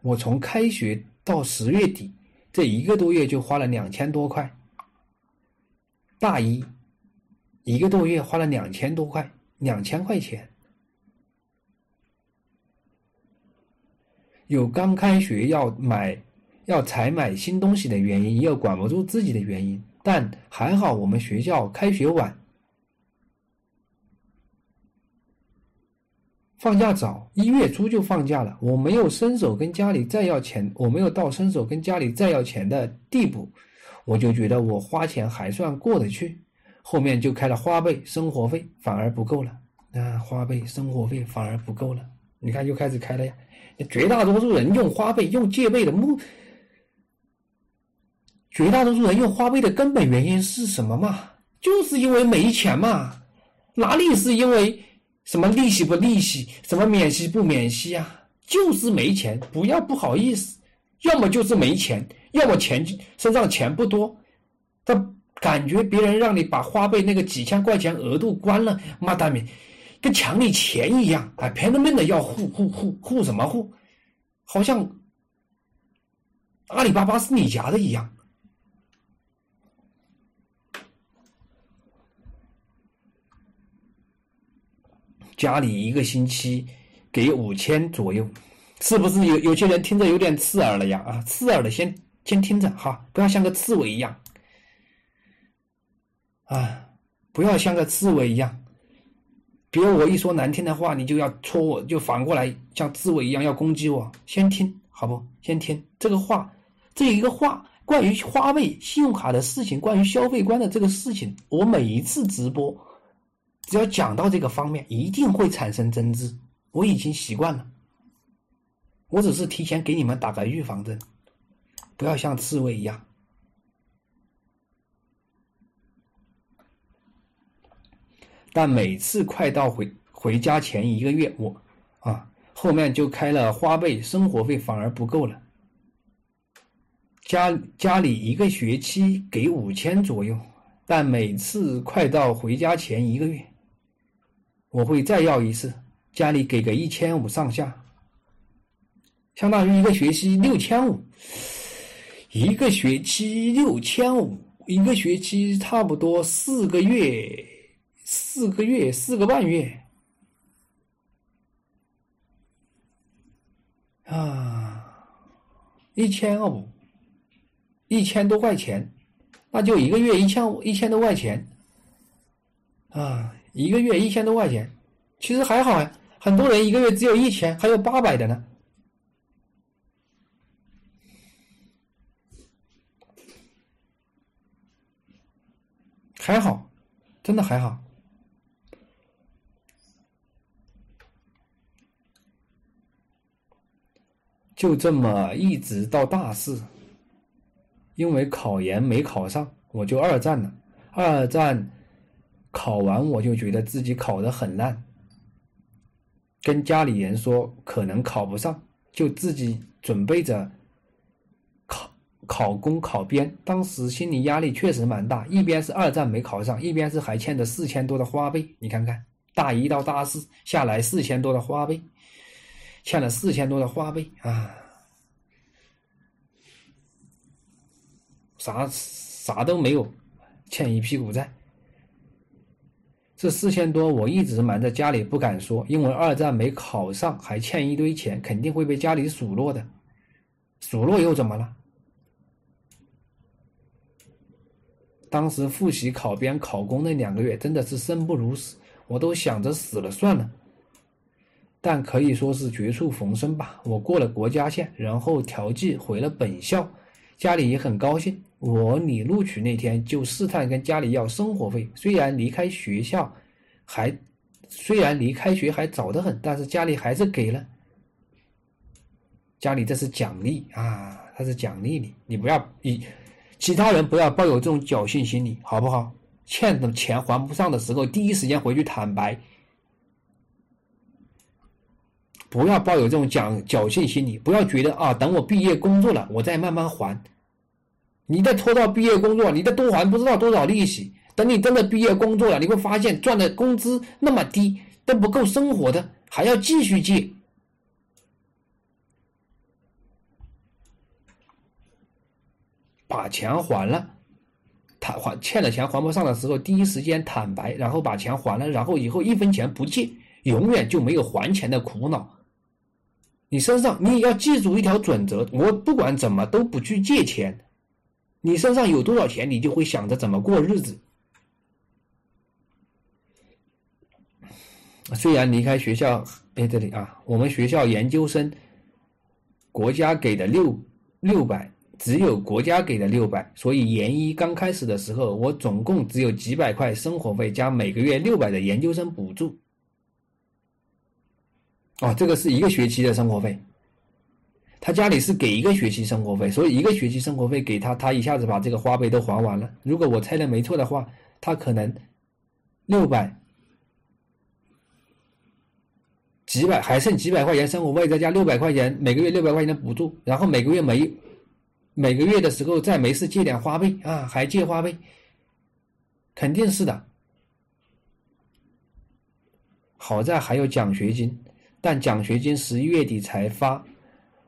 我从开学到十月底这一个多月就花了两千多块，大一一个多月花了两千多块，两千块钱。有刚开学要买要采买新东西的原因，也有管不住自己的原因，但还好我们学校开学晚。放假早，一月初就放假了。我没有伸手跟家里再要钱，我没有到伸手跟家里再要钱的地步，我就觉得我花钱还算过得去。后面就开了花呗、生活费，反而不够了。啊，花呗、生活费反而不够了。你看，又开始开了呀。绝大多数人用花呗、用借呗的目，绝大多数人用花呗的根本原因是什么嘛？就是因为没钱嘛。哪里是因为？什么利息不利息，什么免息不免息啊？就是没钱，不要不好意思，要么就是没钱，要么钱身上钱不多，他感觉别人让你把花呗那个几千块钱额度关了，妈蛋咪，跟抢你钱一样，哎，拼了命的要护护护护什么护？好像阿里巴巴是你家的一样。家里一个星期给五千左右，是不是有有些人听着有点刺耳了呀？啊，刺耳的先先听着哈，不要像个刺猬一样啊，不要像个刺猬一样。比如我一说难听的话，你就要戳我，就反过来像刺猬一样要攻击我。先听好不？先听这个话，这一个话关于花呗、信用卡的事情，关于消费观的这个事情，我每一次直播，只要讲到这个方面，一定会产生争执。我已经习惯了，我只是提前给你们打个预防针，不要像刺猬一样。但每次快到回回家前一个月，我啊后面就开了花呗，生活费反而不够了。家家里一个学期给五千左右，但每次快到回家前一个月，我会再要一次，家里给个一千五上下，相当于一个学期六千五，一个学期六千五，一个学期差不多四个月。四个月，四个半月，啊，一千五，一千多块钱，那就一个月一千五，一千多块钱，啊，一个月一千多块钱，其实还好呀。很多人一个月只有一千，还有八百的呢，还好，真的还好。就这么一直到大四，因为考研没考上，我就二战了。二战考完，我就觉得自己考得很烂，跟家里人说可能考不上，就自己准备着考考公考编。当时心理压力确实蛮大，一边是二战没考上，一边是还欠着四千多的花呗。你看看，大一到大四下来四千多的花呗。欠了四千多的花呗啊，啥啥都没有，欠一屁股债。这四千多我一直瞒着家里不敢说，因为二战没考上，还欠一堆钱，肯定会被家里数落的。数落又怎么了？当时复习考编考公那两个月，真的是生不如死，我都想着死了算了。但可以说是绝处逢生吧。我过了国家线，然后调剂回了本校，家里也很高兴。我拟录取那天就试探跟家里要生活费，虽然离开学校还虽然离开学还早得很，但是家里还是给了。家里这是奖励啊，他是奖励你，你不要你其他人不要抱有这种侥幸心理，好不好？欠的钱还不上的时候，第一时间回去坦白。不要抱有这种侥侥幸心理，不要觉得啊，等我毕业工作了，我再慢慢还。你再拖到毕业工作，你再多还不知道多少利息。等你真的毕业工作了，你会发现赚的工资那么低，都不够生活的，还要继续借。把钱还了，他还欠了钱还不上的时候，第一时间坦白，然后把钱还了，然后以后一分钱不借，永远就没有还钱的苦恼。你身上，你也要记住一条准则：我不管怎么都不去借钱。你身上有多少钱，你就会想着怎么过日子。虽然离开学校，哎，这里啊，我们学校研究生，国家给的六六百，只有国家给的六百，所以研一刚开始的时候，我总共只有几百块生活费加每个月六百的研究生补助。哦，这个是一个学期的生活费，他家里是给一个学期生活费，所以一个学期生活费给他，他一下子把这个花呗都还完了。如果我猜的没错的话，他可能六百几百还剩几百块钱生活费，再加六百块钱每个月六百块钱的补助，然后每个月没每个月的时候再没事借点花呗啊，还借花呗，肯定是的。好在还有奖学金。但奖学金十一月底才发，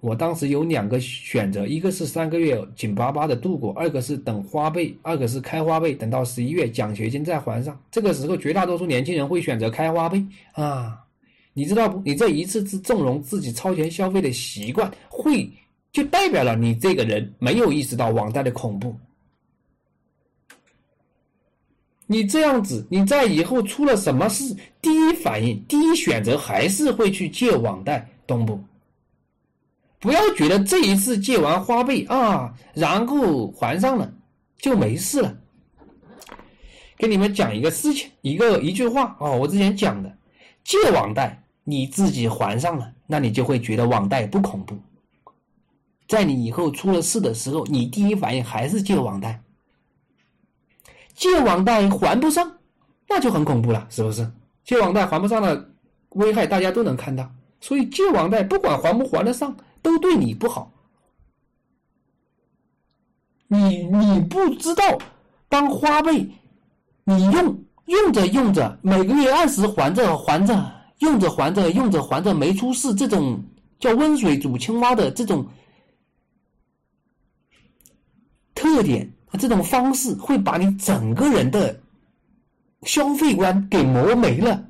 我当时有两个选择，一个是三个月紧巴巴的度过，二个是等花呗，二个是开花呗，等到十一月奖学金再还上。这个时候，绝大多数年轻人会选择开花呗啊，你知道不？你这一次次纵容自己超前消费的习惯，会就代表了你这个人没有意识到网贷的恐怖。你这样子，你在以后出了什么事，第一反应、第一选择还是会去借网贷，懂不？不要觉得这一次借完花呗啊，然后还上了就没事了。给你们讲一个事情，一个一句话啊，我之前讲的，借网贷你自己还上了，那你就会觉得网贷不恐怖。在你以后出了事的时候，你第一反应还是借网贷。借网贷还不上，那就很恐怖了，是不是？借网贷还不上的危害大家都能看到，所以借网贷不管还不还得上，都对你不好。你你不知道，当花呗你用用着用着，每个月按时还着还着，用着还着用着还着没出事，这种叫温水煮青蛙的这种特点。这种方式会把你整个人的消费观给磨没了，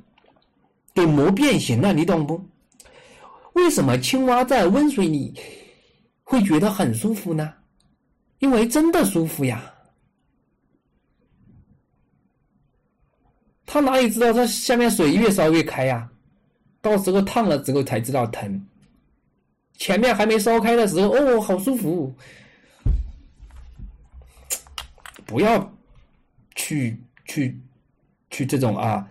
给磨变形了，你懂不？为什么青蛙在温水里会觉得很舒服呢？因为真的舒服呀。他哪里知道这下面水越烧越开呀？到时候烫了之后才知道疼。前面还没烧开的时候，哦，好舒服。不要去去去这种啊，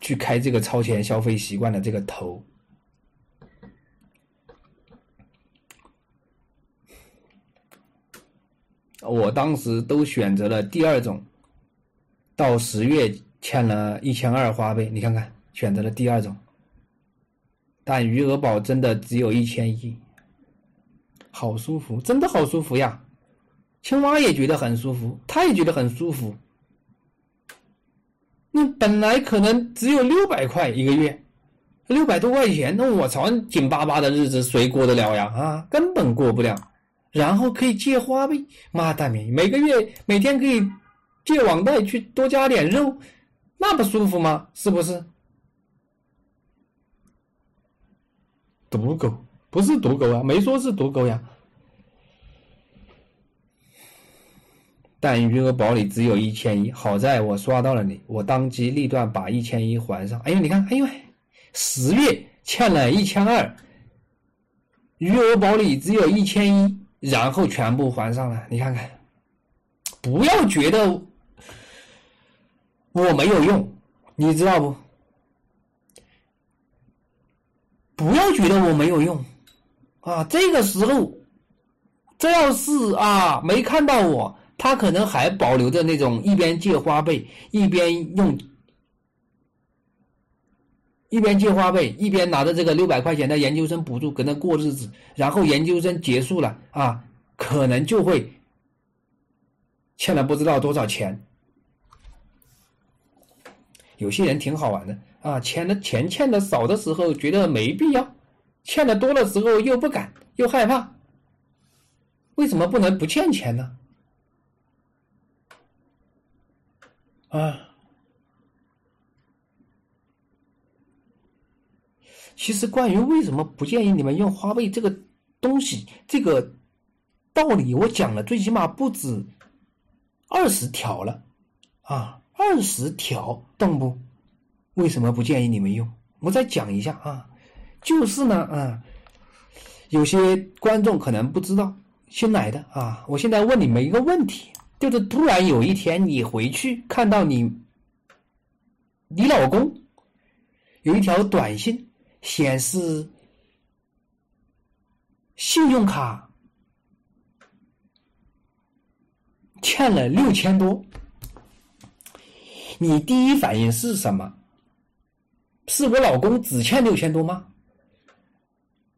去开这个超前消费习惯的这个头。我当时都选择了第二种，到十月欠了一千二花呗，你看看，选择了第二种，但余额宝真的只有一千一，好舒服，真的好舒服呀。青蛙也觉得很舒服，他也觉得很舒服。那本来可能只有六百块一个月，六百多块钱，那我操，紧巴巴的日子谁过得了呀？啊，根本过不了。然后可以借花呗，妈蛋咪，每个月每天可以借网贷去多加点肉，那不舒服吗？是不是？赌狗不是赌狗啊，没说是赌狗呀。但余额宝里只有一千一，好在我刷到了你，我当机立断把一千一还上。哎呦，你看，哎呦，十月欠了一千二，余额宝里只有一千一，然后全部还上了。你看看，不要觉得我没有用，你知道不？不要觉得我没有用啊！这个时候，这要是啊没看到我。他可能还保留着那种一边借花呗一边用，一边借花呗一边拿着这个六百块钱的研究生补助搁那过日子，然后研究生结束了啊，可能就会欠了不知道多少钱。有些人挺好玩的啊，欠的钱欠的少的时候觉得没必要，欠的多的时候又不敢又害怕，为什么不能不欠钱呢？啊，其实关于为什么不建议你们用花呗这个东西，这个道理我讲了，最起码不止二十条了啊，二十条懂不？为什么不建议你们用？我再讲一下啊，就是呢，啊，有些观众可能不知道新来的啊，我现在问你们一个问题。就是突然有一天你回去看到你，你老公有一条短信显示信用卡欠了六千多，你第一反应是什么？是我老公只欠六千多吗？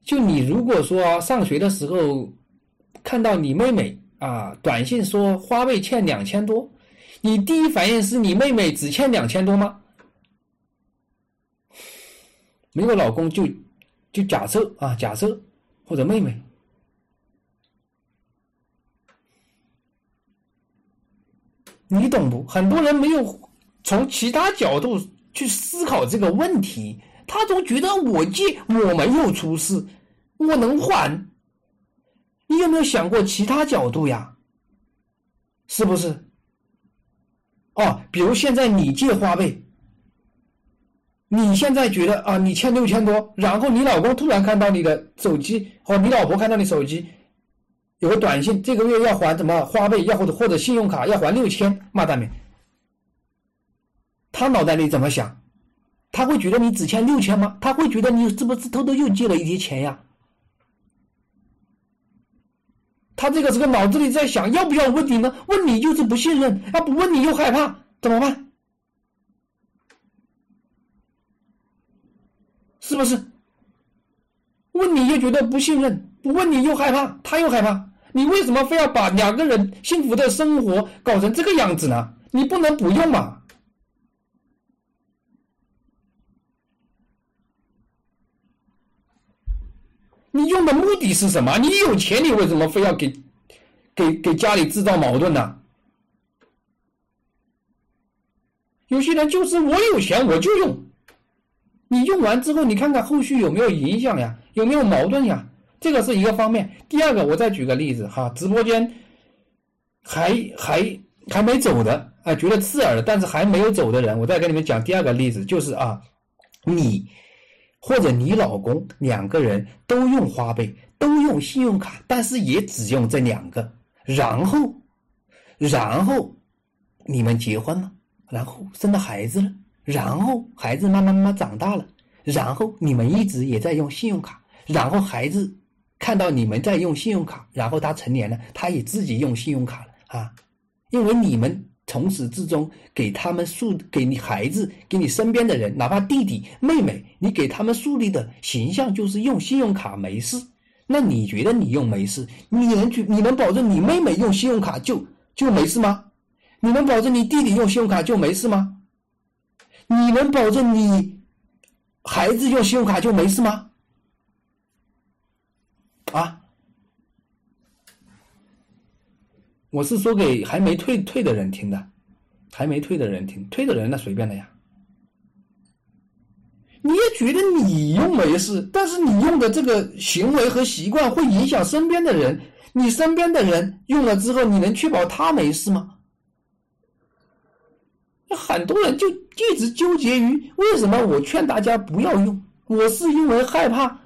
就你如果说上学的时候看到你妹妹。啊！短信说花呗欠两千多，你第一反应是你妹妹只欠两千多吗？没有老公就就假设啊，假设或者妹妹。你懂不？很多人没有从其他角度去思考这个问题，他总觉得我借我没有出事，我能还。你有没有想过其他角度呀？是不是？哦，比如现在你借花呗，你现在觉得啊，你欠六千多，然后你老公突然看到你的手机，或你老婆看到你手机。有个短信，这个月要还什么花呗，要或者或者信用卡要还六千，骂大名。他脑袋里怎么想？他会觉得你只欠六千吗？他会觉得你是不是偷偷又借了一些钱呀？他这个这个脑子里在想，要不要问你呢？问你就是不信任，要不问你又害怕，怎么办？是不是？问你又觉得不信任，不问你又害怕，他又害怕。你为什么非要把两个人幸福的生活搞成这个样子呢？你不能不用嘛？你用的目的是什么？你有钱，你为什么非要给给给家里制造矛盾呢？有些人就是我有钱我就用，你用完之后，你看看后续有没有影响呀？有没有矛盾呀？这个是一个方面，第二个我再举个例子哈，直播间还还还没走的啊，觉得刺耳但是还没有走的人，我再给你们讲第二个例子，就是啊，你或者你老公两个人都用花呗，都用信用卡，但是也只用这两个，然后然后你们结婚了，然后生了孩子了，然后孩子慢慢慢慢长大了，然后你们一直也在用信用卡，然后孩子。看到你们在用信用卡，然后他成年了，他也自己用信用卡了啊！因为你们从始至终给他们树，给你孩子，给你身边的人，哪怕弟弟妹妹，你给他们树立的形象就是用信用卡没事。那你觉得你用没事？你能去？你能保证你妹妹用信用卡就就没事吗？你能保证你弟弟用信用卡就没事吗？你能保证你孩子用信用卡就没事吗？啊！我是说给还没退退的人听的，还没退的人听，退的人那随便的呀。你也觉得你用没事，但是你用的这个行为和习惯会影响身边的人，你身边的人用了之后，你能确保他没事吗？很多人就一直纠结于为什么我劝大家不要用，我是因为害怕。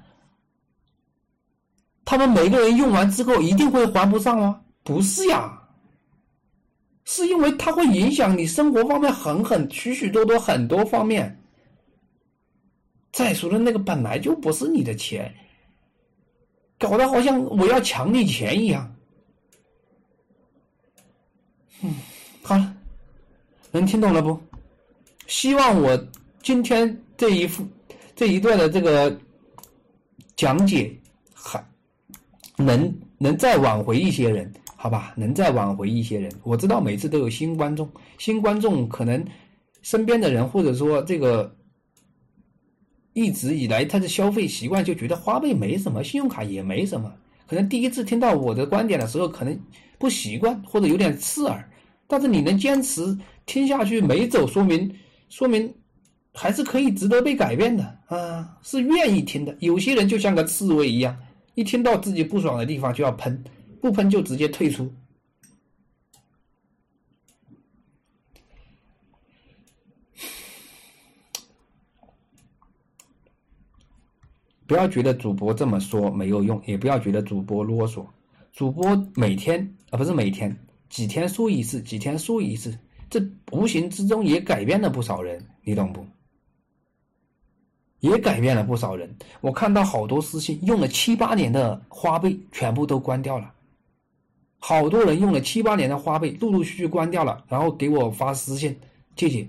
他们每个人用完之后一定会还不上吗？不是呀，是因为它会影响你生活方面很很许许多多很多方面。再说了，那个本来就不是你的钱，搞得好像我要抢你钱一样。嗯，能听懂了不？希望我今天这一副这一段的这个讲解还。能能再挽回一些人，好吧？能再挽回一些人。我知道每次都有新观众，新观众可能身边的人，或者说这个一直以来他的消费习惯就觉得花呗没什么，信用卡也没什么。可能第一次听到我的观点的时候，可能不习惯或者有点刺耳。但是你能坚持听下去没走，说明说明还是可以值得被改变的啊，是愿意听的。有些人就像个刺猬一样。一听到自己不爽的地方就要喷，不喷就直接退出。不要觉得主播这么说没有用，也不要觉得主播啰嗦。主播每天啊不是每天，几天说一次，几天说一次，这无形之中也改变了不少人，你懂不？也改变了不少人。我看到好多私信，用了七八年的花呗全部都关掉了。好多人用了七八年的花呗，陆陆续续关掉了，然后给我发私信，谢谢。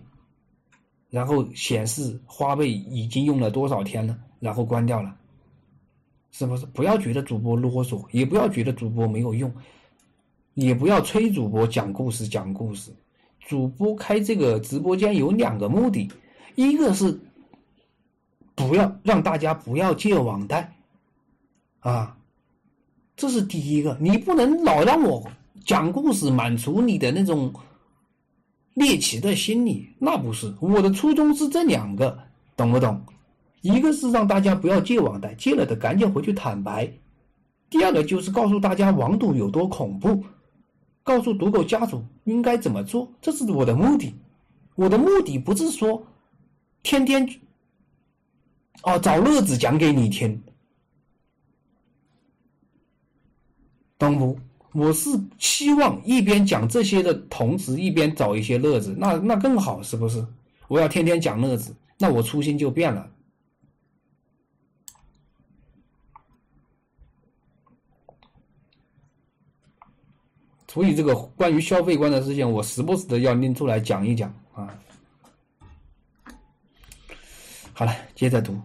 然后显示花呗已经用了多少天了，然后关掉了。是不是？不要觉得主播啰嗦，也不要觉得主播没有用，也不要催主播讲故事讲故事。主播开这个直播间有两个目的，一个是。不要让大家不要借网贷，啊，这是第一个，你不能老让我讲故事满足你的那种猎奇的心理，那不是我的初衷是这两个，懂不懂？一个是让大家不要借网贷，借了的赶紧回去坦白；第二个就是告诉大家网赌有多恐怖，告诉赌狗家族应该怎么做，这是我的目的。我的目的不是说天天哦找乐子讲给你听，懂不？我是希望一边讲这些的同时，一边找一些乐子，那那更好，是不是？我要天天讲乐子，那我初心就变了。所以，这个关于消费观的事情，我时不时的要拎出来讲一讲啊。好了，接着读。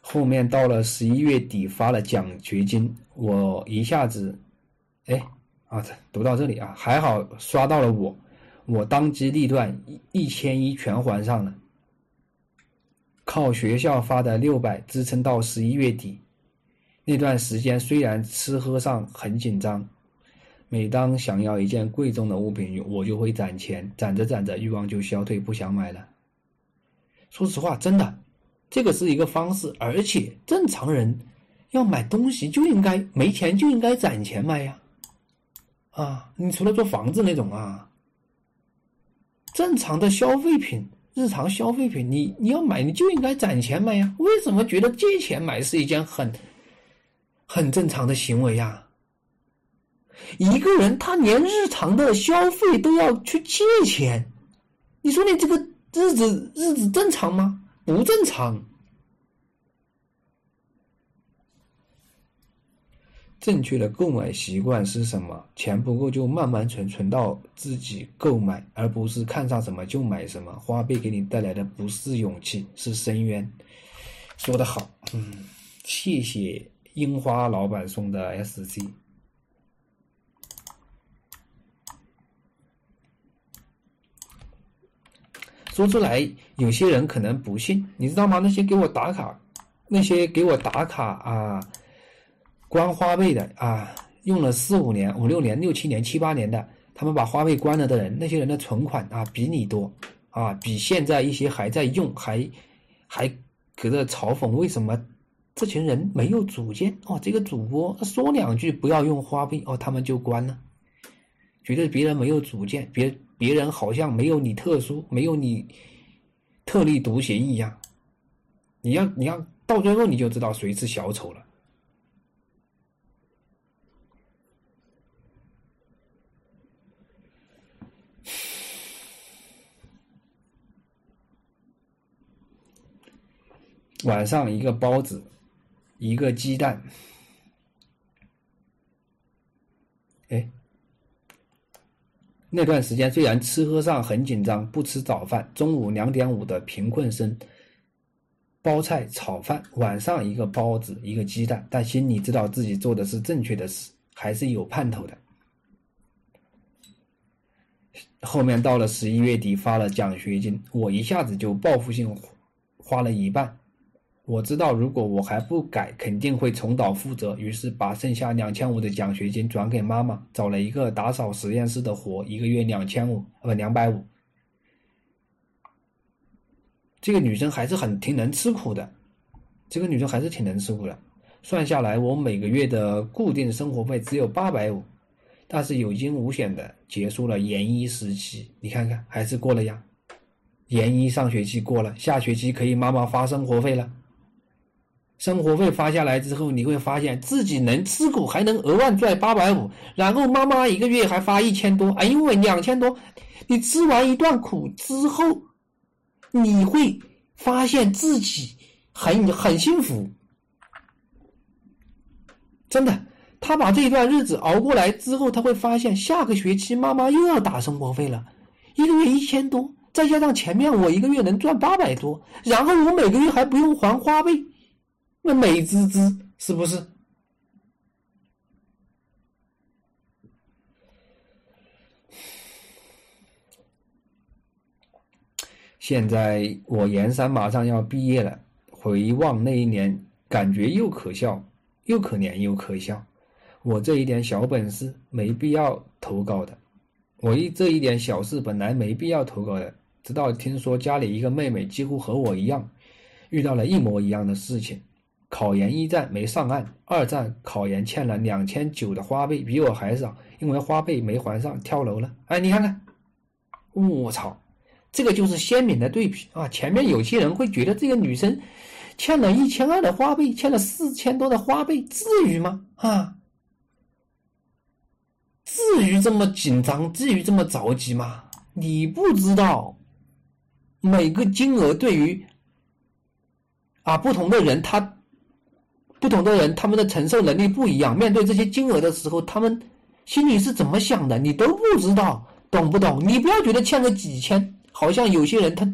后面到了十一月底发了奖学金，我一下子，哎，啊，读到这里啊，还好刷到了我，我当机立断，一一千一全还上了，靠学校发的六百支撑到十一月底。那段时间虽然吃喝上很紧张，每当想要一件贵重的物品，我就会攒钱，攒着攒着欲望就消退，不想买了。说实话，真的，这个是一个方式，而且正常人要买东西就应该没钱就应该攒钱买呀。啊，你除了做房子那种啊，正常的消费品、日常消费品，你你要买你就应该攒钱买呀。为什么觉得借钱买是一件很？很正常的行为呀。一个人他连日常的消费都要去借钱，你说你这个日子日子正常吗？不正常。正确的购买习惯是什么？钱不够就慢慢存，存到自己购买，而不是看上什么就买什么。花呗给你带来的不是勇气，是深渊。说得好，嗯，谢谢。樱花老板送的 SC，说出来有些人可能不信，你知道吗？那些给我打卡，那些给我打卡啊，关花呗的啊，用了四五年、五六年、六七年、七八年的，他们把花呗关了的人，那些人的存款啊比你多啊，比现在一些还在用还还搁这嘲讽为什么？这群人没有主见哦，这个主播说两句不要用花呗哦，他们就关了，觉得别人没有主见，别别人好像没有你特殊，没有你特立独行一样。你要你要到最后你就知道谁是小丑了。晚上一个包子。一个鸡蛋，哎，那段时间虽然吃喝上很紧张，不吃早饭，中午两点五的贫困生，包菜炒饭，晚上一个包子，一个鸡蛋，但心里知道自己做的是正确的事，还是有盼头的。后面到了十一月底发了奖学金，我一下子就报复性花了一半。我知道，如果我还不改，肯定会重蹈覆辙。于是把剩下两千五的奖学金转给妈妈，找了一个打扫实验室的活，一个月两千五，不两百五。这个女生还是很挺能吃苦的，这个女生还是挺能吃苦的。算下来，我每个月的固定生活费只有八百五，但是有惊无险的结束了研一时期。你看看，还是过了呀。研一上学期过了，下学期可以妈妈发生活费了。生活费发下来之后，你会发现自己能吃苦，还能额外赚八百五，然后妈妈一个月还发一千多，哎，因为两千多，你吃完一段苦之后，你会发现自己很很幸福，真的。他把这一段日子熬过来之后，他会发现下个学期妈妈又要打生活费了，一个月一千多，再加上前面我一个月能赚八百多，然后我每个月还不用还花呗。那美滋滋是不是？现在我研三马上要毕业了，回望那一年，感觉又可笑，又可怜又可笑。我这一点小本事没必要投稿的，我一这一点小事本来没必要投稿的。直到听说家里一个妹妹几乎和我一样，遇到了一模一样的事情，考研一战没上岸，二战考研欠了两千九的花呗，比我还少，因为花呗没还上跳楼了。哎，你看看，我操，这个就是鲜明的对比啊！前面有些人会觉得这个女生欠了一千二的花呗，欠了四千多的花呗，至于吗？啊？至于这么紧张，至于这么着急吗？你不知道。每个金额对于啊不同的人，他不同的人他们的承受能力不一样。面对这些金额的时候，他们心里是怎么想的，你都不知道，懂不懂？你不要觉得欠个几千，好像有些人他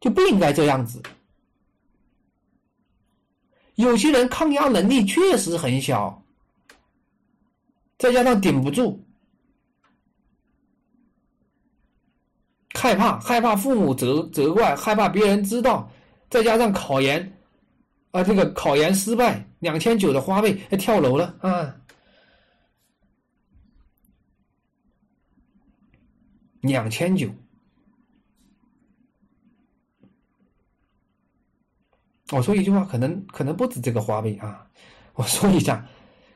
就不应该这样子。有些人抗压能力确实很小，再加上顶不住。害怕，害怕父母责责怪，害怕别人知道，再加上考研，啊，这个考研失败，两千九的花呗，还跳楼了啊！两千九，我说一句话，可能可能不止这个花呗啊！我说一下，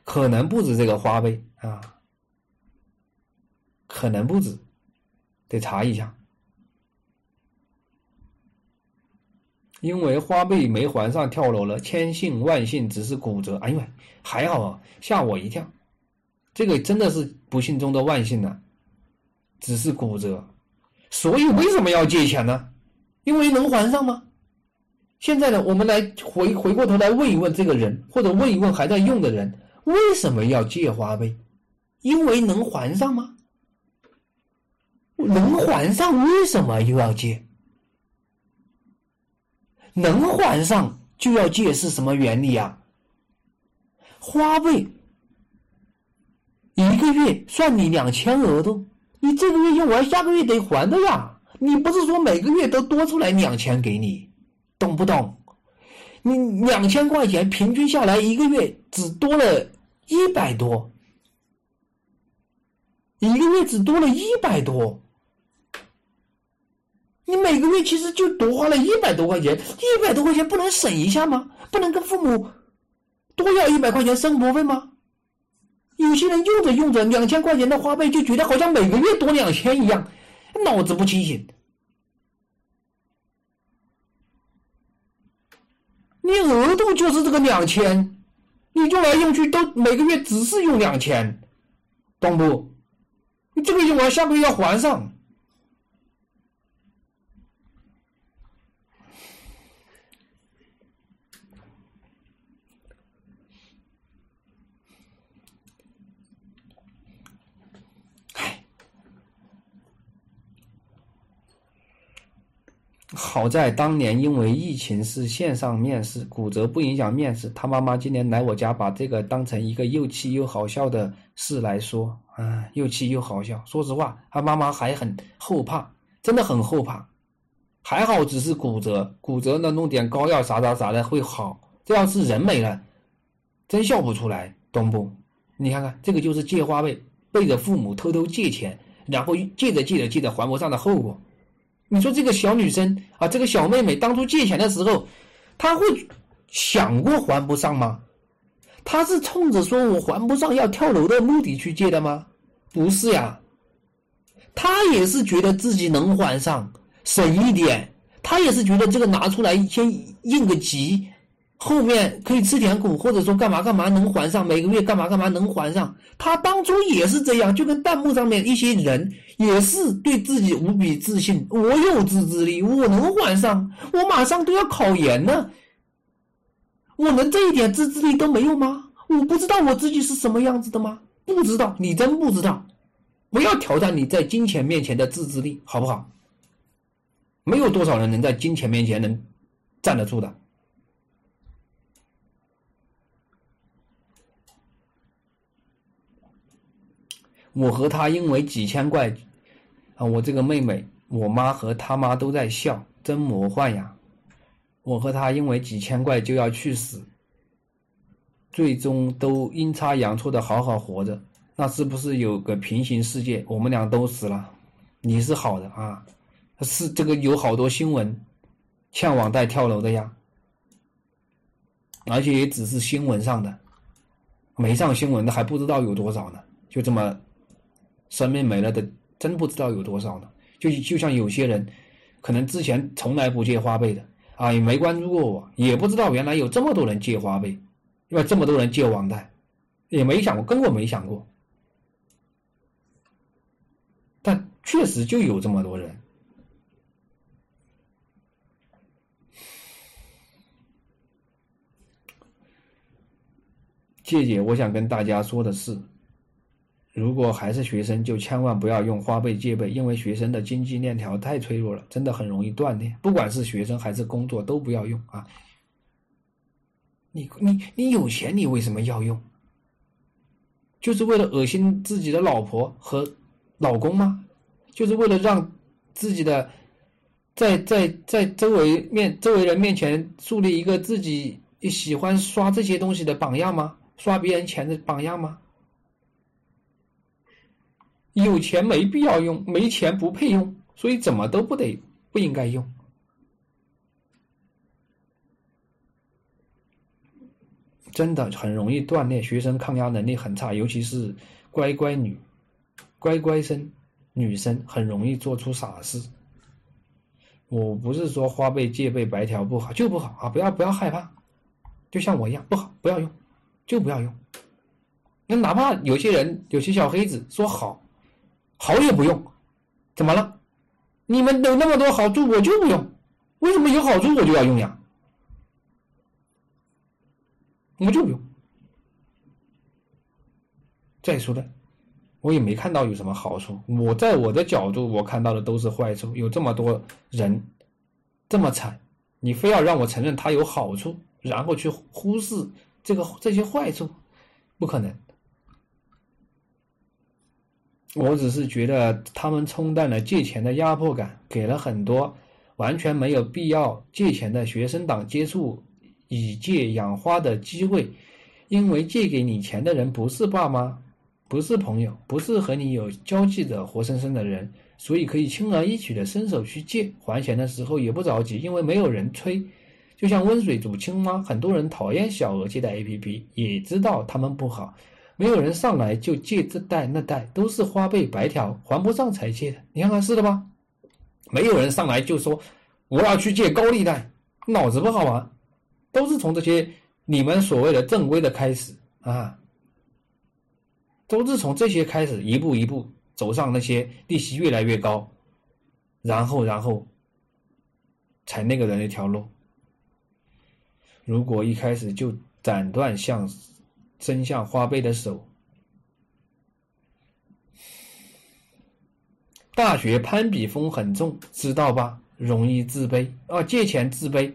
可能不止这个花呗啊，可能不止，得查一下。因为花呗没还上跳楼了，千幸万幸只是骨折。哎呦，还好啊，吓我一跳。这个真的是不幸中的万幸呢，只是骨折。所以为什么要借钱呢？因为能还上吗？现在呢，我们来回回过头来问一问这个人，或者问一问还在用的人，为什么要借花呗？因为能还上吗？能还上，为什么又要借？能还上就要借是什么原理啊？花呗一个月算你两千额度，你这个月用完，下个月得还的呀。你不是说每个月都多出来两千给你，懂不懂？你两千块钱平均下来一个月只多了一百多，一个月只多了一百多。你每个月其实就多花了一百多块钱，一百多块钱不能省一下吗？不能跟父母多要一百块钱生活费吗？有些人用着用着两千块钱的花呗，就觉得好像每个月多两千一样，脑子不清醒。你额度就是这个两千，你用来用去都每个月只是用两千，懂不？你这个用完下个月要还上。好在当年因为疫情是线上面试，骨折不影响面试。他妈妈今年来我家，把这个当成一个又气又好笑的事来说，啊，又气又好笑。说实话，他妈妈还很后怕，真的很后怕。还好只是骨折，骨折呢弄点膏药啥啥啥的会好。这要是人没了，真笑不出来，懂不？你看看，这个就是借花呗，背着父母偷偷借钱，然后借着借着借着还不上的后果。你说这个小女生啊，这个小妹妹当初借钱的时候，她会想过还不上吗？她是冲着说我还不上要跳楼的目的去借的吗？不是呀，她也是觉得自己能还上，省一点，她也是觉得这个拿出来先应个急。后面可以吃点苦，或者说干嘛干嘛能还上，每个月干嘛干嘛能还上。他当初也是这样，就跟弹幕上面一些人也是对自己无比自信，我有自制力，我能还上，我马上都要考研了，我能这一点自制力都没有吗？我不知道我自己是什么样子的吗？不知道，你真不知道，不要挑战你在金钱面前的自制力，好不好？没有多少人能在金钱面前能站得住的。我和他因为几千块，啊，我这个妹妹，我妈和他妈都在笑，真魔幻呀！我和他因为几千块就要去死，最终都阴差阳错的好好活着，那是不是有个平行世界？我们俩都死了，你是好的啊？是这个有好多新闻，欠网贷跳楼的呀，而且也只是新闻上的，没上新闻的还不知道有多少呢。就这么，生命没了的，真不知道有多少呢。就就像有些人，可能之前从来不借花呗的啊，也没关注过我，也不知道原来有这么多人借花呗。因为这么多人借网贷，也没想过，根本没想过，但确实就有这么多人。姐姐，我想跟大家说的是，如果还是学生，就千万不要用花呗借呗，因为学生的经济链条太脆弱了，真的很容易断裂。不管是学生还是工作，都不要用啊。你你你有钱，你为什么要用？就是为了恶心自己的老婆和老公吗？就是为了让自己的在在在周围面周围人面前树立一个自己喜欢刷这些东西的榜样吗？刷别人钱的榜样吗？有钱没必要用，没钱不配用，所以怎么都不得不应该用。真的很容易断裂，学生抗压能力很差，尤其是乖乖女、乖乖生、女生很容易做出傻事。我不是说花呗、借呗、白条不好，就不好啊！不要不要害怕，就像我一样，不好，不要用，就不要用。那哪怕有些人有些小黑子说好，好也不用，怎么了？你们有那么多好处，我就不用，为什么有好处我就要用呀？我就不用。再说了，我也没看到有什么好处。我在我的角度，我看到的都是坏处。有这么多人这么惨，你非要让我承认他有好处，然后去忽视这个这些坏处，不可能。我只是觉得他们冲淡了借钱的压迫感，给了很多完全没有必要借钱的学生党接触。以借养花的机会，因为借给你钱的人不是爸妈，不是朋友，不是和你有交际的活生生的人，所以可以轻而易举的伸手去借。还钱的时候也不着急，因为没有人催。就像温水煮青蛙，很多人讨厌小额借贷 APP，也知道他们不好，没有人上来就借这贷那贷，都是花呗白条还不上才借的。你看看是的吧？没有人上来就说我要去借高利贷，脑子不好吗？都是从这些你们所谓的正规的开始啊，都是从这些开始一步一步走上那些利息越来越高，然后然后才那个人那条路。如果一开始就斩断向伸向花呗的手，大学攀比风很重，知道吧？容易自卑啊，借钱自卑。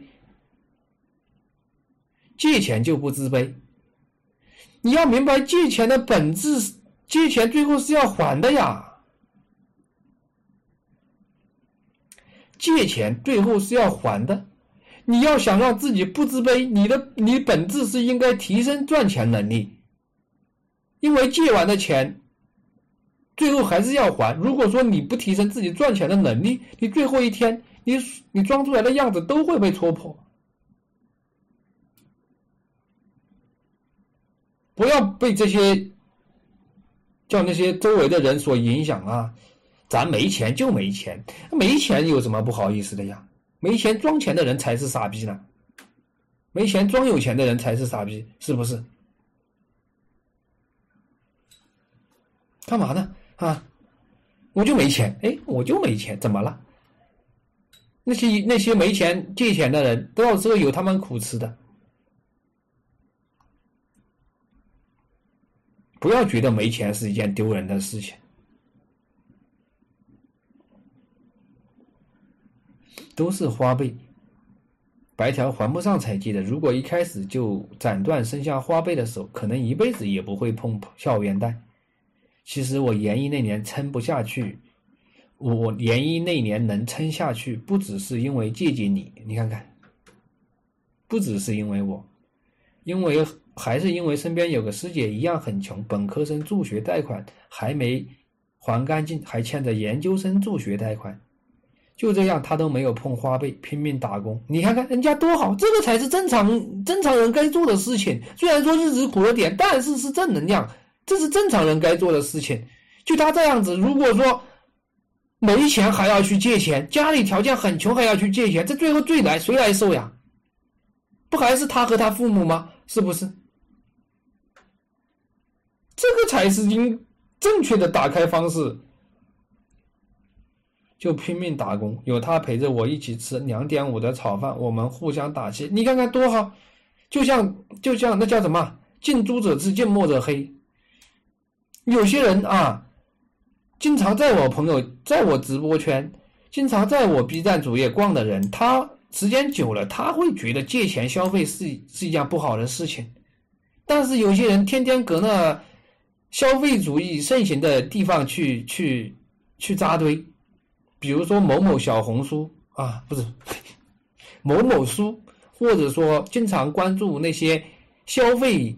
借钱就不自卑，你要明白借钱的本质，借钱最后是要还的呀。借钱最后是要还的，你要想让自己不自卑，你的你本质是应该提升赚钱能力，因为借完的钱，最后还是要还。如果说你不提升自己赚钱的能力，你最后一天，你你装出来的样子都会被戳破。不要被这些叫那些周围的人所影响啊！咱没钱就没钱，没钱有什么不好意思的呀？没钱装钱的人才是傻逼呢，没钱装有钱的人才是傻逼，是不是？干嘛呢？啊，我就没钱，哎，我就没钱，怎么了？那些那些没钱借钱的人，到时候有他们苦吃的。不要觉得没钱是一件丢人的事情，都是花呗、白条还不上才借的。如果一开始就斩断伸向花呗的手，可能一辈子也不会碰校园贷。其实我研一那年撑不下去，我研一那年能撑下去，不只是因为借借你，你看看，不只是因为我，因为。还是因为身边有个师姐一样很穷，本科生助学贷款还没还干净，还欠着研究生助学贷款。就这样，他都没有碰花呗，拼命打工。你看看人家多好，这个才是正常正常人该做的事情。虽然说日子苦了点，但是是正能量，这是正常人该做的事情。就他这样子，如果说没钱还要去借钱，家里条件很穷还要去借钱，这最后最来谁来受呀？不还是他和他父母吗？是不是？这个才是应正确的打开方式。就拼命打工，有他陪着我一起吃两点五的炒饭，我们互相打气，你看看多好，就像就像那叫什么“近朱者赤，近墨者黑”。有些人啊，经常在我朋友在我直播圈，经常在我 B 站主页逛的人，他时间久了，他会觉得借钱消费是是一件不好的事情。但是有些人天天搁那消费主义盛行的地方去去去扎堆。比如说某某小红书啊，不是某某书，或者说经常关注那些消费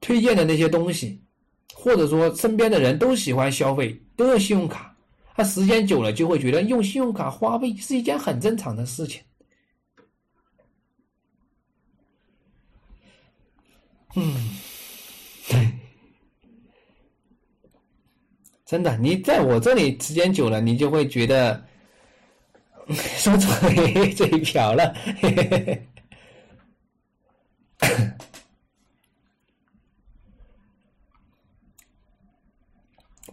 推荐的那些东西，或者说身边的人都喜欢消费，都用信用卡，他时间久了就会觉得用信用卡花呗是一件很正常的事情。嗯，对。真的，你在我这里时间久了，你就会觉得 <laughs> 说嘴嘴瓢了。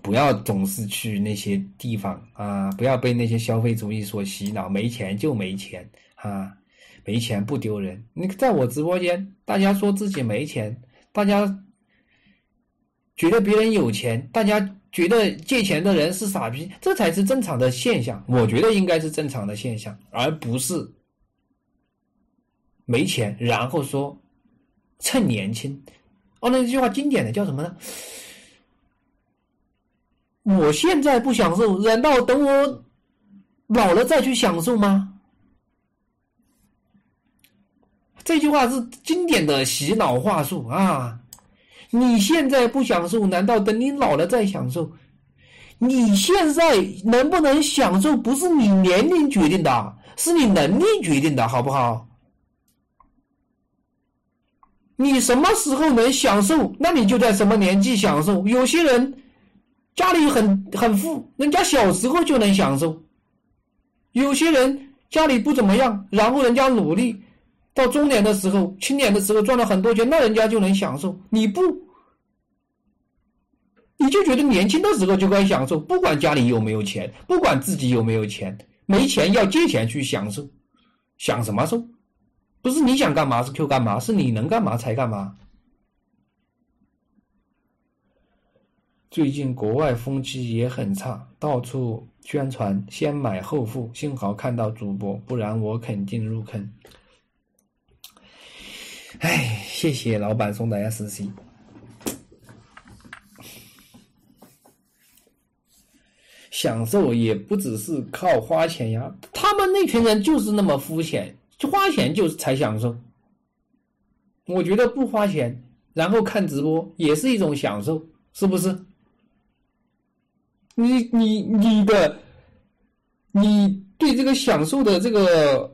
不要总是去那些地方啊！不要被那些消费主义所洗脑。没钱就没钱啊，没钱不丢人。你在我直播间，大家说自己没钱，大家觉得别人有钱，大家。觉得借钱的人是傻逼，这才是正常的现象。我觉得应该是正常的现象，而不是没钱然后说趁年轻。哦，那句话经典的叫什么呢？我现在不享受，难道等我老了再去享受吗？这句话是经典的洗脑话术啊！你现在不享受，难道等你老了再享受？你现在能不能享受，不是你年龄决定的，是你能力决定的，好不好？你什么时候能享受，那你就在什么年纪享受。有些人家里很很富，人家小时候就能享受；有些人家里不怎么样，然后人家努力。到中年的时候、青年的时候赚了很多钱，那人家就能享受。你不，你就觉得年轻的时候就该享受，不管家里有没有钱，不管自己有没有钱，没钱要借钱去享受，享什么受？不是你想干嘛是就干嘛，是你能干嘛才干嘛。最近国外风气也很差，到处宣传先买后付，幸好看到主播，不然我肯定入坑。哎，谢谢老板送的 S C。享受也不只是靠花钱呀，他们那群人就是那么肤浅，花钱就是才享受。我觉得不花钱，然后看直播也是一种享受，是不是？你你你的，你对这个享受的这个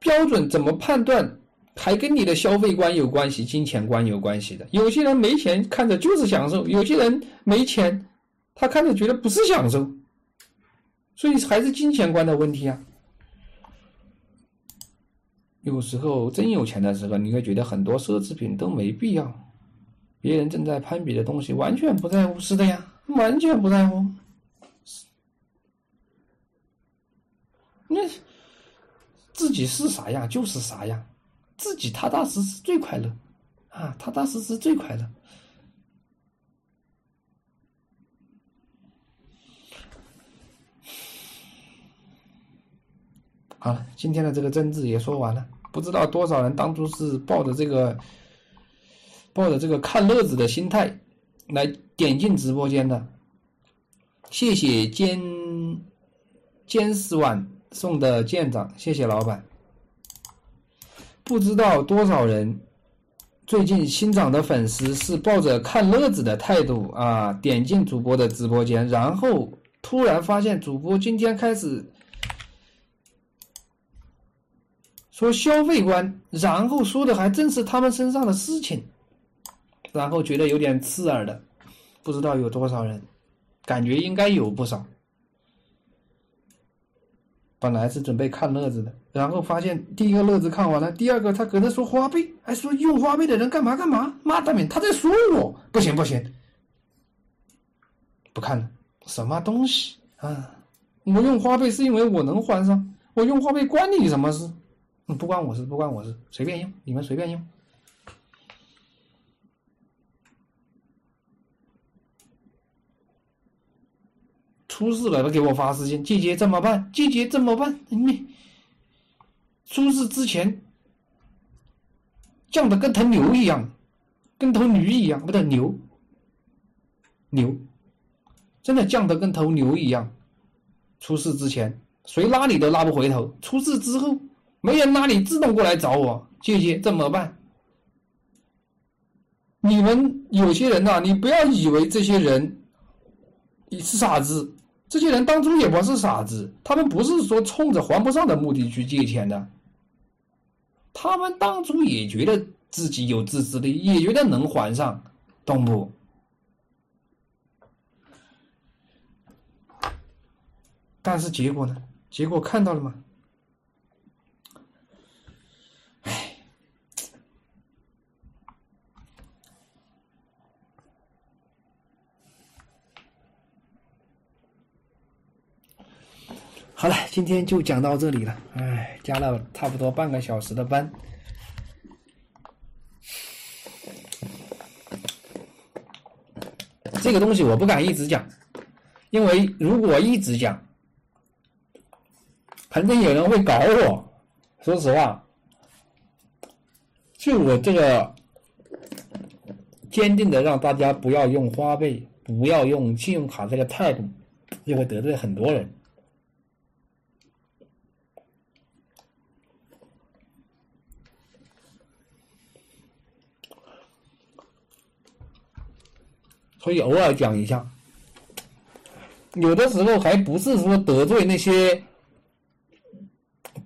标准怎么判断？还跟你的消费观有关系，金钱观有关系的。有些人没钱看着就是享受，有些人没钱，他看着觉得不是享受，所以还是金钱观的问题啊。有时候真有钱的时候，你会觉得很多奢侈品都没必要，别人正在攀比的东西完全不在乎，是的呀，完全不在乎。那自己是啥样就是啥样。自己踏踏实实最快乐，啊，踏踏实实最快乐。好了，今天的这个政治也说完了，不知道多少人当初是抱着这个抱着这个看乐子的心态来点进直播间的。谢谢监监视晚送的舰长，谢谢老板。不知道多少人最近新涨的粉丝是抱着看乐子的态度啊，点进主播的直播间，然后突然发现主播今天开始说消费观，然后说的还正是他们身上的事情，然后觉得有点刺耳的，不知道有多少人，感觉应该有不少。本来是准备看乐子的，然后发现第一个乐子看完了，第二个他搁那说花呗，还说用花呗的人干嘛干嘛，妈的他在说我，不行不行，不看了，什么东西啊？我用花呗是因为我能还上，我用花呗关你什么事？不关我事，不关我事，随便用，你们随便用。出事了，他给我发私信，姐姐怎么办？姐姐怎么办？你出事之前降的跟头牛一样，跟头驴一样，不对，牛牛，真的降的跟头牛一样。出事之前谁拉你都拉不回头，出事之后没人拉你，自动过来找我，姐姐怎么办？你们有些人呐，你不要以为这些人你是傻子。这些人当初也不是傻子，他们不是说冲着还不上的目的去借钱的，他们当初也觉得自己有自制力，也觉得能还上，懂不？但是结果呢？结果看到了吗？好了，今天就讲到这里了。哎，加了差不多半个小时的班，这个东西我不敢一直讲，因为如果一直讲，肯定有人会搞我。说实话，就我这个坚定的让大家不要用花呗、不要用信用卡这个态度，就会得罪很多人。所以偶尔讲一下，有的时候还不是说得罪那些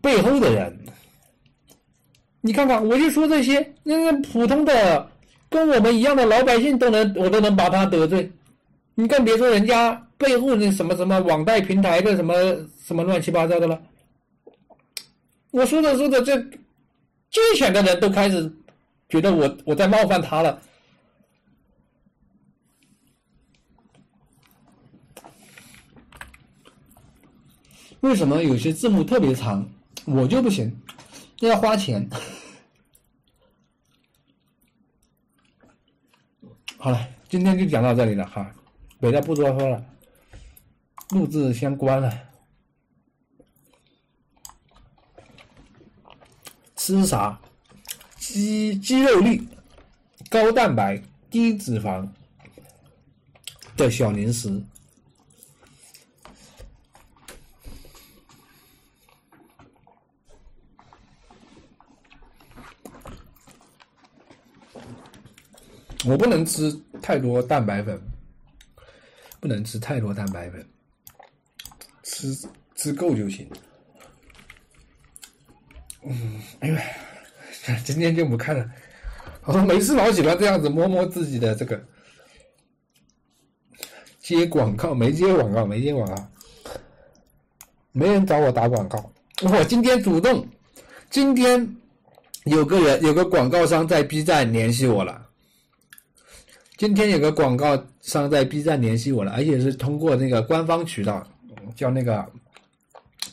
背后的人。你看看，我就说这些，那个普通的跟我们一样的老百姓都能，我都能把他得罪。你更别说人家背后那什么什么网贷平台的什么什么乱七八糟的了。我说着说着，这借钱的人都开始觉得我我在冒犯他了。为什么有些字幕特别长，我就不行，要花钱。<laughs> 好了，今天就讲到这里了哈，别的不多说了，录制先关了。吃啥？鸡鸡肉粒，高蛋白低脂肪的小零食。我不能吃太多蛋白粉，不能吃太多蛋白粉，吃吃够就行。嗯，哎呀，今天就不看了。我说没事老喜欢这样子摸摸自己的这个接广告，没接广告，没接广告，没人找我打广告。我今天主动，今天有个人有个广告商在 B 站联系我了。今天有个广告商在 B 站联系我了，而且是通过那个官方渠道，叫那个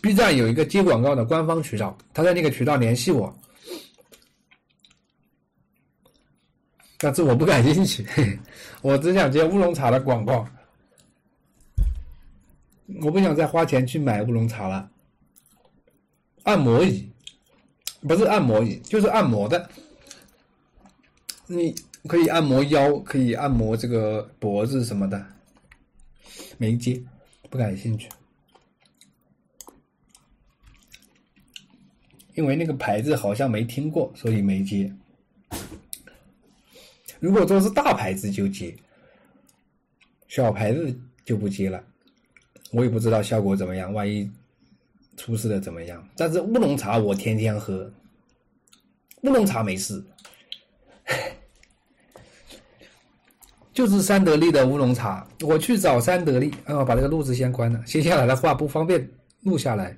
B 站有一个接广告的官方渠道，他在那个渠道联系我，但是我不感兴趣，<laughs> 我只想接乌龙茶的广告，我不想再花钱去买乌龙茶了。按摩椅，不是按摩椅，就是按摩的，你。可以按摩腰，可以按摩这个脖子什么的，没接，不感兴趣，因为那个牌子好像没听过，所以没接。如果说是大牌子就接，小牌子就不接了。我也不知道效果怎么样，万一出事了怎么样？但是乌龙茶我天天喝，乌龙茶没事。就是三得利的乌龙茶，我去找三得利，啊，把这个录制先关了，接下来的话不方便录下来。